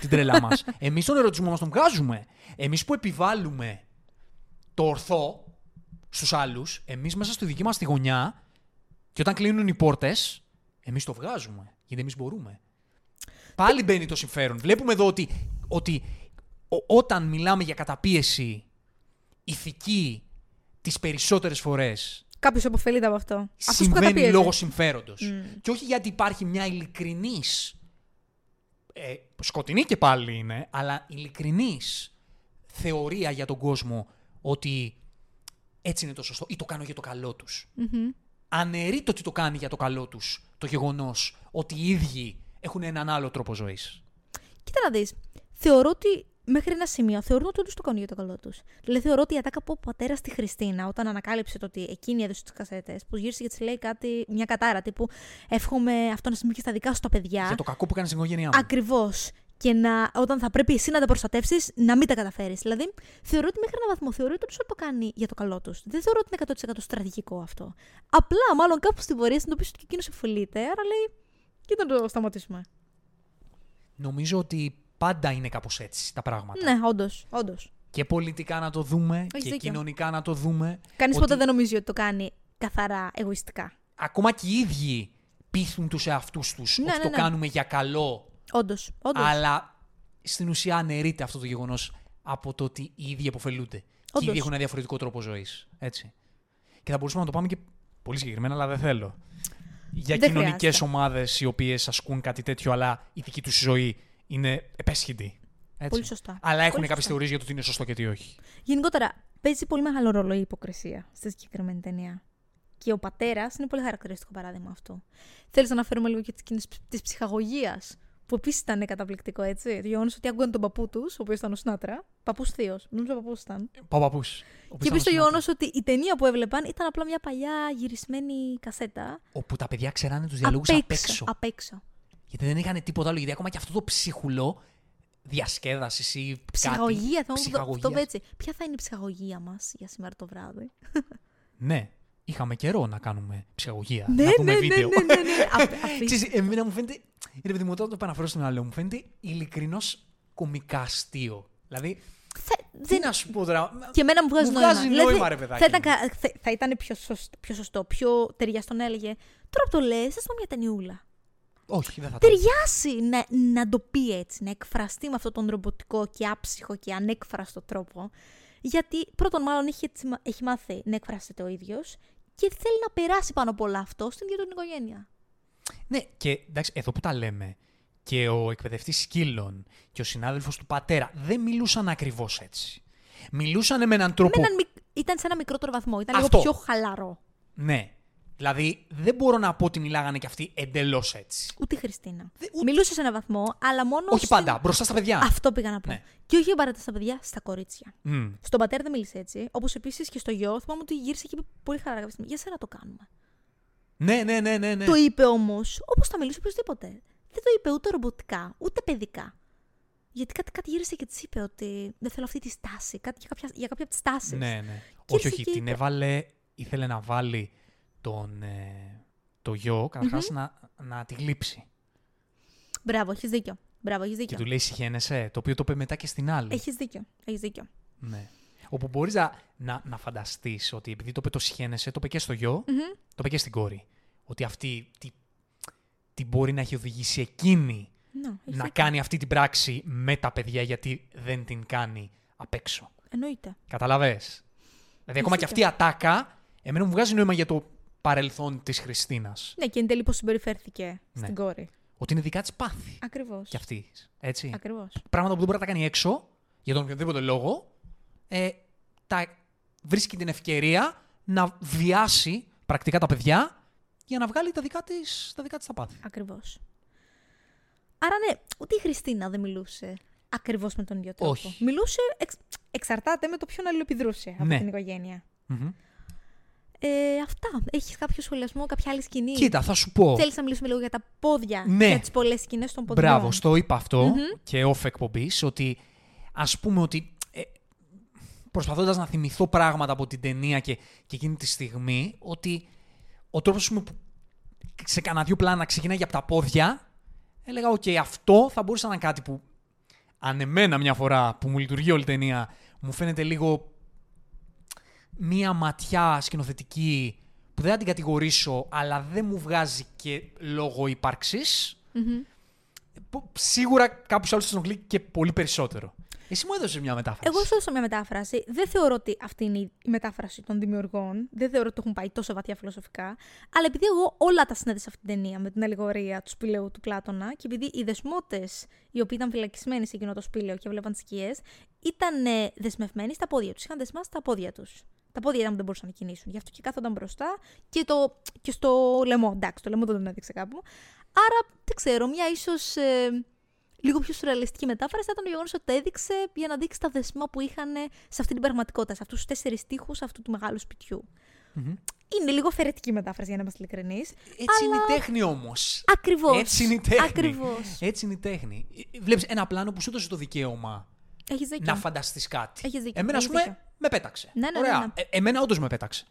την τρέλα μας. (laughs) εμείς τον ερωτισμό μας τον βγάζουμε. Εμείς που επιβάλλουμε το ορθό στους άλλους, εμείς μέσα στη δική μας τη γωνιά, και όταν κλείνουν οι πόρτες, εμείς το βγάζουμε. Γιατί εμείς μπορούμε. Πάλι μπαίνει το συμφέρον. Βλέπουμε εδώ ότι, ότι ο- όταν μιλάμε για καταπίεση ηθική τις περισσότερες φορές Κάποιος αποφελείται από αυτό. Αυτός που συμβαίνει καταπιέζει. λόγω συμφέροντος. Μμ. Και όχι γιατί υπάρχει μια ειλικρινής, ε, σκοτεινή και πάλι είναι, αλλά ειλικρινής θεωρία για τον κόσμο ότι έτσι είναι το σωστό ή το κάνω για το καλό τους. Μμμ. Αναιρεί το ότι το κάνει για το καλό τους το γεγονός ότι οι ίδιοι έχουν έναν άλλο τρόπο ζωής. Κοίτα να δεις. Θεωρώ ότι μέχρι ένα σημείο θεωρούν ότι όντως το κάνουν για το καλό τους. Δηλαδή θεωρώ ότι η ατάκα από ο πατέρας στη Χριστίνα, όταν ανακάλυψε το ότι εκείνη έδωσε τι κασέτες, που γύρισε και της λέει κάτι, μια κατάρα τύπου Εύχομαι αυτό να συμβεί και στα δικά σου τα παιδιά. Για το κακό που κάνεις στην οικογένειά μου. Ακριβώς. Και να, όταν θα πρέπει εσύ να τα προστατεύσεις, να μην τα καταφέρεις. Δηλαδή, θεωρώ ότι μέχρι έναν βαθμό θεωρώ ότι όντως το κάνει για το καλό τους. Δεν θεωρώ ότι είναι 100% στρατηγικό αυτό. Απλά, μάλλον κάπου στην πορεία συνειδητοποιήσει ότι και εκείνος συμφωλείται, άρα λέει, κοίτα να το σταματήσουμε. Νομίζω ότι πάντα είναι κάπως έτσι τα πράγματα. Ναι, όντως, όντως. Και πολιτικά να το δούμε Έχεις και δίκιο. κοινωνικά να το δούμε. Κανείς ότι ποτέ δεν νομίζει ότι το κάνει καθαρά εγωιστικά. Ακόμα και οι ίδιοι πείθουν τους εαυτούς τους Ναι, ότι ναι, το ναι. κάνουμε για καλό, Όντως, όντως. αλλά στην ουσία αναιρείται αυτό το γεγονός από το ότι οι ίδιοι αποφελούνται. Και οι Όντως. ίδιοι έχουν ένα διαφορετικό τρόπο ζωής. Έτσι. Και θα μπορούσαμε να το πάμε και πολύ συγκεκριμένα, αλλά δεν θέλω. Για Δεν κοινωνικές χρειάζεται. ομάδες οι οποίες ασκούν κάτι τέτοιο, αλλά η δική τους ζωή είναι επέσχυντη. Έτσι. Πολύ σωστά. Αλλά έχουν Πολύ κάποιες σωστά. θεωρίες για το τι είναι σωστό και τι όχι. Γενικότερα, παίζει πολύ μεγάλο ρόλο η υποκρισία στη συγκεκριμένη ταινία. Και ο πατέρας είναι πολύ χαρακτηριστικό παράδειγμα αυτού. Θέλεις να αναφέρουμε λίγο και τις σκηνέ της ψυχαγωγίας που επίσης ήταν καταπληκτικό, έτσι. Το γεγονός ότι άκουγαν τον παππού τους, ο οποίος ήταν ο Σνάτρα. Παππούς Θείος. Νομίζω παππούς ήταν. Παπαπού. Και επίσης το γεγονός ότι η ταινία που έβλεπαν ήταν απλά μια παλιά γυρισμένη κασέτα. Όπου τα παιδιά ξέρανε τους διαλόγους απ' έξω. Απ' έξω. Γιατί δεν είχαν τίποτα άλλο. Γιατί ακόμα και αυτό το ψυχουλό διασκέδασης ή. Ψυχαγωγία, κάτι, θα μου το έτσι. Ποια θα είναι η ψυχαγωγία μας για σήμερα το βράδυ; Ναι, είχαμε καιρό να κάνουμε ψυχαγωγία. Ναι, να πούμε ναι, βίντεο. ναι, ναι, ναι, (laughs) ναι. Ξέρεις, εμένα μου φαίνεται. Είναι παιδί μου, όταν το επαναφέρω στο μυαλό μου, φαίνεται ειλικρινώς κομικά αστείο. Δηλαδή, Θα, τι δεν... να σου πω τώρα. Και εμένα μου βγάζει Μου νόημα. βγάζει Δηλαδή, νόημα, ρε παιδάκι Θα ήταν, μου. κα- θα, θα ήταν πιο, σωστό, πιο σωστό, πιο ταιριαστό να έλεγε. Τώρα που το λες, ας πούμε μια ταινιούλα. Όχι, δεν θα το. Ταιριάσει να, να το πει έτσι, να εκφραστεί με αυτόν τον ρομποτικό και άψυχο και ανέκφραστο τρόπο. Γιατί πρώτον, μάλλον έχει, έτσι μα- έχει μάθει να εκφράζεται ο ίδιος και θέλει να περάσει πάνω από όλα αυτό στην ίδια του την οικογένεια. Ναι, και εντάξει, εδώ που τα λέμε, και ο εκπαιδευτής σκύλων και ο συνάδελφος του πατέρα δεν μιλούσαν ακριβώς έτσι. Μιλούσαν με έναν τρόπο. Με έναν μικ- Ήταν σε ένα μικρότερο βαθμό, ήταν Αυτό. λίγο πιο χαλαρό. Ναι. Δηλαδή, δεν μπορώ να πω ότι μιλάγανε κι αυτοί εντελώς έτσι. Ούτε η Χριστίνα. Δε- ούτε- Μιλούσε σε ένα βαθμό, αλλά μόνο. Όχι στην- πάντα, μπροστά στα παιδιά. Αυτό πήγα να πω. Ναι. Και όχι παρά στα παιδιά, στα κορίτσια. Μμ. Στον πατέρα δεν μίλησε έτσι. Όπως επίσης και στο γιο, θυμάμαι ότι γύρισε και είπε πολύ χαρά κάποια στιγμή. Για σένα το κάνουμε. Ναι, ναι, ναι, ναι. ναι. Το είπε όμως όπως θα μιλούσε οποιοδήποτε. Δεν το είπε ούτε ρομποτικά, ούτε παιδικά. Γιατί κάτι, κάτι γύρισε και της είπε ότι δεν θέλω αυτή τη στάση. Κάτι για κάποια, για κάποια από τις τάσεις. Ναι, ναι. Και όχι, ήρθε όχι. και Την είπε- έβαλε, ήθελε να βάλει τον, ε, το γιο, καταρχάς, να, να τη γλύψει. Μπράβο, έχεις δίκιο. Μπράβο, έχεις Και δίκιο. του λέει συχαίνεσαι, το οποίο το είπε μετά και στην άλλη. Έχεις δίκιο. Έχεις δίκιο. Ναι. Όπου μπορείς να, να, να φανταστείς ότι επειδή το είπε το συχαίνεσαι, το είπε και στο γιο, το είπε και στην κόρη. Ότι αυτή τι, τι μπορεί να έχει οδηγήσει εκείνη Ναι, έχεις να δίκιο. κάνει αυτή την πράξη με τα παιδιά γιατί δεν την κάνει απ' έξω. Εννοείται. Καταλαβες; Δηλαδή, ακόμα και αυτή η ατάκα, εμένα μου βγάζει νόημα για το παρελθόν της Χριστίνας. Ναι, και εν τέλει πώς συμπεριφέρθηκε Ναι. στην κόρη. Ότι είναι δικά της πάθη Ακριβώς. κι αυτή. Έτσι. Ακριβώς. Πράγματα που δεν μπορεί να τα κάνει έξω, για τον οποιοδήποτε λόγο, ε, τα βρίσκει την ευκαιρία να βιάσει πρακτικά τα παιδιά για να βγάλει τα δικά της τα, δικά της τα πάθη. Ακριβώς. Άρα ναι, ούτε η Χριστίνα δεν μιλούσε ακριβώς με τον ίδιο τρόπο. Όχι. Μιλούσε, εξ, εξαρτάται με το ποιον αλληλεπιδρούσε από Ναι. την οικογένεια. Μμμ. Ε, αυτά. Έχεις κάποιο σχολιασμό, κάποια άλλη σκηνή; Κοίτα, θα σου πω. Θέλεις να μιλήσουμε λίγο για τα πόδια. Ναι. Για τις πολλές σκηνές των ποδιών; Μπράβο, στο είπα αυτό Μμμ. και off εκπομπής ότι ας πούμε ότι ε, προσπαθώντας να θυμηθώ πράγματα από την ταινία και, και εκείνη τη στιγμή ότι ο τρόπος ας πούμε, που σε κανένα δύο πλάνα ξεκινάει από τα πόδια έλεγα οκ αυτό θα μπορούσε να είναι κάτι που αν εμένα μια φορά που μου λειτουργεί όλη η ταινία μου φαίνεται λίγο μία ματιά σκηνοθετική που δεν θα την κατηγορήσω αλλά δεν μου βγάζει και λόγο ύπαρξης Μμμ. που σίγουρα κάπου άλλου τον ενοχλεί και πολύ περισσότερο. Εσύ μου έδωσες μια μετάφραση. Εγώ σου έδωσα μια μετάφραση. Δεν θεωρώ ότι αυτή είναι η μετάφραση των δημιουργών. Δεν θεωρώ ότι το έχουν πάει τόσο βαθιά φιλοσοφικά. Αλλά επειδή εγώ όλα τα συνέδεσα αυτή την ταινία με την αλληγορία του σπηλαίου του Πλάτωνα και επειδή οι δεσμότες, οι οποίοι ήταν φυλακισμένοι σε εκείνο το σπήλαιο και βλέπαν τις σκιές, ήταν ε, δεσμευμένοι στα πόδια τους. Είχαν δεσμάσει τα πόδια τους. Τα πόδια ήταν που δεν μπορούσαν να κινήσουν. Γι' αυτό και κάθονταν μπροστά και, το, και στο λαιμό. Εντάξει, το λαιμό δεν τον έδειξε κάπου. Άρα, δεν ξέρω, μια ίσως λίγο πιο σουρεαλιστική μετάφραση θα ήταν το γεγονός ότι το έδειξε για να δείξει τα δεσμά που είχαν σε αυτή την πραγματικότητα, σε αυτούς τους τέσσερις τείχου αυτού του μεγάλου σπιτιού. Μμμ. Είναι λίγο φερετική μετάφραση για να είμαστε ειλικρινείς. Έτσι είναι η τέχνη όμως. Ακριβώς. Έτσι είναι η τέχνη. Ακριβώς. Έτσι είναι η τέχνη. Βλέπεις ένα πλάνο που σου έδωσε το δικαίωμα Έχεις δίκιο. να φανταστείς κάτι. Έχεις δίκιο, Εμένα, ας έχεις πούμε, δίκιο. με πέταξε. Ναι, ναι, ναι, Ωραία. ναι. Ε, εμένα όντως με πέταξε.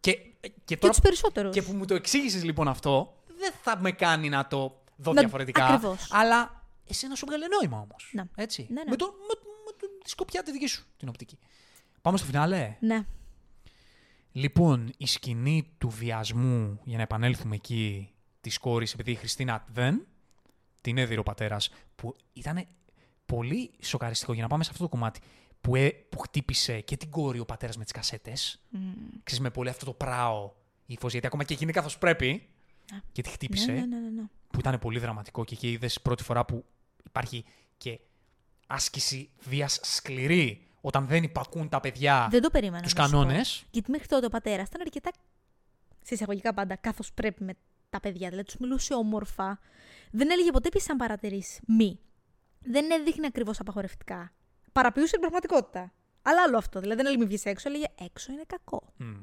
Και, και, Και τώρα τους περισσότερους. και που μου το εξήγησες λοιπόν αυτό, δεν θα με κάνει να το δω Να- διαφορετικά. ακριβώς. Αλλά εσένα σου βγάλε νόημα όμως. Ναι. Έτσι. Ναι, ναι. Με, το, με, με το- τη σκοπιά τη δική σου την οπτική. Πάμε στο φινάλε. Ναι. Λοιπόν, η σκηνή του βιασμού, για να επανέλθουμε εκεί, της κόρης, επειδή η Χριστίνα δεν την έδιρε ο πατέρας, που ήταν πολύ σοκαριστικό για να πάμε σε αυτό το κομμάτι. Που, ε, που χτύπησε και την κόρη ο πατέρας με τις κασέτες. Μμ. Ξέρεις, με πολύ αυτό το πράο ύφος, γιατί ακόμα και εκείνη καθώς πρέπει. Ναι. Και τη χτύπησε. Ναι, ναι, ναι, ναι, ναι. Που ήταν πολύ δραματικό και εκεί είδες πρώτη φορά που υπάρχει και άσκηση βίας σκληρή όταν δεν υπακούν τα παιδιά Δεν το περίμενα. τους να σου πω. κανόνες. Γιατί μέχρι τότε ο πατέρας ήταν αρκετά. Σε εισαγωγικά πάντα, καθώς πρέπει με τα τα παιδιά. Δηλαδή, τους μιλούσε όμορφα. Δεν έλεγε ποτέ πει σαν παρατηρήσει. Μη. Δεν έδειχνε ακριβώς απαγορευτικά. Παραποιούσε την πραγματικότητα. Αλλά άλλο αυτό. Δηλαδή, δεν έλεγε μη βγεις έξω, έλεγε έξω είναι κακό. Μμ.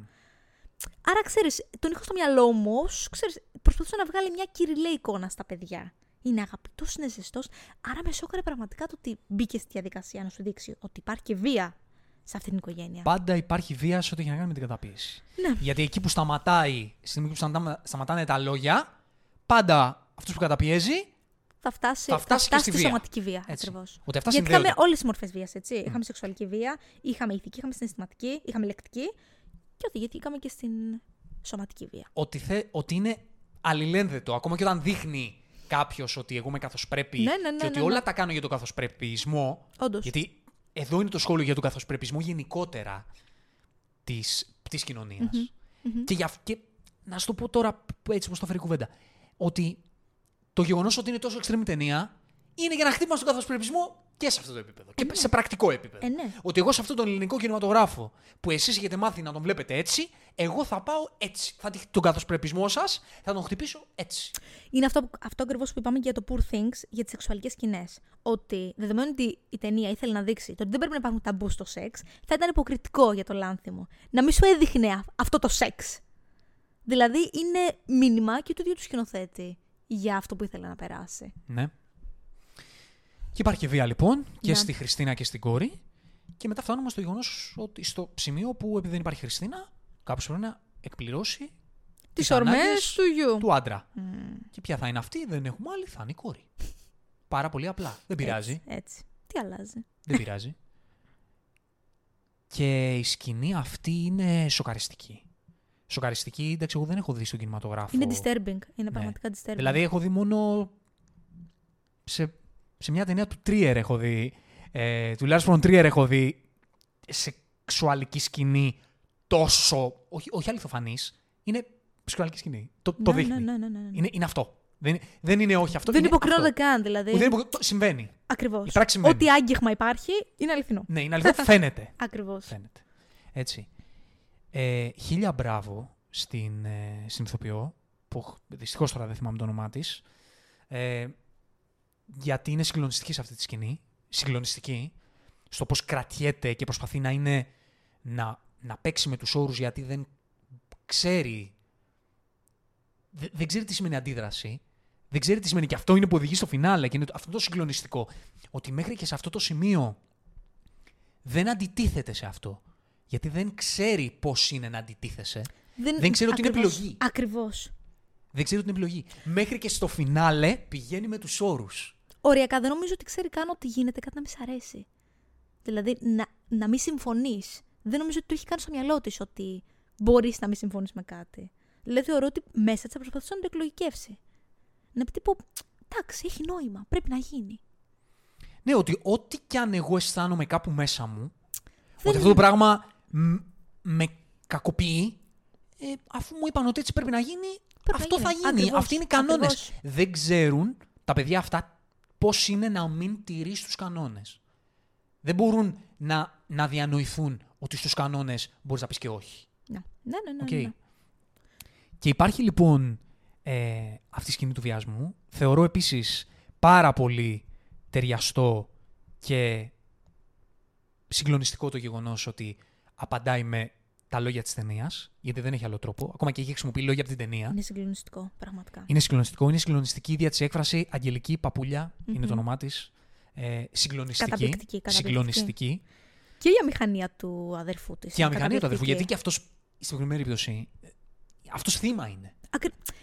Άρα, ξέρεις, τον είχα στο μυαλό μου, ως, ξέρεις, προσπαθούσε να βγάλει μια κυριλέ εικόνα στα παιδιά. Είναι αγαπητός, είναι ζεστός. Άρα με σόκαρε πραγματικά το ότι μπήκε στη διαδικασία να σου δείξει ότι υπάρχει και βία σε αυτήν την οικογένεια. Πάντα υπάρχει βία σε ό,τι έχει να κάνει με την καταπίεση. Ναι. Γιατί εκεί που σταματάει, στη στιγμή που σταματάμε- σταματάνε τα λόγια, πάντα αυτός που καταπιέζει. Θα φτάσει, Θα φτάσει και στη βία. σωματική βία. Έτσι. Ακριβώς. Ότι αυτά Γιατί συνδέονται. είχαμε όλες τις μορφές βίας, έτσι. Είχαμε σεξουαλική βία, είχαμε ηθική, είχαμε συναισθηματική, είχαμε λεκτική και οδηγηθήκαμε και στην σωματική βία. Ότι, θε, ότι είναι αλληλένδετο. Ακόμα και όταν δείχνει κάποιος ότι εγώ είμαι καθώς πρέπει Ναι, ναι, ναι, και ότι ναι, ναι. όλα τα κάνω για τον καθοσπρεπισμό. Όντως. Γιατί εδώ είναι το σχόλιο για τον καθοσπρεπισμό γενικότερα της της κοινωνια Και, για, και να σου το πω τώρα έτσι πώ το φέρει η κουβέντα. Ότι το γεγονός ότι είναι τόσο extreme ταινία είναι για να χτύπημα στον καθοσπρεπισμό και σε αυτό το επίπεδο. Και σε πρακτικό επίπεδο. Ε, ναι. Ότι εγώ σε αυτόν τον ελληνικό κινηματογράφο που εσείς έχετε μάθει να τον βλέπετε έτσι, εγώ θα πάω έτσι. Θα τη- τον καθοσπρεπισμό σας θα τον χτυπήσω έτσι. Είναι αυτό, αυτό ακριβώς που είπαμε και για το Poor Things, για τις σεξουαλικές σκηνές. Ότι δεδομένου ότι η ταινία ήθελε να δείξει το ότι δεν πρέπει να υπάρχουν ταμπού στο σεξ, θα ήταν υποκριτικό για το λάνθιμο. Να μην σου έδειχνε α- αυτό το σεξ. Δηλαδή είναι μήνυμα και του ίδιου του σκηνοθέτη για αυτό που ήθελε να περάσει. Ναι. Και υπάρχει και βία λοιπόν και Ναι. στη Χριστίνα και στην κόρη. Και μετά φτάνουμε στο γεγονός ότι στο σημείο που επειδή δεν υπάρχει Χριστίνα, κάποιος πρέπει να εκπληρώσει Τις τις ορμές ανάγκες του γιου. του άντρα. Και ποια θα είναι αυτή, δεν έχουμε άλλη, θα είναι η κόρη. Πάρα πολύ απλά. Δεν πειράζει. Έτσι, έτσι. Τι αλλάζει. Δεν πειράζει. (laughs) Και η σκηνή αυτή είναι σοκαριστική. Σοκαριστική, εντάξει, εγώ δεν έχω δει στον κινηματογράφο. Είναι disturbing. Είναι πραγματικά disturbing. Δηλαδή έχω δει μόνο σε, σε μια ταινία του Τρίερ έχω δει, ε, του Lars von Trier έχω δει σεξουαλική σκηνή τόσο, όχι, όχι αληθοφανής, είναι σεξουαλική σκηνή. Το, το Ναι, δείχνει. ναι, ναι, ναι, ναι, ναι. Είναι, είναι αυτό. Δεν, δεν είναι όχι αυτό. δεν είναι υποκρίνονται αυτό. καν, δηλαδή. Που δεν υποκρι- το- συμβαίνει. Ακριβώς. Η πράξη συμβαίνει. Ό,τι άγγιγμα υπάρχει είναι αληθινό. Ναι, είναι αληθινό. (laughs) φαίνεται. Ακριβώς. Φαίνεται. Έτσι. Ε, χίλια μπράβο στην, ε, στην ηθοποιό, που δυστυχώς τώρα δεν θυμάμαι το όνομά της, ε, γιατί είναι συγκλονιστική σε αυτή τη σκηνή. Συγκλονιστική. Στο πώς κρατιέται και προσπαθεί να είναι να, να παίξει με τους όρους γιατί δεν ξέρει δε- δεν ξέρει τι σημαίνει αντίδραση. Δεν ξέρει τι σημαίνει και αυτό είναι που οδηγεί στο φινάλε και είναι το- αυτό το συγκλονιστικό. Ότι μέχρι και σε αυτό το σημείο δεν αντιτίθεται σε αυτό. Γιατί δεν ξέρει πώς είναι να αντιτίθεσαι. Δεν ξέρει ότι είναι επιλογή. Ακριβώς. Δεν ξέρει ότι είναι επιλογή. Μέχρι και στο φινάλε πηγαίνει με τους όρους. Οριακά δεν νομίζω ότι ξέρει καν ότι γίνεται κάτι να μη σ' αρέσει. Δηλαδή να, να μην συμφωνείς. Δεν νομίζω ότι το έχει καν στο μυαλό της ότι μπορείς να μην συμφωνείς με κάτι. Δηλαδή θεωρώ ότι μέσα της θα προσπαθούσε να το εκλογικεύσει. Να πει τύπου, εντάξει, έχει νόημα, πρέπει να γίνει. Ναι, ότι ό,τι κι αν εγώ αισθάνομαι κάπου μέσα μου, Δεν ότι αυτό το πράγμα μ- με κακοποιεί, ε, αφού μου είπαν ότι έτσι πρέπει να γίνει, Πρέπει να αυτό θα γίνει. γίνει. Ακριβώς, Αυτοί είναι οι κανόνες. ακριβώς. Δεν ξέρουν τα παιδιά αυτά πώς είναι να μην τηρείς τους κανόνες. Δεν μπορούν να, να διανοηθούν ότι στους κανόνες μπορείς να πεις και όχι. Ναι, ναι, ναι. ναι, Οκ. ναι. Και υπάρχει λοιπόν ε, αυτή η σκηνή του βιασμού. Θεωρώ επίσης πάρα πολύ ταιριαστό και συγκλονιστικό το γεγονός ότι απαντάει με τα λόγια της ταινίας, γιατί δεν έχει άλλο τρόπο. Ακόμα και έχει χρησιμοποιεί λόγια από την ταινία. Είναι συγκλονιστικό, πραγματικά. Είναι συγκλονιστικό. Είναι συγκλονιστική η ίδια της έκφραση. Αγγελική Παπούλια είναι το όνομά της. Ε, συγκλονιστική. Καταπληκτική, καταπληκτική. Συγκλονιστική. Και η αμηχανία του αδερφού της. Και η αμηχανία του αδερφού. Γιατί και αυτός, στη συγκεκριμένη περίπτωση, ε, αυτός θύμα είναι.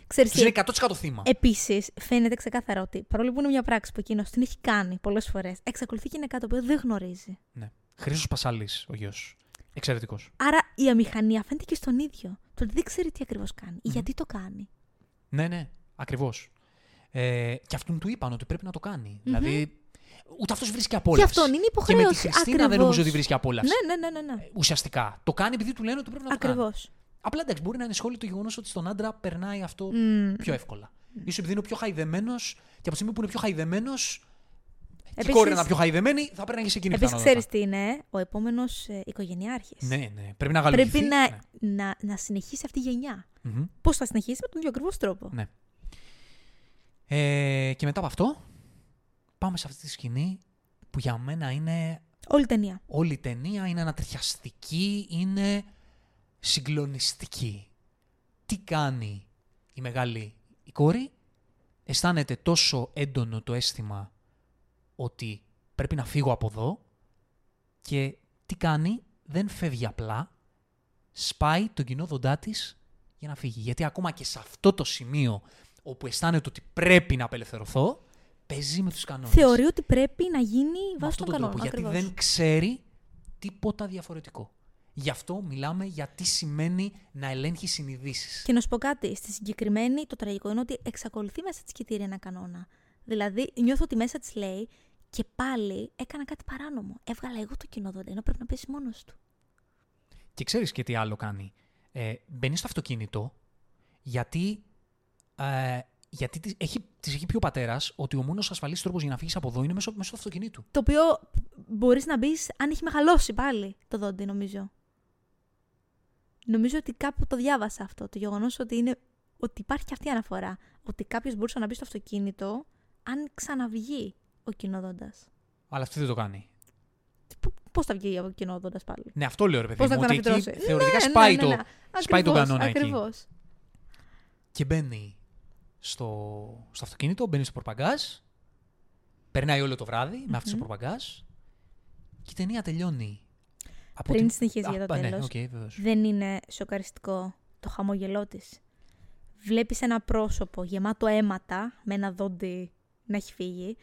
Ξέρεις Αυτός τι, είναι 100% θύμα. Επίσης, φαίνεται ξεκάθαρα ότι παρόλο που είναι μια πράξη που εκείνος την έχει κάνει πολλές φορές, εξακολουθεί και είναι κάτι το οποίο δεν γνωρίζει. Ναι. Χρήσο Πασάλης ο γιος. Εξαιρετικός. Άρα η αμηχανία φαίνεται και στον ίδιο. Το ότι δεν ξέρει τι ακριβώς κάνει ή γιατί το κάνει. Ναι, ναι, ακριβώς. Ε, και αυτόν του είπαν ότι πρέπει να το κάνει. Δηλαδή, ούτε αυτός βρίσκει απόλαυση. Και αυτόν είναι Και με τη υποχρέωση. Χριστίνα δεν Ακριβώς. νομίζω ότι βρίσκει απόλαυση. Ναι, ναι, ναι, ναι. ναι. Ε, Ουσιαστικά. Το κάνει επειδή του λένε ότι πρέπει να το κάνει. Ακριβώς. Απλά εντάξει, μπορεί να είναι σχόλιο το γεγονός ότι στον άντρα περνάει αυτό πιο εύκολα. σω επειδή είναι ο πιο χαϊδεμένος και από τη στιγμή που είναι πιο χαϊδεμένος, Και η Επίσης- κόρη ήταν πιο χαϊδεμένη, θα πρέπει να έχεις εκείνη Επίσης, πιθανότητα. ξέρεις τι είναι, ο επόμενος ε, οικογενειάρχης. Ναι, ναι. Πρέπει να γαλουχηθεί. Πρέπει να, Ναι. να, να συνεχίσει αυτή η γενιά. Μμμ. Πώς θα συνεχίσει με τον ίδιο ακριβώς τρόπο. Ναι. Ε, και μετά από αυτό, πάμε σε αυτή τη σκηνή που για μένα είναι Όλη η ταινία. όλη η ταινία είναι ανατριχιαστική, είναι συγκλονιστική. Τι κάνει η μεγάλη η κόρη, αισθάνεται τόσο έντονο το αίσθημα ότι πρέπει να φύγω από εδώ και τι κάνει, δεν φεύγει απλά, σπάει τον κοινό δοντά της για να φύγει. Γιατί ακόμα και σε αυτό το σημείο όπου αισθάνεται ότι πρέπει να απελευθερωθώ, παίζει με τους κανόνες Θεωρεί ότι πρέπει να γίνει με βάσει αυτόν των τον κανόνων. τρόπο, γιατί ακριβώς. δεν ξέρει τίποτα διαφορετικό. Γι' αυτό μιλάμε για τι σημαίνει να ελέγχει συνειδήσεις. Και να σου πω κάτι, στη συγκεκριμένη το τραγικό είναι ότι εξακολουθεί μέσα της κοιτήρια ένα κανόνα. Δηλαδή, νιώθω ότι μέσα της λέει και πάλι έκανα κάτι παράνομο. Έβγαλα εγώ το κοινό δόντι, ενώ πρέπει να πέσει μόνος του. Και ξέρεις και τι άλλο κάνει. Ε, μπαίνει στο αυτοκίνητο γιατί, ε, γιατί της, έχει, της έχει πει ο πατέρας ότι ο μόνος ασφαλής τρόπος για να φύγεις από εδώ είναι μέσω, μέσω του αυτοκινήτου. Το οποίο μπορείς να μπεις αν έχει μεγαλώσει πάλι το δόντι, νομίζω. Νομίζω ότι κάπου το διάβασα αυτό. Το γεγονός ότι, είναι, ότι υπάρχει και αυτή η αναφορά. Ότι κάποιος μπορούσε να μπει στο αυτοκίνητο αν ξαναβγεί ο κοινόδοντα. Αλλά αυτή δεν το κάνει. Πώς θα βγει ο κυνόδοντα πάλι; Ναι, αυτό λέω ρε παιδί Πώς θα μου, ότι εκεί ξαναφυτρώσει; θεωρητικά Ναι, σπάει, ναι, ναι, το, ναι. σπάει τον Ακριβώς, κανόνα εκεί. ακριβώς. Και μπαίνει στο, στο αυτοκίνητο, μπαίνει στο πορτμπαγκάζ. Περνάει όλο το βράδυ με αυτή το πορτμπαγκάζ. Και η ταινία τελειώνει. Από Πριν την- συνεχίσει για το Α, ναι, τέλος. οκ, βεβαίως. Δεν είναι σοκαριστικό το χαμόγελό της. Βλέπεις ένα πρόσωπο γεμάτο αίματα με ένα δόντι να έχει φύγει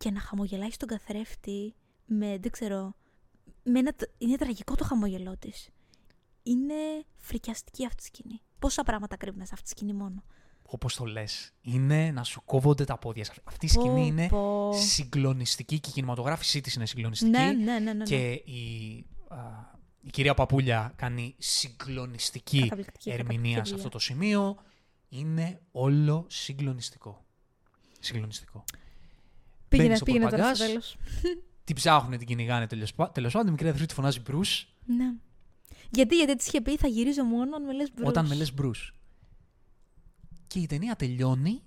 και να χαμογελάει στον καθρέφτη με, δεν ξέρω, με ένα, τ- είναι τραγικό το χαμόγελό της. Είναι φρικιαστική αυτή η σκηνή. Πόσα πράγματα κρύβει μέσα αυτή τη σκηνή μόνο. Όπως το λες, είναι να σου κόβονται τα πόδια. σου. Αυτή η σκηνή Πω, είναι πω. συγκλονιστική και η κινηματογράφησή της είναι συγκλονιστική. Ναι, ναι, ναι, ναι, ναι. Και η, α, η κυρία Παπούλια κάνει συγκλονιστική Καταπληκτική, ερμηνεία καταπληκτική σε αυτό δουλειά. το σημείο. Είναι όλο συγκλονιστικό. Συγκλονιστικό. Πήγαινε, μπαίνεις στο πήγαινε τώρα στο προπαγκάζ. τέλος. (laughs) Την ψάχνουν, την κυνηγάνε τέλο πάντων. Η μικρή αδερφή τη φωνάζει Bruce Ναι. Γιατί, γιατί της είχε πει θα γυρίζω μόνο αν με λες Bruce. όταν με λες Bruce. Και η ταινία τελειώνει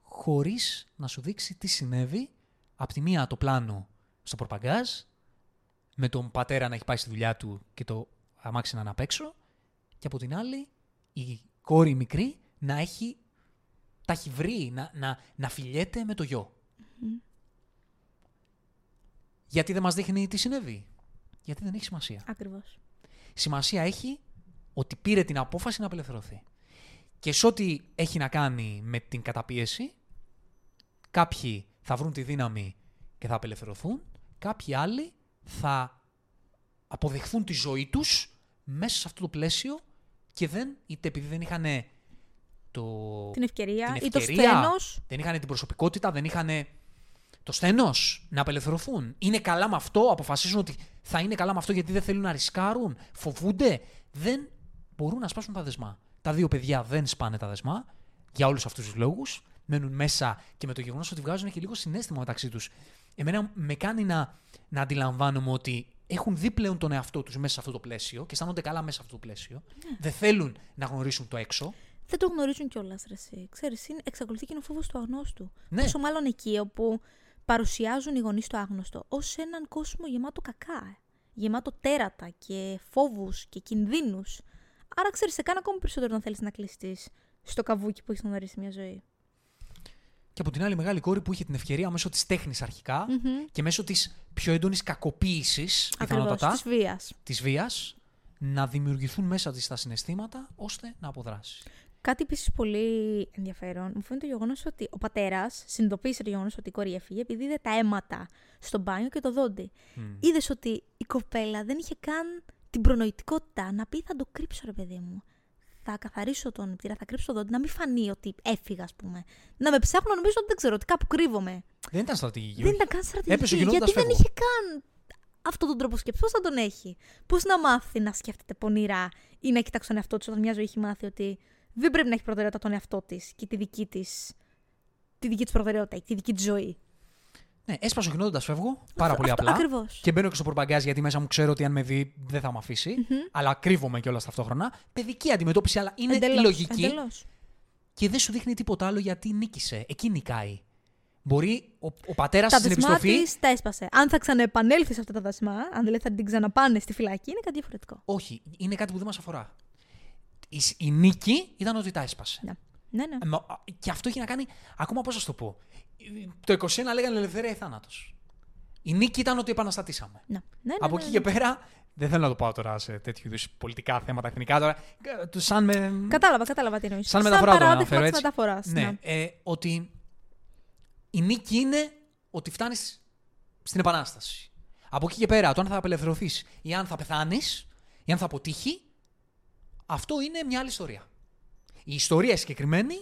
χωρίς να σου δείξει τι συνέβη. Απ' τη μία το πλάνο στο προπαγκάζ, με τον πατέρα να έχει πάει στη δουλειά του και το αμάξι να είναι απ' έξω. Και από την άλλη η κόρη μικρή να έχει, τα έχει βρει, να, να, να φιλιέται με το γιο. Γιατί δεν μας δείχνει τι συνέβη. Γιατί δεν έχει σημασία. Ακριβώς. Σημασία έχει ότι πήρε την απόφαση να απελευθερωθεί. Και σε ό,τι έχει να κάνει με την καταπίεση, κάποιοι θα βρουν τη δύναμη και θα απελευθερωθούν, κάποιοι άλλοι θα αποδεχθούν τη ζωή τους μέσα σε αυτό το πλαίσιο και δεν, είτε επειδή δεν είχαν το, Την ευκαιρία, την ή το ευκαιρία, σθένος. δεν είχαν την προσωπικότητα, δεν είχαν το στένος να απελευθερωθούν. Είναι καλά με αυτό, αποφασίζουν ότι θα είναι καλά με αυτό γιατί δεν θέλουν να ρισκάρουν, φοβούνται. Δεν μπορούν να σπάσουν τα δεσμά. Τα δύο παιδιά δεν σπάνε τα δεσμά για όλους αυτούς τους λόγους. Μένουν μέσα και με το γεγονός ότι βγάζουν και λίγο συνέστημα μεταξύ τους. Εμένα με κάνει να, να αντιλαμβάνομαι ότι έχουν δει πλέον τον εαυτό τους μέσα σε αυτό το πλαίσιο και αισθάνονται καλά μέσα σε αυτό το πλαίσιο. Δεν θέλουν να γνωρίσουν το έξω. Δεν το γνωρίζουν κιόλας, ρε. εσύ. Ξέρεις, είναι, εξακολουθεί και είναι ο φόβος του αγνώστου. Ναι. Πόσο μάλλον εκεί όπου παρουσιάζουν οι γονείς το άγνωστο ως έναν κόσμο γεμάτο κακά. ε. Γεμάτο τέρατα και φόβους και κινδύνους. Άρα ξέρεις, σε κάνει ακόμα περισσότερο να θέλεις να κλειστείς στο καβούκι που έχεις γνωρίσει μια ζωή. Και από την άλλη, η μεγάλη κόρη που είχε την ευκαιρία μέσω της τέχνης αρχικά και μέσω της πιο έντονης κακοποίησης, Ακριβώς. πιθανότατα, Της βίας. της βίας, να δημιουργηθούν μέσα της τα συναισθήματα ώστε να αποδράσει. Κάτι επίσης πολύ ενδιαφέρον μου φαίνεται το γεγονός ότι ο πατέρας συνειδητοποίησε το γεγονός ότι η κόρη έφυγε επειδή είδε τα αίματα στο μπάνιο και το δόντι. Μμ. Είδες ότι η κοπέλα δεν είχε καν την προνοητικότητα να πει θα το κρύψω, ρε παιδί μου. Θα καθαρίσω τον πτήρα, θα κρύψω το δόντι, να μην φανεί ότι έφυγα, ας πούμε. Να με ψάχνω, νομίζω ότι δεν ξέρω, ότι κάπου κρύβομαι. Δεν ήταν στρατηγική. Δεν όχι. ήταν καν Έπεσε ο στρατηγική. γινόντας Γιατί δεν φεύγω. είχε καν αυτόν τον τρόπο σκέψη. Πώς θα τον έχει; Πώς να μάθει να σκέφτεται πονηρά ή να κοιτάξει τον εαυτό της όταν μια ζωή έχει μάθει ότι δεν πρέπει να έχει προτεραιότητα τον εαυτό της και τη δική της τη δική της προτεραιότητα, τη δική της ζωή. Ναι, έσπασε ο γινόντοντα, φεύγω. Πάρα πολύ Αυτό απλά. ακριβώς. Και μπαίνω και στο προπαγκάζ γιατί μέσα μου ξέρω ότι αν με δει δεν θα με αφήσει. Αλλά κρύβομαι κιόλας ταυτόχρονα. Παιδική αντιμετώπιση, αλλά είναι Εντελώς, λογική. εντελώς. Και δεν σου δείχνει τίποτα άλλο γιατί νίκησε. Εκεί νικάει. Μπορεί ο, ο πατέρας Τα στην δεσμά επιστροφή. της τα έσπασε. Αν θα ξαναεπανέλθει σε αυτά τα δεσμά, αν δηλαδή θα την ξαναπάνε στη φυλακή, είναι κάτι διαφορετικό. Όχι, είναι κάτι που δεν μας αφορά. Η, η νίκη ήταν ότι τα έσπασε. Ναι, ναι. ναι. Ε, μα- α, Και αυτό έχει να κάνει. Ακόμα πώς να σου το πω. Το 21 λέγανε ελευθερία ή θάνατος. Η νίκη ήταν ότι επαναστατήσαμε. ναι. ναι, ναι, Από ναι, εκεί ναι. και πέρα. Δεν θέλω να το πάω τώρα σε τέτοιου είδους πολιτικά θέματα εθνικά τώρα. ε, το Σαν με. Κατάλαβα, κατάλαβα τι εννοείς. Σαν μεταφορά το παράδειγμα αναφέρω, της έτσι. μεταφοράς. Ναι, ε, ότι η νίκη είναι ότι φτάνεις στην επανάσταση. Από εκεί και πέρα, το αν θα απελευθερωθείς ή αν θα πεθάνεις ή αν θα αποτύχει, αυτό είναι μια άλλη ιστορία. Η ιστορία συγκεκριμένη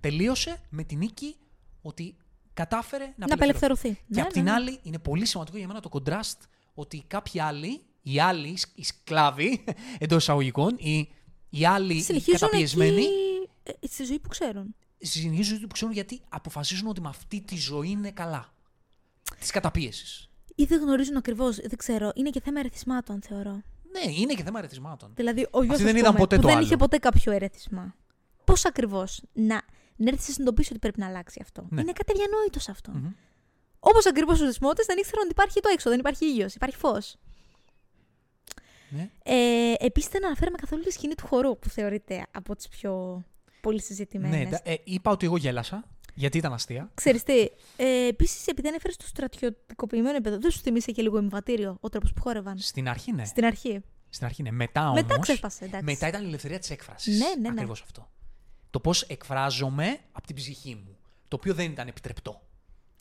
τελείωσε με τη νίκη ότι κατάφερε να, Να απελευθερωθεί. Και Ναι, απ' ναι, την ναι. άλλη, είναι πολύ σημαντικό για μένα το κοντράστ ότι κάποιοι άλλοι, οι άλλοι, οι σκλάβοι (laughs) εντός εισαγωγικών, οι, οι άλλοι οι Συνεχίζουν καταπιεσμένοι, εκεί, ε, στη ζωή που ξέρουν. συνεχίζουν τη ζωή που ξέρουν γιατί αποφασίζουν ότι με αυτή τη ζωή είναι καλά. Της καταπίεσης. Ή δεν γνωρίζουν ακριβώς, δεν ξέρω. Είναι και θέμα ερεθισμάτων, θεωρώ. Ναι, είναι και θέμα ερεθισμάτων. Δηλαδή, ο γιος δεν είδαν ποτέ που το δεν άλλο. είχε ποτέ κάποιο ερεθισμά. Πώς ακριβώς να, να έρθει να συνειδητοποιήσει ότι πρέπει να αλλάξει αυτό; Ναι. Είναι κάτι αδιανόητος σε αυτό. Μμμ. Όπως ακριβώς στου δεσμότε δεν ήξεραν ότι υπάρχει το έξω, δεν υπάρχει ήλιος, υπάρχει φως. Ναι. Ε, Επίσης, δεν αναφέραμε καθόλου τη σκηνή του χορού που θεωρείται από τις πιο πολύ συζητημένε. Ναι, τα- ε, είπα ότι εγώ γέλασα, γιατί ήταν αστεία. Ξέρεις τι, ε, επίσης, επειδή ανέφερες το στρατιωτικοποιημένο επίπεδο, δεν σου θυμίσαι και λίγο εμβατήριο ο τρόπος που χόρευαν. Στην αρχή, ναι. Στην αρχή. Στην αρχή, ναι. Μετά όμως. Μετά ξέσπασε, εντάξει. Μετά ήταν η ελευθερία της έκφρασης. Ναι, ναι, ναι. Ακριβώς αυτό. Το πώς εκφράζομαι από την ψυχή μου. Το οποίο δεν ήταν επιτρεπτό.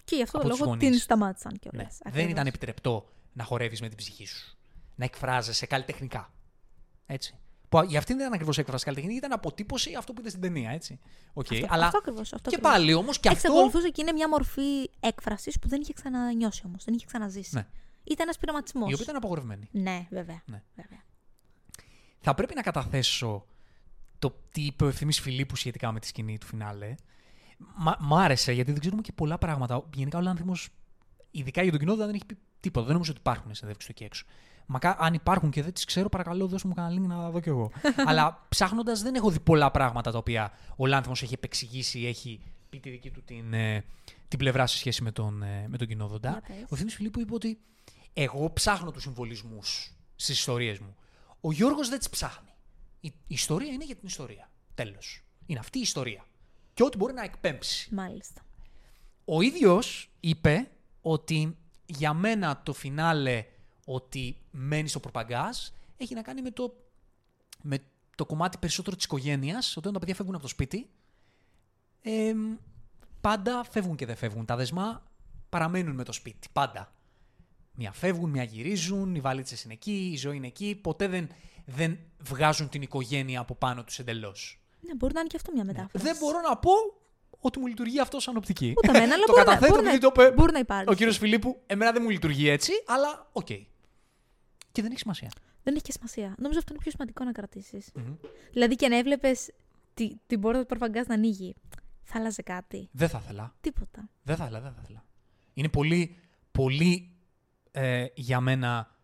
Και γι' αυτό από το τους λόγο γονείς. την σταμάτησαν κιόλας. Ναι. Δεν ήταν επιτρεπτό να χορεύεις με την ψυχή σου. Να εκφράζεσαι καλλιτεχνικά. Έτσι. Που για αυτήν δεν ήταν ακριβώς έκφραση καλλιτεχνική, ήταν αποτύπωση αυτό που είδε στην ταινία. Έτσι. Οκ, Αυτό, Αλλά αυτό ακριβώς, αυτό και ακριβώς. πάλι όμως και αυτό. Εξακολουθούσε και είναι μια μορφή έκφρασης που δεν είχε ξανανιώσει όμως. Δεν είχε ξαναζήσει. Ναι. Ήταν ένας πειραματισμός. Η οποία ήταν απαγορευμένη. Ναι, βέβαια. Ναι. βέβαια. Θα πρέπει να καταθέσω το τι είπε ο Ευθύμη Φιλίππου σχετικά με τη σκηνή του φινάλε. Μα, μ' άρεσε γιατί δεν ξέρουμε και πολλά πράγματα. Γενικά ο Λάνθιμος, ειδικά για τον κοινό, δεν έχει πει τίποτα. Δεν νομίζω ότι υπάρχουν συνέντευξει του εκεί έξω. Μακά αν υπάρχουν και δεν τις ξέρω, παρακαλώ δώσ' μου κανένα link να τα δω κι εγώ. (laughs) Αλλά ψάχνοντας, δεν έχω δει πολλά πράγματα τα οποία ο Λάνθιμο έχει επεξηγήσει, έχει πει τη δική του την, ε, την πλευρά σε σχέση με τον, ε, με τον κοινόδοντα. Για πες. Ο Ευθύμη Φιλίππου είπε ότι εγώ ψάχνω τους συμβολισμού στις ιστορίες μου. Ο Γιώργος δεν τις ψάχνει. Η, η ιστορία είναι για την ιστορία. Τέλος. Είναι αυτή η ιστορία. Και ό,τι μπορεί να εκπέμψει. Μάλιστα. Ο ίδιος είπε ότι για μένα το φινάλε ότι μένει στο προπαγκάζ έχει να κάνει με το, με το κομμάτι περισσότερο της οικογένειας, όταν τα παιδιά φεύγουν από το σπίτι, ε, πάντα φεύγουν και δεν φεύγουν. Τα δεσμά παραμένουν με το σπίτι, πάντα. Μια φεύγουν, μια γυρίζουν, οι βαλίτσες είναι εκεί, η ζωή είναι εκεί, ποτέ δεν, δεν βγάζουν την οικογένεια από πάνω τους εντελώς. Ναι, μπορεί να είναι και αυτό μια μετάφραση. Δεν μπορώ να πω ότι μου λειτουργεί αυτό σαν οπτική. Ούτε εμένα, αλλά το μπορεί να- καταθέτω μπορεί να- επειδή το είπε μπορεί να υπάρχει. ο κύριος Φιλίππου. Εμένα δεν μου λειτουργεί έτσι, αλλά οκ. Και δεν έχει σημασία. Δεν έχει και σημασία. Νομίζω αυτό είναι πιο σημαντικό να κρατήσεις. Μμμ. Δηλαδή και να έβλεπες τη, την πόρτα του προφαγκάζ να ανοίγει. Θα άλλαζε κάτι; Δεν θα ήθελα. Τίποτα. Δεν θα ήθελα, δεν θα ήθελα. Είναι πολύ, πολύ ε, για μένα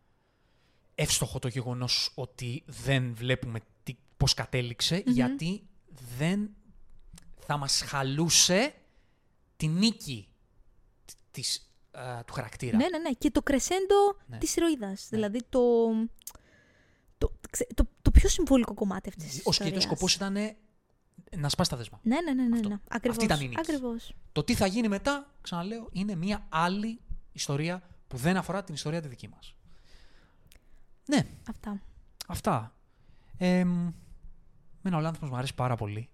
εύστοχο το γεγονός ότι δεν βλέπουμε τι, πώς κατέληξε, γιατί δεν θα μας χαλούσε τη νίκη της, ε, του χαρακτήρα. Ναι, ναι, ναι. Και το κρεσέντο Ναι. της ηρωίδας. Δηλαδή το, το, ξε- το, το πιο συμβολικό κομμάτι αυτής της Ο ιστορίας. σκέτο σκοπός ήταν να σπάσει τα δεσμά. Ναι, ναι, ναι. ναι, Αυτό. ναι. Ακριβώς. Αυτή ήταν η νίκη. Ακριβώς. Το τι θα γίνει μετά, ξαναλέω, είναι μια άλλη ιστορία που δεν αφορά την ιστορία τη δική μας. Ναι, Αυτά. αυτά. Ε, Μένα ο Λάνθιμος μου αρέσει πάρα πολύ.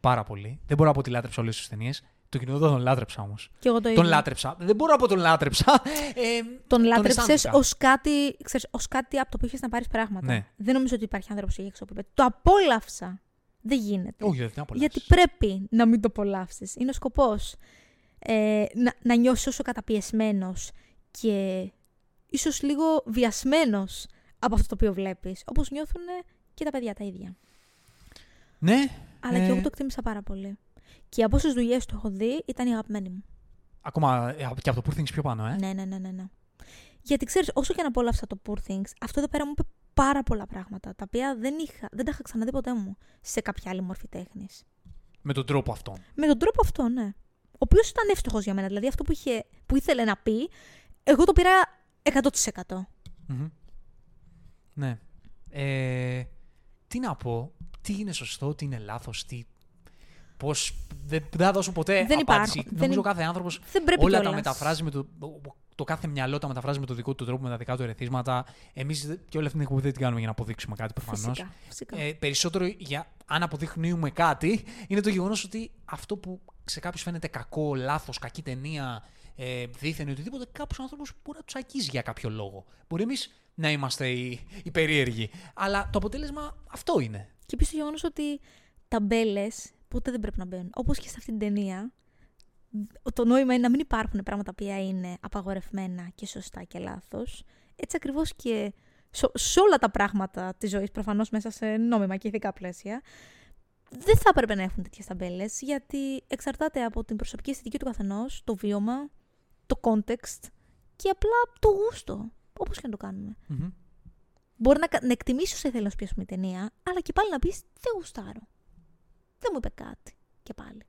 Πάρα πολύ. Δεν μπορώ να πω ότι λάτρεψα όλες τις ταινίες. Το κοινό δεν τον λάτρεψα όμως. Και εγώ το ίδιο. Τον λάτρεψα. Δεν μπορώ να πω τον λάτρεψα. Ε, Τον λάτρεψες αισθάνθηκα. ως κάτι, ξέρεις, ως κάτι από το οποίο είχες να πάρεις πράγματα. Ναι. Δεν νομίζω ότι υπάρχει άνθρωπος εκεί έξω που είπε Το απόλαυσα. Δεν γίνεται. Όχι, δεν την απολαύσεις. Γιατί πρέπει να μην το απολαύσεις. Είναι ο σκοπός. Ε, να, να νιώσεις όσο καταπιεσμένος και ίσως λίγο βιασμένος από αυτό το οποίο βλέπεις. Όπως νιώθουν και τα παιδιά τα ίδια. Ναι. Αλλά ε, και εγώ το εκτίμησα πάρα πολύ. Και από όσες δουλειές του έχω δει, ήταν η αγαπημένη μου. Ακόμα ε, και από το Poor Things πιο πάνω, ε. Ναι, ναι, ναι, ναι. ναι. Γιατί ξέρεις, όσο και να απόλαυσα το Poor Things, αυτό εδώ πέρα μου είπε πάρα πολλά πράγματα τα οποία δεν, είχα, δεν τα είχα ξαναδεί ποτέ μου σε κάποια άλλη μορφή τέχνης. Με τον τρόπο αυτόν. Με τον τρόπο αυτό, ναι. Ο οποίος ήταν εύστοχος για μένα. Δηλαδή αυτό που, είχε, που ήθελε να πει, εγώ το πήρα 100%. Μμμ. Ναι. Ε, τι να πω, τι είναι σωστό, τι είναι λάθος, τι... Πώς... Δεν, δεν θα δώσω ποτέ Δεν απάντηση. υπάρχουν. Νομίζω Δεν- κάθε άνθρωπος Δεν πρέπει όλα τα κιόλας. μεταφράζει με το... Το κάθε μυαλό τα μεταφράζει με το δικό του τρόπο, με τα δικά του ερεθίσματα. Εμείς και όλη αυτή την εκπομπή δεν την κάνουμε για να αποδείξουμε κάτι προφανώς. Φυσικά. φυσικά. Ε, περισσότερο για αν αποδείχνουμε κάτι, είναι το γεγονός ότι αυτό που σε κάποιους φαίνεται κακό, λάθος, κακή ταινία, ε, δίθεν ή οτιδήποτε, κάποιου ανθρώπου μπορεί να τους αγγίζει για κάποιο λόγο. Μπορεί εμείς να είμαστε οι, οι περίεργοι. Αλλά το αποτέλεσμα αυτό είναι. Και επίσης το γεγονός ότι τα μπέλε ποτέ δεν πρέπει να μπαίνουν. Όπως και σε αυτή την ταινία, το νόημα είναι να μην υπάρχουν πράγματα που είναι απαγορευμένα και σωστά και λάθος. Έτσι ακριβώς και σε, σε όλα τα πράγματα της ζωής, προφανώς μέσα σε νόμιμα και ηθικά πλαίσια, δεν θα έπρεπε να έχουν τέτοιες ταμπέλες, γιατί εξαρτάται από την προσωπική αισθητική του καθενός, το βίωμα, το context και απλά το γούστο. Όπως και να το κάνουμε. Μμμ. Μπορεί να, κα- να εκτιμήσεις όσα ήθελε να σου πει ας πούμε, η ταινία, αλλά και πάλι να πεις Δεν γουστάρω. Δεν μου είπε κάτι. Και πάλι.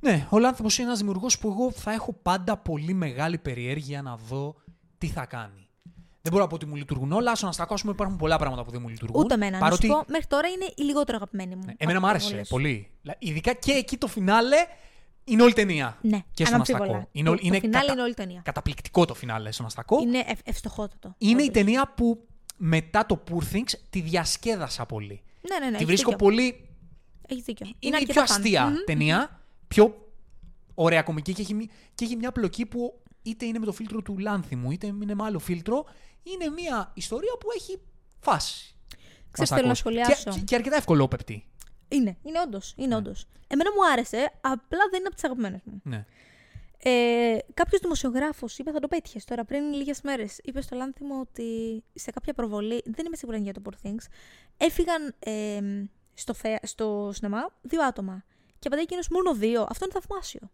Ναι, ο Λάνθιμος είναι ένας δημιουργός που εγώ θα έχω πάντα πολύ μεγάλη περιέργεια να δω τι θα κάνει. Δεν μπορώ να πω ότι μου λειτουργούν όλα. Στον Αστακό, α πούμε, υπάρχουν πολλά πράγματα που δεν μου λειτουργούν. Ούτε εμένα. Παρότι Να σου πω, μέχρι τώρα είναι η λιγότερο αγαπημένη μου. Ναι, εμένα μου από άρεσε όλες. πολύ. Δηλαδή, Ειδικά και εκεί το φινάλε είναι όλη ταινία. Ναι, Και στον αναμφίβολα. Αστακό. Είναι, Το- όλη- είναι το φινάλε κατα- είναι όλη ταινία. καταπληκτικό το φινάλε στον Αστακό. Είναι, Είναι ευ- ευστοχότατο. η όντως. ταινία που μετά το Poor Things τη διασκέδασα πολύ. Ναι, ναι, ναι. τη έχεις βρίσκω δίκιο. πολύ. Έχεις δίκιο. Είναι, η αρκετά πιο φαν. αστεία Μμμ. ταινία. Πιο ωραία κομική και έχει, μη- και έχει μια πλοκή που είτε είναι με το φίλτρο του Λάνθιμου είτε είναι με άλλο φίλτρο. Είναι μια ιστορία που έχει φάση. Ξέρεις, Ο θέλω να Αστακός. σχολιάσω; Και, και αρκετά ευκολόπεπτη. Είναι, είναι όντως. Είναι Ναι. όντως. Εμένα μου άρεσε, απλά δεν είναι από τις αγαπημένες μου. Ναι. Ε, Κάποιος δημοσιογράφος είπε, θα το πέτυχες τώρα πριν λίγες μέρες, είπε στο Λάνθιμο ότι σε κάποια προβολή, δεν είμαι σίγουρη αν για το Poor Things, έφυγαν ε, στο, θε, στο σινεμά δύο άτομα. Και απαντάει εκείνος μόνο δύο. Αυτό είναι θαυμάσιο.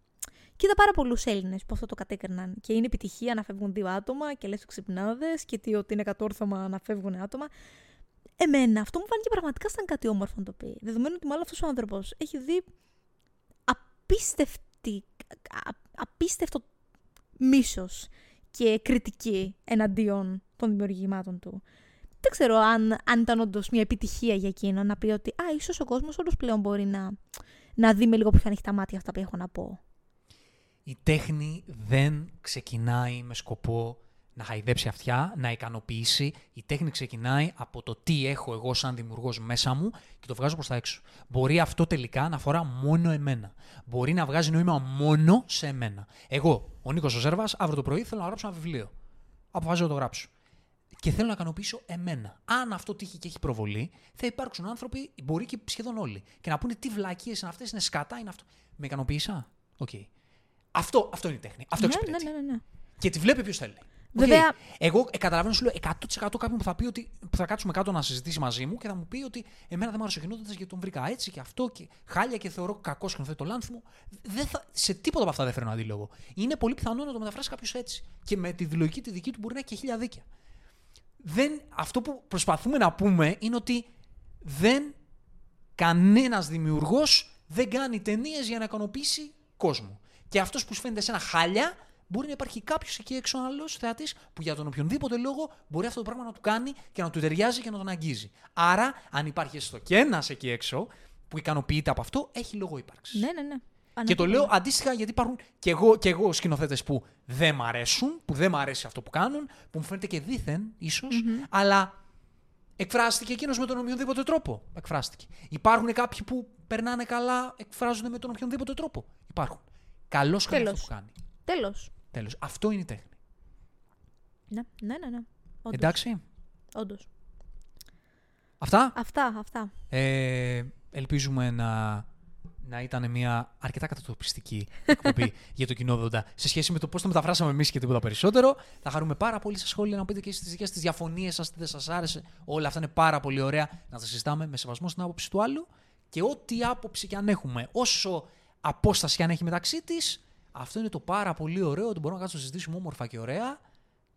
Και είδα πάρα πολλούς Έλληνες που αυτό το κατέκριναν. Και είναι επιτυχία να φεύγουν δύο άτομα και λες τους ξυπνάδες και τι ότι είναι κατόρθωμα να φεύγουν άτομα. Εμένα αυτό μου φάνηκε πραγματικά σαν κάτι όμορφο να το πει. Δεδομένου ότι μάλλον αυτός ο άνθρωπος έχει δει απίστευτη, α, απίστευτο μίσος και κριτική εναντίον των δημιουργημάτων του. Δεν ξέρω αν, αν ήταν όντως μια επιτυχία για εκείνο να πει ότι «Α, ίσως ο κόσμος όντως πλέον μπορεί να, να δει με λίγο πιο ανοιχτά μάτια αυτά που έχω να πω». Η τέχνη δεν ξεκινάει με σκοπό να χαϊδέψει αυτιά, να ικανοποιήσει. Η τέχνη ξεκινάει από το τι έχω εγώ σαν δημιουργός μέσα μου και το βγάζω προς τα έξω. Μπορεί αυτό τελικά να αφορά μόνο εμένα. Μπορεί να βγάζει νόημα μόνο σε εμένα. Εγώ, ο Νίκος Ζέρβας, αύριο το πρωί θέλω να γράψω ένα βιβλίο. Αποφασίζω να το γράψω. Και θέλω να ικανοποιήσω εμένα. Αν αυτό τύχει και έχει προβολή, θα υπάρξουν άνθρωποι, μπορεί και σχεδόν όλοι, και να πούνε τι βλακίες είναι αυτές, είναι σκατά, είναι αυτό. Με ικανοποίησα; Οκ. Αυτό, αυτό είναι η τέχνη. Αυτό ναι, εξυπηρετεί. ναι, ναι, ναι, ναι. Και τη βλέπει ποιος θέλει. Οκ. Βέβαια- Εγώ ε, καταλαβαίνω, σου λέω 100% κάποιον που θα, πει ότι, που θα κάτσουμε κάτω να συζητήσει μαζί μου και θα μου πει ότι εμένα δεν μου άρεσε ο Κυνόδοντας γιατί τον βρήκα έτσι και αυτό και χάλια και θεωρώ κακό σκηνοθέτη το Λάνθιμο. Δεν θα, σε τίποτα από αυτά δεν φέρνω αντίλογο. Είναι πολύ πιθανό να το μεταφράσει κάποιος έτσι. Και με τη λογική τη δική του μπορεί να έχει και χίλια δίκαια. Δεν, αυτό που προσπαθούμε να πούμε είναι ότι δεν κανένας δημιουργός δεν κάνει ταινίες για να ικανοποιήσει κόσμο. Και αυτός που σου φαίνεται σε ένα χάλια, μπορεί να υπάρχει κάποιος εκεί έξω άλλος θεατής που για τον οποιονδήποτε λόγο μπορεί αυτό το πράγμα να του κάνει και να του ταιριάζει και να τον αγγίζει. Άρα, αν υπάρχει έστω και ένας εκεί έξω που ικανοποιείται από αυτό, έχει λόγο ύπαρξης. Ναι, ναι, ναι. Και το Αναφίβολα. λέω αντίστοιχα γιατί υπάρχουν και εγώ, και εγώ σκηνοθέτες που δεν μ' αρέσουν, που δεν μ' αρέσει αυτό που κάνουν, που μου φαίνεται και δίθεν ίσως, αλλά εκφράστηκε εκείνος με τον οποιονδήποτε τρόπο. Εκφράστηκε. Υπάρχουν κάποιοι που περνάνε καλά, εκφράζονται με τον οποιονδήποτε τρόπο. Υπάρχουν. Καλός κάνει αυτό Τέλος. που κάνει. Τέλος. Τέλο. Αυτό είναι η τέχνη. Ναι, ναι, ναι. ναι. Όντως. Εντάξει. Όντως. Αυτά; Αυτά, αυτά. Ε, ελπίζουμε να, να ήταν μια αρκετά κατατοπιστική (laughs) εκπομπή για το κοινό δόντα σε σχέση με το πώς το μεταφράσαμε εμείς και τίποτα περισσότερο. Θα χαρούμε πάρα πολύ στα σχόλια να πείτε και εσεί τι δικές τι διαφωνίες σας, τι δεν σας άρεσε. Όλα αυτά είναι πάρα πολύ ωραία να τα συζητάμε με σεβασμό στην άποψη του άλλου και ό,τι άποψη και αν έχουμε, όσο απόσταση και αν έχει μεταξύ της, Αυτό είναι το πάρα πολύ ωραίο ότι μπορούμε να κάτσουμε να συζητήσουμε όμορφα και ωραία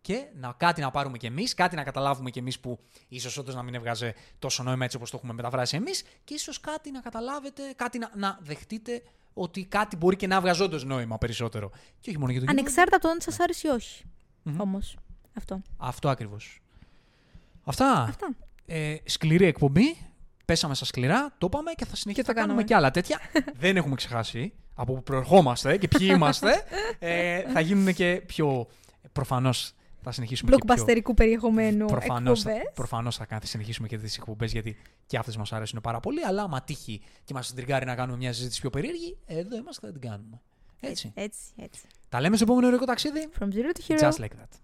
και να, κάτι να πάρουμε κι εμείς, κάτι να καταλάβουμε κι εμείς που ίσως όντως να μην έβγαζε τόσο νόημα έτσι όπως το έχουμε μεταφράσει εμείς και ίσως κάτι να καταλάβετε, κάτι να, να δεχτείτε ότι κάτι μπορεί και να βγάζει όντως νόημα περισσότερο. Και όχι μόνο για το Ανεξάρτητα από το αν σας άρεσε ή όχι. Μμμ. Όμως. Αυτό. Αυτό ακριβώς. Αυτά. Αυτά. Ε, σκληρή εκπομπή. Πέσαμε στα σκληρά, το είπαμε και θα συνεχίσουμε. Και το θα κάνουμε κάναμε. και άλλα τέτοια. (laughs) Δεν έχουμε ξεχάσει από που προερχόμαστε και ποιοι είμαστε. Ε, θα γίνουν και πιο. Προφανώς θα συνεχίσουμε και πιο. Μπλοκμπαστερικού περιεχομένου Προφανώς, θα, εκπομπές. προφανώς θα, θα συνεχίσουμε και τις εκπομπές γιατί και αυτές μας αρέσουν πάρα πολύ αλλά άμα τύχει και μας τριγκάρει να κάνουμε μια συζήτηση πιο περίεργη εδώ είμαστε θα την κάνουμε. Έτσι. Έτσι, έτσι. Τα λέμε στο επόμενο ερωτικό ταξίδι. From zero to hero. Just like that.